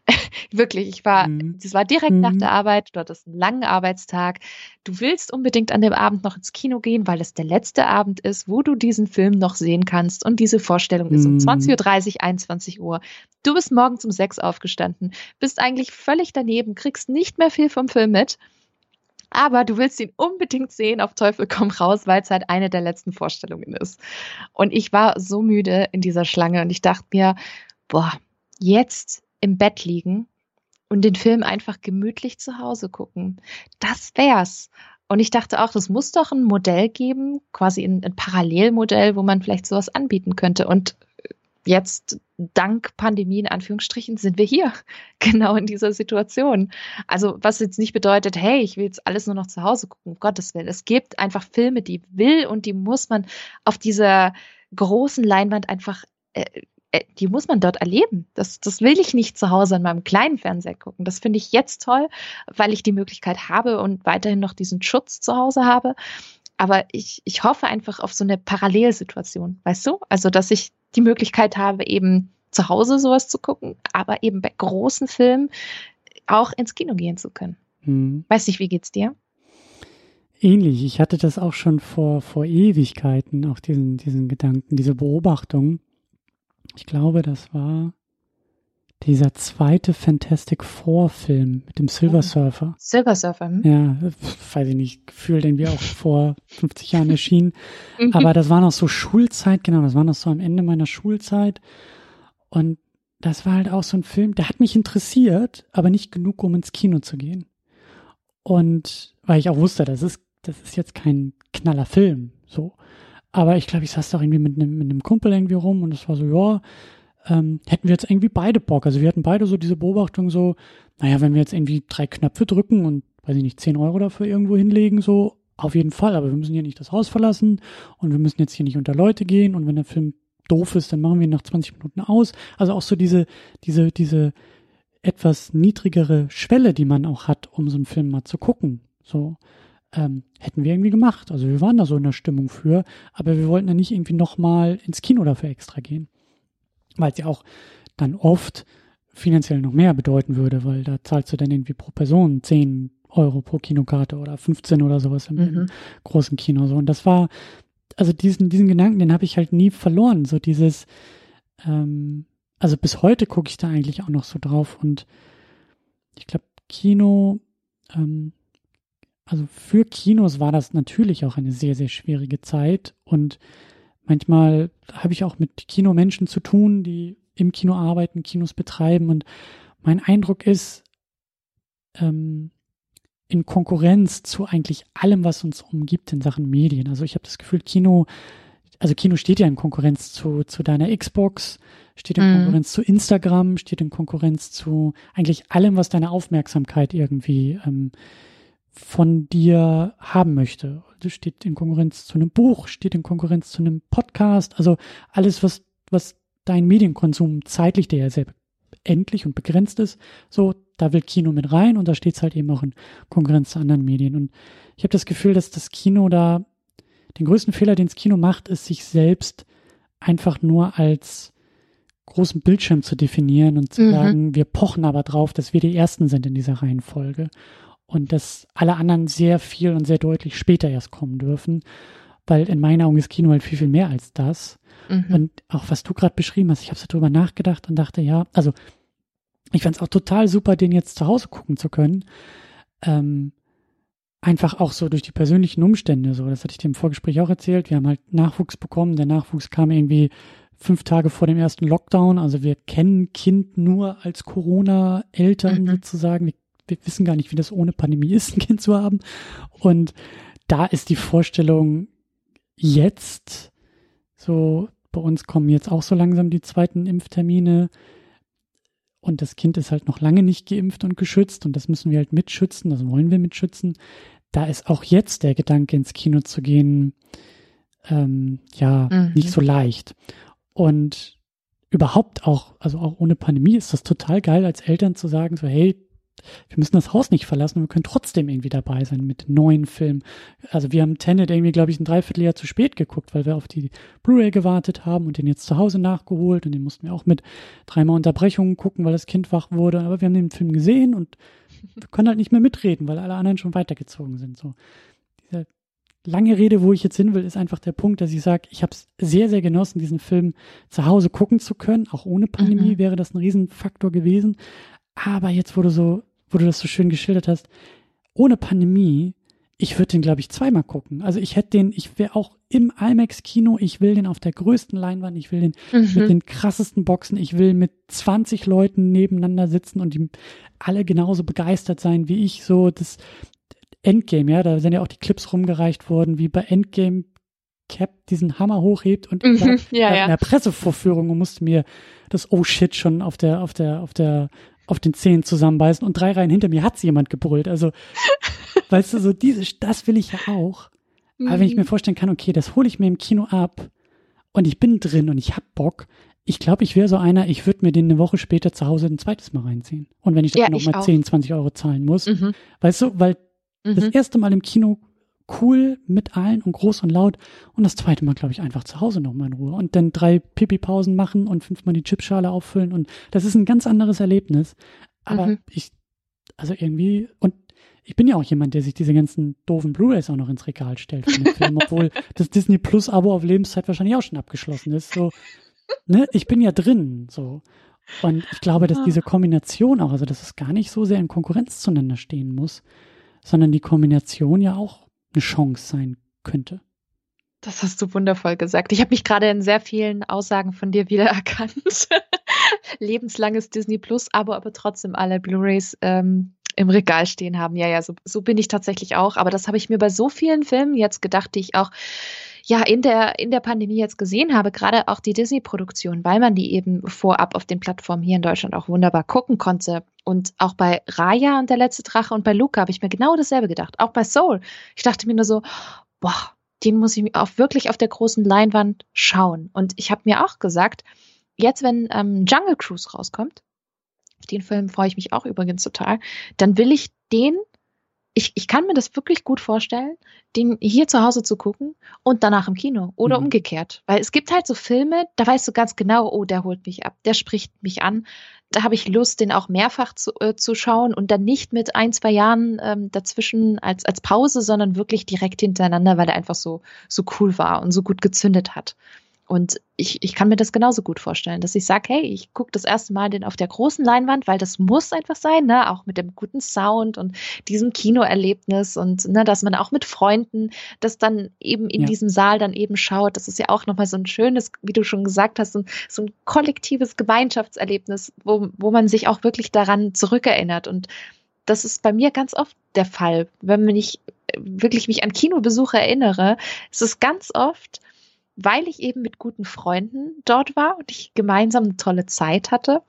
Wirklich, ich war, mhm. das war direkt mhm. nach der Arbeit, du hattest einen langen Arbeitstag. Du willst unbedingt an dem Abend noch ins Kino gehen, weil es der letzte Abend ist, wo du diesen Film noch sehen kannst. Und diese Vorstellung mhm. ist um 20.30 Uhr, 21 Uhr. Du bist morgens um sechs aufgestanden, bist eigentlich völlig daneben, kriegst nicht mehr viel vom Film mit aber du willst ihn unbedingt sehen auf Teufel komm raus, weil es halt eine der letzten Vorstellungen ist. Und ich war so müde in dieser Schlange und ich dachte mir, boah, jetzt im Bett liegen und den Film einfach gemütlich zu Hause gucken. Das wär's. Und ich dachte auch, das muss doch ein Modell geben, quasi ein, ein Parallelmodell, wo man vielleicht sowas anbieten könnte. Und jetzt dank Pandemie in Anführungsstrichen sind wir hier, genau in dieser Situation. Also was jetzt nicht bedeutet, hey, ich will jetzt alles nur noch zu Hause gucken, um Gottes Willen. Es gibt einfach Filme, die will und die muss man auf dieser großen Leinwand einfach, äh, äh, die muss man dort erleben. Das, das will ich nicht zu Hause an meinem kleinen Fernseher gucken. Das finde ich jetzt toll, weil ich die Möglichkeit habe und weiterhin noch diesen Schutz zu Hause habe. Aber ich, ich hoffe einfach auf so eine Parallelsituation, weißt du? Also, dass ich die Möglichkeit habe, eben zu Hause sowas zu gucken, aber eben bei großen Filmen auch ins Kino gehen zu können. Hm. Weiß nicht, wie geht's dir?
Ähnlich. Ich hatte das auch schon vor, vor Ewigkeiten, auch diesen, diesen Gedanken, diese Beobachtung. Ich glaube, das war dieser zweite Fantastic Four Film mit dem Silver oh. Surfer.
Silver Surfer. Hm?
Ja, weiß ich nicht, Gefühl, den wir auch vor 50 Jahren erschienen. Mhm. Aber das war noch so Schulzeit, genau, das war noch so am Ende meiner Schulzeit. Und das war halt auch so ein Film, der hat mich interessiert, aber nicht genug, um ins Kino zu gehen. Und weil ich auch wusste, das ist, das ist jetzt kein knaller Film, so. Aber ich glaube, ich saß da irgendwie mit einem, mit einem Kumpel irgendwie rum und es war so, ja, ähm, hätten wir jetzt irgendwie beide Bock. Also wir hatten beide so diese Beobachtung so, naja, wenn wir jetzt irgendwie drei Knöpfe drücken und, weiß ich nicht, zehn Euro dafür irgendwo hinlegen, so, auf jeden Fall, aber wir müssen hier nicht das Haus verlassen und wir müssen jetzt hier nicht unter Leute gehen und wenn der Film doof ist, dann machen wir ihn nach 20 Minuten aus. Also auch so diese, diese, diese etwas niedrigere Schwelle, die man auch hat, um so einen Film mal zu gucken. So, ähm, hätten wir irgendwie gemacht. Also wir waren da so in der Stimmung für, aber wir wollten ja nicht irgendwie nochmal ins Kino dafür extra gehen weil es ja auch dann oft finanziell noch mehr bedeuten würde, weil da zahlst du dann irgendwie pro Person 10 Euro pro Kinokarte oder 15 oder sowas im, mhm. großen Kino. So. Und das war, also diesen, diesen Gedanken, den habe ich halt nie verloren. So dieses, ähm, also bis heute gucke ich da eigentlich auch noch so drauf und ich glaube, Kino, ähm, also für Kinos war das natürlich auch eine sehr, sehr schwierige Zeit und Manchmal habe ich auch mit Kinomenschen zu tun, die im Kino arbeiten, Kinos betreiben. Und mein Eindruck ist, ähm, in Konkurrenz zu eigentlich allem, was uns umgibt in Sachen Medien. Also ich habe das Gefühl, Kino, also Kino steht ja in Konkurrenz zu, zu deiner Xbox, steht in mhm. Konkurrenz zu Instagram, steht in Konkurrenz zu eigentlich allem, was deine Aufmerksamkeit irgendwie ähm, von dir haben möchte. Das steht in Konkurrenz zu einem Buch, steht in Konkurrenz zu einem Podcast, also alles, was, was dein Medienkonsum zeitlich, der ja sehr endlich und begrenzt ist, so, da will Kino mit rein und da steht es halt eben auch in Konkurrenz zu anderen Medien. Und ich habe das Gefühl, dass das Kino da, den größten Fehler, den das Kino macht, ist, sich selbst einfach nur als großen Bildschirm zu definieren und zu mhm. sagen, wir pochen aber drauf, dass wir die Ersten sind in dieser Reihenfolge und dass alle anderen sehr viel und sehr deutlich später erst kommen dürfen, weil in meinen Augen ist Kino halt viel, viel mehr als das. Mhm. Und auch was du gerade beschrieben hast, ich habe so drüber nachgedacht und dachte, ja, also ich fand es auch total super, den jetzt zu Hause gucken zu können. Ähm, einfach auch so durch die persönlichen Umstände, so, das hatte ich dir im Vorgespräch auch erzählt. Wir haben halt Nachwuchs bekommen. Der Nachwuchs kam irgendwie fünf Tage vor dem ersten Lockdown. Also wir kennen Kind nur als Corona-Eltern mhm. sozusagen. Wir wir wissen gar nicht, wie das ohne Pandemie ist, ein Kind zu haben. Und da ist die Vorstellung jetzt, so bei uns kommen jetzt auch so langsam die zweiten Impftermine und das Kind ist halt noch lange nicht geimpft und geschützt und das müssen wir halt mitschützen, das wollen wir mitschützen. Da ist auch jetzt der Gedanke, ins Kino zu gehen, ähm, ja, mhm. nicht so leicht. Und überhaupt auch, also auch ohne Pandemie ist das total geil, als Eltern zu sagen, so, hey, wir müssen das Haus nicht verlassen und wir können trotzdem irgendwie dabei sein mit neuen Filmen. Also wir haben Tenet irgendwie, glaube ich, ein Dreivierteljahr zu spät geguckt, weil wir auf die Blu-ray gewartet haben und den jetzt zu Hause nachgeholt und den mussten wir auch mit dreimal Unterbrechungen gucken, weil das Kind wach wurde. Aber wir haben den Film gesehen und wir können halt nicht mehr mitreden, weil alle anderen schon weitergezogen sind. So diese lange Rede, wo ich jetzt hin will, ist einfach der Punkt, dass ich sage, ich habe es sehr, sehr genossen, diesen Film zu Hause gucken zu können. Auch ohne Pandemie mhm. wäre das ein Riesenfaktor gewesen. Aber jetzt, du so wo du das so schön geschildert hast, ohne Pandemie, ich würde den, glaube ich, zweimal gucken. Also ich hätte den, ich wäre auch im IMAX-Kino, ich will den auf der größten Leinwand, ich will den mhm. mit den krassesten Boxen, ich will mit 20 Leuten nebeneinander sitzen und die alle genauso begeistert sein wie ich. So das Endgame, ja, da sind ja auch die Clips rumgereicht worden, wie bei Endgame Cap diesen Hammer hochhebt und
Mhm,
da,
ja, ja.
in der Pressevorführung und musste mir das Oh shit schon auf der, auf der, auf der, auf den Zehen zusammenbeißen und drei Reihen hinter mir hat's jemand gebrüllt. Also, weißt du, so diese, das will ich ja auch. Aber wenn ich
Mhm.
mir vorstellen kann, okay, das hole ich mir im Kino ab und ich bin drin und ich hab Bock, ich glaube, ich wäre so einer, ich würde mir den eine Woche später zu Hause ein zweites Mal reinziehen. Und wenn ich
Ja,
dafür
ich
nochmal
auch.
10, 20 Euro zahlen muss,
Mhm.
weißt du, weil das
Mhm.
erste Mal im Kino cool mit allen und groß und laut und das zweite Mal, glaube ich, einfach zu Hause nochmal in Ruhe und dann drei Pipi-Pausen machen und fünfmal die Chipschale auffüllen und das ist ein ganz anderes Erlebnis. Aber
Mhm.
ich, also irgendwie, und ich bin ja auch jemand, der sich diese ganzen doofen Blu-rays auch noch ins Regal stellt von den Filmen, obwohl das Disney Plus Abo auf Lebenszeit wahrscheinlich auch schon abgeschlossen ist. So, ne, ich bin ja drin, so. Und ich glaube, dass diese Kombination auch, also dass es gar nicht so sehr in Konkurrenz zueinander stehen muss, sondern die Kombination ja auch eine Chance sein könnte.
Das hast du wundervoll gesagt. Ich habe mich gerade in sehr vielen Aussagen von dir wiedererkannt. Lebenslanges Disney Plus, aber aber trotzdem alle Blu-rays ähm, im Regal stehen haben. Ja, ja, so, so bin ich tatsächlich auch. Aber das habe ich mir bei so vielen Filmen jetzt gedacht, die ich auch ja in der in der Pandemie jetzt gesehen habe, gerade auch die Disney-Produktion, weil man die eben vorab auf den Plattformen hier in Deutschland auch wunderbar gucken konnte. Und auch bei Raya und der letzte Drache und bei Luca habe ich mir genau dasselbe gedacht. Auch bei Soul. Ich dachte mir nur so, boah, den muss ich auch wirklich auf der großen Leinwand schauen. Und ich habe mir auch gesagt, jetzt wenn ähm, Jungle Cruise rauskommt, auf den Film freue ich mich auch übrigens total, dann will ich den, ich, ich kann mir das wirklich gut vorstellen, den hier zu Hause zu gucken und danach im Kino oder
Mhm.
umgekehrt. Weil es gibt halt so Filme, da weißt du ganz genau, oh, der holt mich ab, der spricht mich an. Da habe ich Lust, den auch mehrfach zu, äh, zu schauen und dann nicht mit ein, zwei Jahren ähm, dazwischen als, als Pause, sondern wirklich direkt hintereinander, weil er einfach so, so cool war und so gut gezündet hat. Und ich, ich kann mir das genauso gut vorstellen, dass ich sage, hey, ich gucke das erste Mal den auf der großen Leinwand, weil das muss einfach sein, ne? Auch mit dem guten Sound und diesem Kinoerlebnis und ne, dass man auch mit Freunden das dann eben in
Ja.
diesem Saal dann eben schaut. Das ist ja auch nochmal so ein schönes, wie du schon gesagt hast, so ein, so ein kollektives Gemeinschaftserlebnis, wo, wo man sich auch wirklich daran zurückerinnert. Und das ist bei mir ganz oft der Fall. Wenn ich wirklich mich an Kinobesuche erinnere, ist es ganz oft, weil ich eben mit guten Freunden dort war und ich gemeinsam eine tolle Zeit hatte.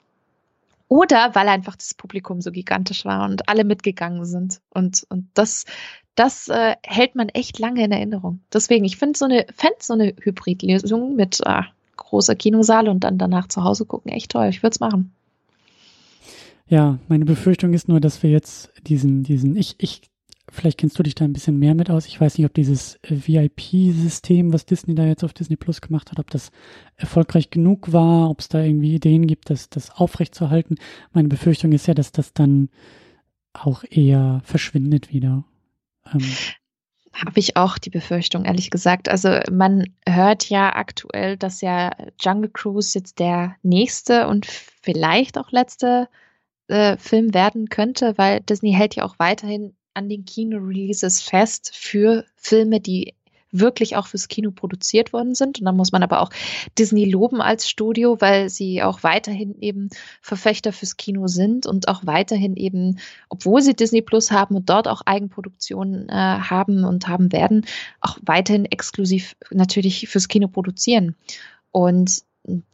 Oder weil einfach das Publikum so gigantisch war und alle mitgegangen sind. Und, und das, das äh, hält man echt lange in Erinnerung. Deswegen, ich finde so eine, fände so eine Hybridlösung mit äh, großer Kinosaal und dann danach zu Hause gucken echt toll. Ich würde es machen.
Ja, meine Befürchtung ist nur, dass wir jetzt diesen, diesen, ich, ich, vielleicht kennst du dich da ein bisschen mehr mit aus. Ich weiß nicht, ob dieses äh, VIP-System, was Disney da jetzt auf Disney Plus gemacht hat, ob das erfolgreich genug war, ob es da irgendwie Ideen gibt, das, das aufrechtzuerhalten. Meine Befürchtung ist ja, dass das dann auch eher verschwindet wieder. Ähm,
Habe ich auch die Befürchtung, ehrlich gesagt. Also man hört ja aktuell, dass ja Jungle Cruise jetzt der nächste und vielleicht auch letzte äh, Film werden könnte, weil Disney hält ja auch weiterhin an den Kino-Releases fest für Filme, die wirklich auch fürs Kino produziert worden sind. Und dann muss man aber auch Disney loben als Studio, weil sie auch weiterhin eben Verfechter fürs Kino sind und auch weiterhin eben, obwohl sie Disney Plus haben und dort auch Eigenproduktionen äh, haben und haben werden, auch weiterhin exklusiv natürlich fürs Kino produzieren. Und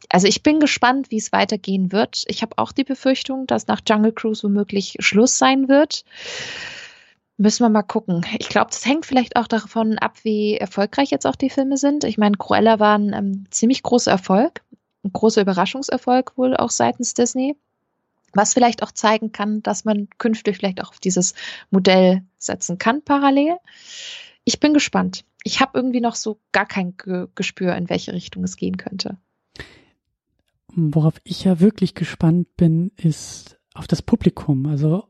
also ich bin gespannt, wie es weitergehen wird. Ich habe auch die Befürchtung, dass nach Jungle Cruise womöglich Schluss sein wird. Müssen wir mal gucken. Ich glaube, das hängt vielleicht auch davon ab, wie erfolgreich jetzt auch die Filme sind. Ich meine, Cruella war ein ähm, ziemlich großer Erfolg, ein großer Überraschungserfolg wohl auch seitens Disney, was vielleicht auch zeigen kann, dass man künftig vielleicht auch auf dieses Modell setzen kann parallel. Ich bin gespannt. Ich habe irgendwie noch so gar kein Ge Gespür, in welche Richtung es gehen könnte.
Worauf ich ja wirklich gespannt bin, ist auf das Publikum. Also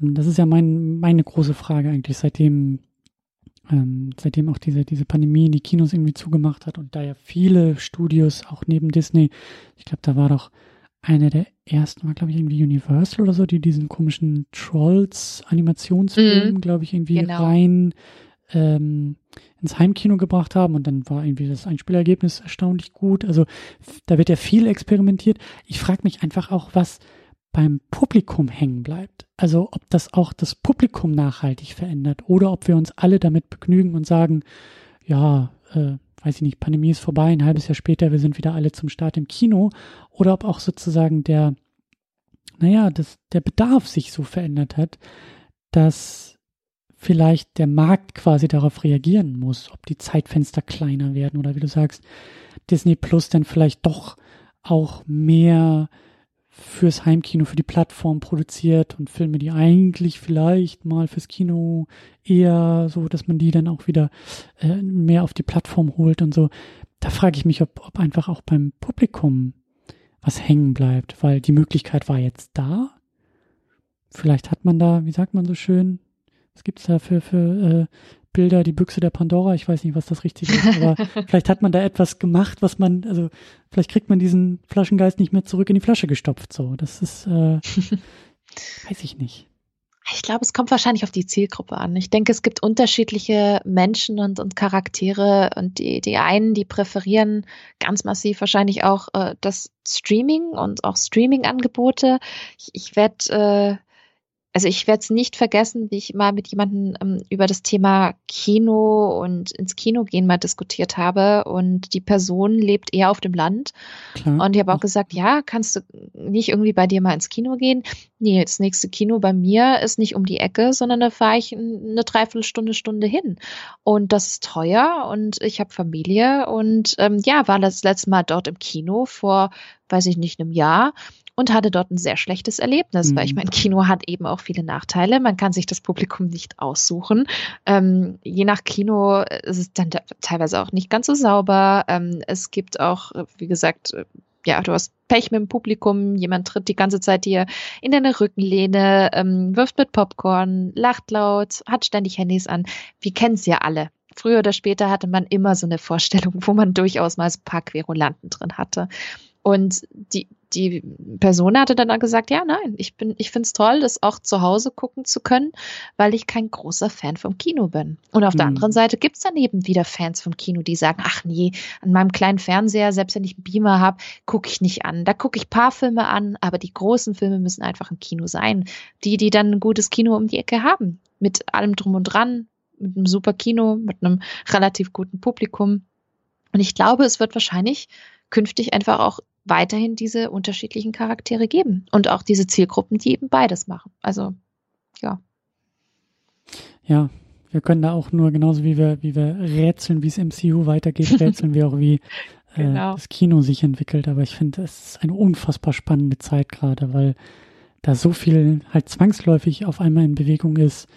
ähm, das ist ja mein, meine große Frage eigentlich, seitdem, ähm, seitdem auch diese, diese Pandemie die Kinos irgendwie zugemacht hat und da ja viele Studios, auch neben Disney, ich glaube, da war doch einer der ersten, war glaube ich irgendwie Universal oder so, die diesen komischen Trolls-Animationsfilm,
Mhm.
glaube ich, irgendwie
Genau.
rein ähm, ins Heimkino gebracht haben und dann war irgendwie das Einspielergebnis erstaunlich gut. Also da wird ja viel experimentiert. Ich frage mich einfach auch, was beim Publikum hängen bleibt. Also ob das auch das Publikum nachhaltig verändert oder ob wir uns alle damit begnügen und sagen, ja, äh, weiß ich nicht, Pandemie ist vorbei, ein halbes Jahr später, wir sind wieder alle zum Start im Kino, oder ob auch sozusagen der, naja, das, der Bedarf sich so verändert hat, dass vielleicht der Markt quasi darauf reagieren muss, ob die Zeitfenster kleiner werden oder wie du sagst, Disney Plus dann vielleicht doch auch mehr fürs Heimkino, für die Plattform produziert und Filme, die eigentlich vielleicht mal fürs Kino eher so, dass man die dann auch wieder äh, mehr auf die Plattform holt und so. Da frage ich mich, ob, ob einfach auch beim Publikum was hängen bleibt, weil die Möglichkeit war jetzt da. Vielleicht hat man da, wie sagt man so schön, was gibt's da für, für äh, Bilder, die Büchse der Pandora, ich weiß nicht, was das richtig ist, aber vielleicht hat man da etwas gemacht, was man, also vielleicht kriegt man diesen Flaschengeist nicht mehr zurück in die Flasche gestopft. So, das ist, äh, weiß ich nicht.
Ich glaube, es kommt wahrscheinlich auf die Zielgruppe an. Ich denke, es gibt unterschiedliche Menschen und, und Charaktere und die, die einen, die präferieren ganz massiv wahrscheinlich auch äh, das Streaming und auch Streaming-Angebote. Ich, ich werde äh, also ich werde es nicht vergessen, wie ich mal mit jemandem ähm, über das Thema Kino und ins Kino gehen mal diskutiert habe. Und die Person lebt eher auf dem Land. Klar. und ich habe auch gesagt, ja, kannst du nicht irgendwie bei dir mal ins Kino gehen? Nee, das nächste Kino bei mir ist nicht um die Ecke, sondern da fahre ich eine Dreiviertelstunde, Stunde hin. Und das ist teuer und ich habe Familie. Und ähm, ja, war das letzte Mal dort im Kino vor, weiß ich nicht, einem Jahr und hatte dort ein sehr schlechtes Erlebnis, mhm. weil ich mhm. mein Kino hat eben auch viele Nachteile. Man kann sich das Publikum nicht aussuchen. Ähm, je nach Kino ist es dann teilweise auch nicht ganz so sauber. Ähm, es gibt auch, wie gesagt, ja, du hast Pech mit dem Publikum, jemand tritt die ganze Zeit dir in deine Rückenlehne, ähm, wirft mit Popcorn, lacht laut, hat ständig Handys an. Wir kennen es ja alle. Früher oder später hatte man immer so eine Vorstellung, wo man durchaus mal so ein paar Querulanten drin hatte. Und die, die Person hatte dann gesagt, ja, nein, ich bin, ich finde es toll, das auch zu Hause gucken zu können, weil ich kein großer Fan vom Kino bin. Und auf mhm. der anderen Seite gibt's daneben wieder Fans vom Kino, die sagen, ach nee, an meinem kleinen Fernseher, selbst wenn ich einen Beamer habe, gucke ich nicht an. Da gucke ich paar Filme an, aber die großen Filme müssen einfach im Kino sein. Die, die dann ein gutes Kino um die Ecke haben. Mit allem drum und dran, mit einem super Kino, mit einem relativ guten Publikum. Und ich glaube, es wird wahrscheinlich künftig einfach auch weiterhin diese unterschiedlichen Charaktere geben und auch diese Zielgruppen, die eben beides machen. Also, ja.
Ja, wir können da auch nur genauso wie wir, wie wir rätseln, wie es MCU weitergeht, rätseln wir auch, wie äh, genau. das Kino sich entwickelt. Aber ich finde, es ist eine unfassbar spannende Zeit gerade, weil da so viel halt zwangsläufig auf einmal in Bewegung ist.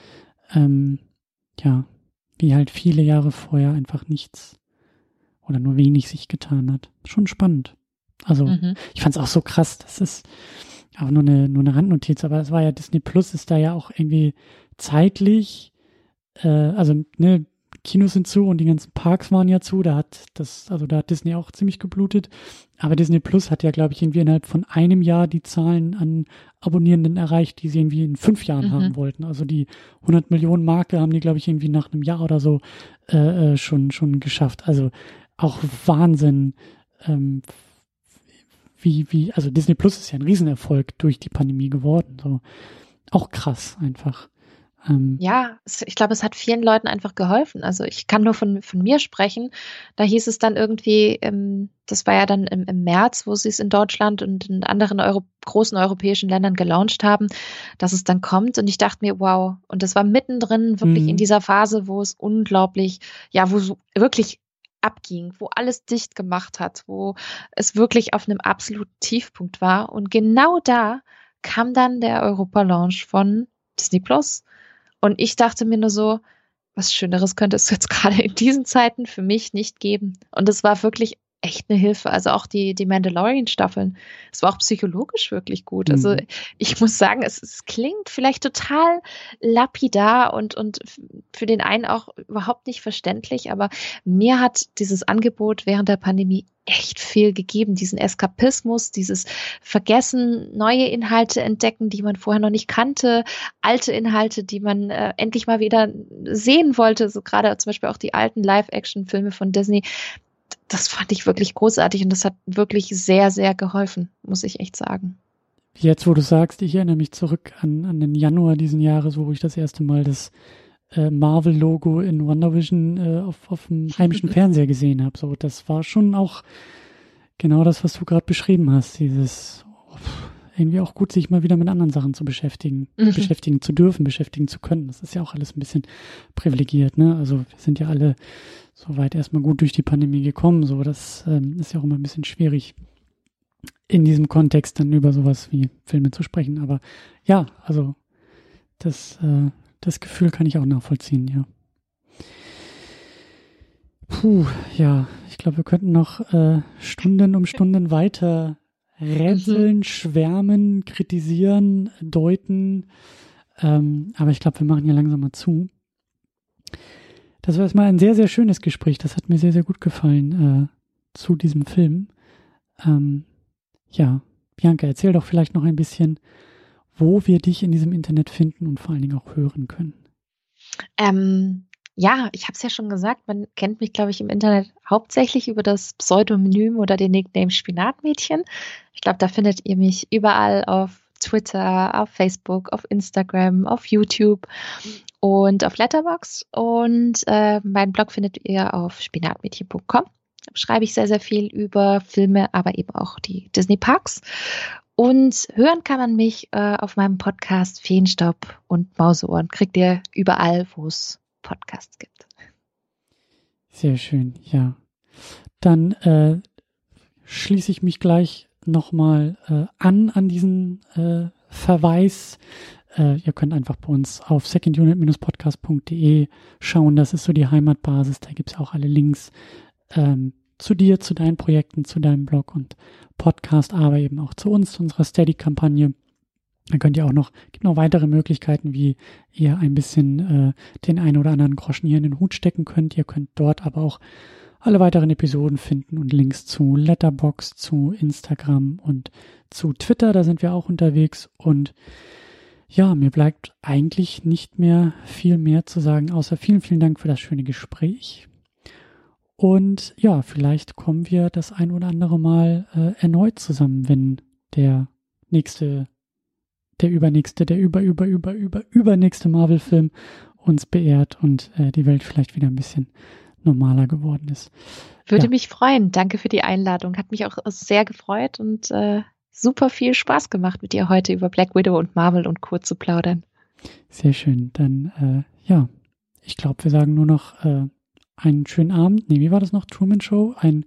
Ähm, ja, wie halt viele Jahre vorher einfach nichts oder nur wenig sich getan hat. Schon spannend. Also mhm. ich fand es auch so krass. Das ist auch nur eine, nur eine Randnotiz, aber es war ja Disney Plus ist da ja auch irgendwie zeitlich, äh, also ne, Kinos sind zu und die ganzen Parks waren ja zu. Da hat das, also da hat Disney auch ziemlich geblutet. Aber Disney Plus hat ja, glaube ich, irgendwie innerhalb von einem Jahr die Zahlen an Abonnierenden erreicht, die sie irgendwie in fünf Jahren mhm. haben wollten. Also die 100 Millionen Marke haben die, glaube ich, irgendwie nach einem Jahr oder so äh, äh schon schon geschafft. Also auch Wahnsinn, ähm, wie, wie, also Disney Plus ist ja ein Riesenerfolg durch die Pandemie geworden. So auch krass einfach.
Ähm, ja, ich glaube, es hat vielen Leuten einfach geholfen. Also ich kann nur von, von mir sprechen. Da hieß es dann irgendwie, ähm, das war ja dann im, im März, wo sie es in Deutschland und in anderen Euro großen europäischen Ländern gelauncht haben, dass es dann kommt. Und ich dachte mir, wow. Und das war mittendrin wirklich mhm. in dieser Phase, wo es unglaublich, ja, wo so wirklich abging, wo alles dicht gemacht hat, wo es wirklich auf einem absoluten Tiefpunkt war. Und genau da kam dann der Europa-Launch von Disney Plus. Und ich dachte mir nur so, was Schöneres könnte es jetzt gerade in diesen Zeiten für mich nicht geben. Und es war wirklich echt eine Hilfe. Also auch die, die Mandalorian-Staffeln. Es war auch psychologisch wirklich gut. Also mhm. ich muss sagen, es, es klingt vielleicht total lapidar und, und für den einen auch überhaupt nicht verständlich, aber mir hat dieses Angebot während der Pandemie echt viel gegeben. Diesen Eskapismus, dieses Vergessen, neue Inhalte entdecken, die man vorher noch nicht kannte, alte Inhalte, die man äh, endlich mal wieder sehen wollte, so gerade zum Beispiel auch die alten Live-Action-Filme von Disney das fand ich wirklich großartig und das hat wirklich sehr, sehr geholfen, muss ich echt sagen.
Jetzt, wo du sagst, ich erinnere mich zurück an, an den Januar diesen Jahres, wo ich das erste Mal das äh, Marvel-Logo in Wonder Vision äh, auf, auf dem heimischen Fernseher gesehen habe. So, das war schon auch genau das, was du gerade beschrieben hast. Dieses oh, irgendwie auch gut, sich mal wieder mit anderen Sachen zu beschäftigen, mhm. beschäftigen zu dürfen, beschäftigen zu können. Das ist ja auch alles ein bisschen privilegiert, ne? Also wir sind ja alle soweit erstmal gut durch die Pandemie gekommen. So, das ähm, ist ja auch immer ein bisschen schwierig in diesem Kontext dann über sowas wie Filme zu sprechen. Aber ja, also das, äh, das Gefühl kann ich auch nachvollziehen, ja. Puh, ja, ich glaube, wir könnten noch äh, Stunden um Stunden weiter rätseln, mhm. schwärmen, kritisieren, deuten. Ähm, aber ich glaube, wir machen hier langsam mal zu. Das war erstmal ein sehr, sehr schönes Gespräch. Das hat mir sehr, sehr gut gefallen äh, zu diesem Film. Ähm, ja, Bianca, erzähl doch vielleicht noch ein bisschen, wo wir dich in diesem Internet finden und vor allen Dingen auch hören können.
Ähm, ja, ich habe es ja schon gesagt, man kennt mich, glaube ich, im Internet hauptsächlich über das Pseudonym oder den Nickname Spinatmädchen. Ich glaube, da findet ihr mich überall auf Twitter, auf Facebook, auf Instagram, auf YouTube und auf Letterbox. Und äh, meinen Blog findet ihr auf spinatmädchen.com. Da schreibe ich sehr, sehr viel über Filme, aber eben auch die Disney Parks. Und hören kann man mich äh, auf meinem Podcast Feenstaub und Mauseohren. Kriegt ihr überall, wo es Podcasts gibt.
Sehr schön, ja. Dann äh, schließe ich mich gleich nochmal äh, an an diesen äh, Verweis. Äh, ihr könnt einfach bei uns auf secondunit-podcast.de schauen. Das ist so die Heimatbasis. Da gibt es auch alle Links ähm, zu dir, zu deinen Projekten, zu deinem Blog und Podcast, aber eben auch zu uns, zu unserer Steady-Kampagne. Da könnt ihr auch noch, gibt noch weitere Möglichkeiten, wie ihr ein bisschen äh, den einen oder anderen Groschen hier in den Hut stecken könnt. Ihr könnt dort aber auch alle weiteren Episoden finden und Links zu Letterbox, zu Instagram und zu Twitter. Da sind wir auch unterwegs. Und ja, mir bleibt eigentlich nicht mehr viel mehr zu sagen, außer vielen, vielen Dank für das schöne Gespräch. Und ja, vielleicht kommen wir das ein oder andere Mal äh, erneut zusammen, wenn der nächste, der übernächste, der über, über, über, über, übernächste Marvel-Film uns beehrt und äh, die Welt vielleicht wieder ein bisschen normaler geworden ist.
Würde ja. mich freuen. Danke für die Einladung. Hat mich auch sehr gefreut und äh, super viel Spaß gemacht, mit dir heute über Black Widow und Marvel und Co. zu plaudern.
Sehr schön. Dann, äh, ja, ich glaube, wir sagen nur noch äh, einen schönen Abend. Nee, wie war das noch? Truman Show? Einen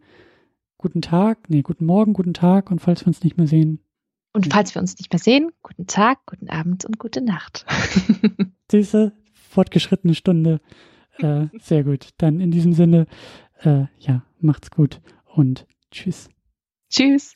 guten Tag? Nee, guten Morgen, guten Tag. Und falls wir uns nicht mehr sehen.
Und falls wir uns nicht mehr sehen, guten Tag, guten Abend und gute Nacht.
Diese fortgeschrittene Stunde. Äh, sehr gut. Dann in diesem Sinne, äh, ja, macht's gut und tschüss.
Tschüss.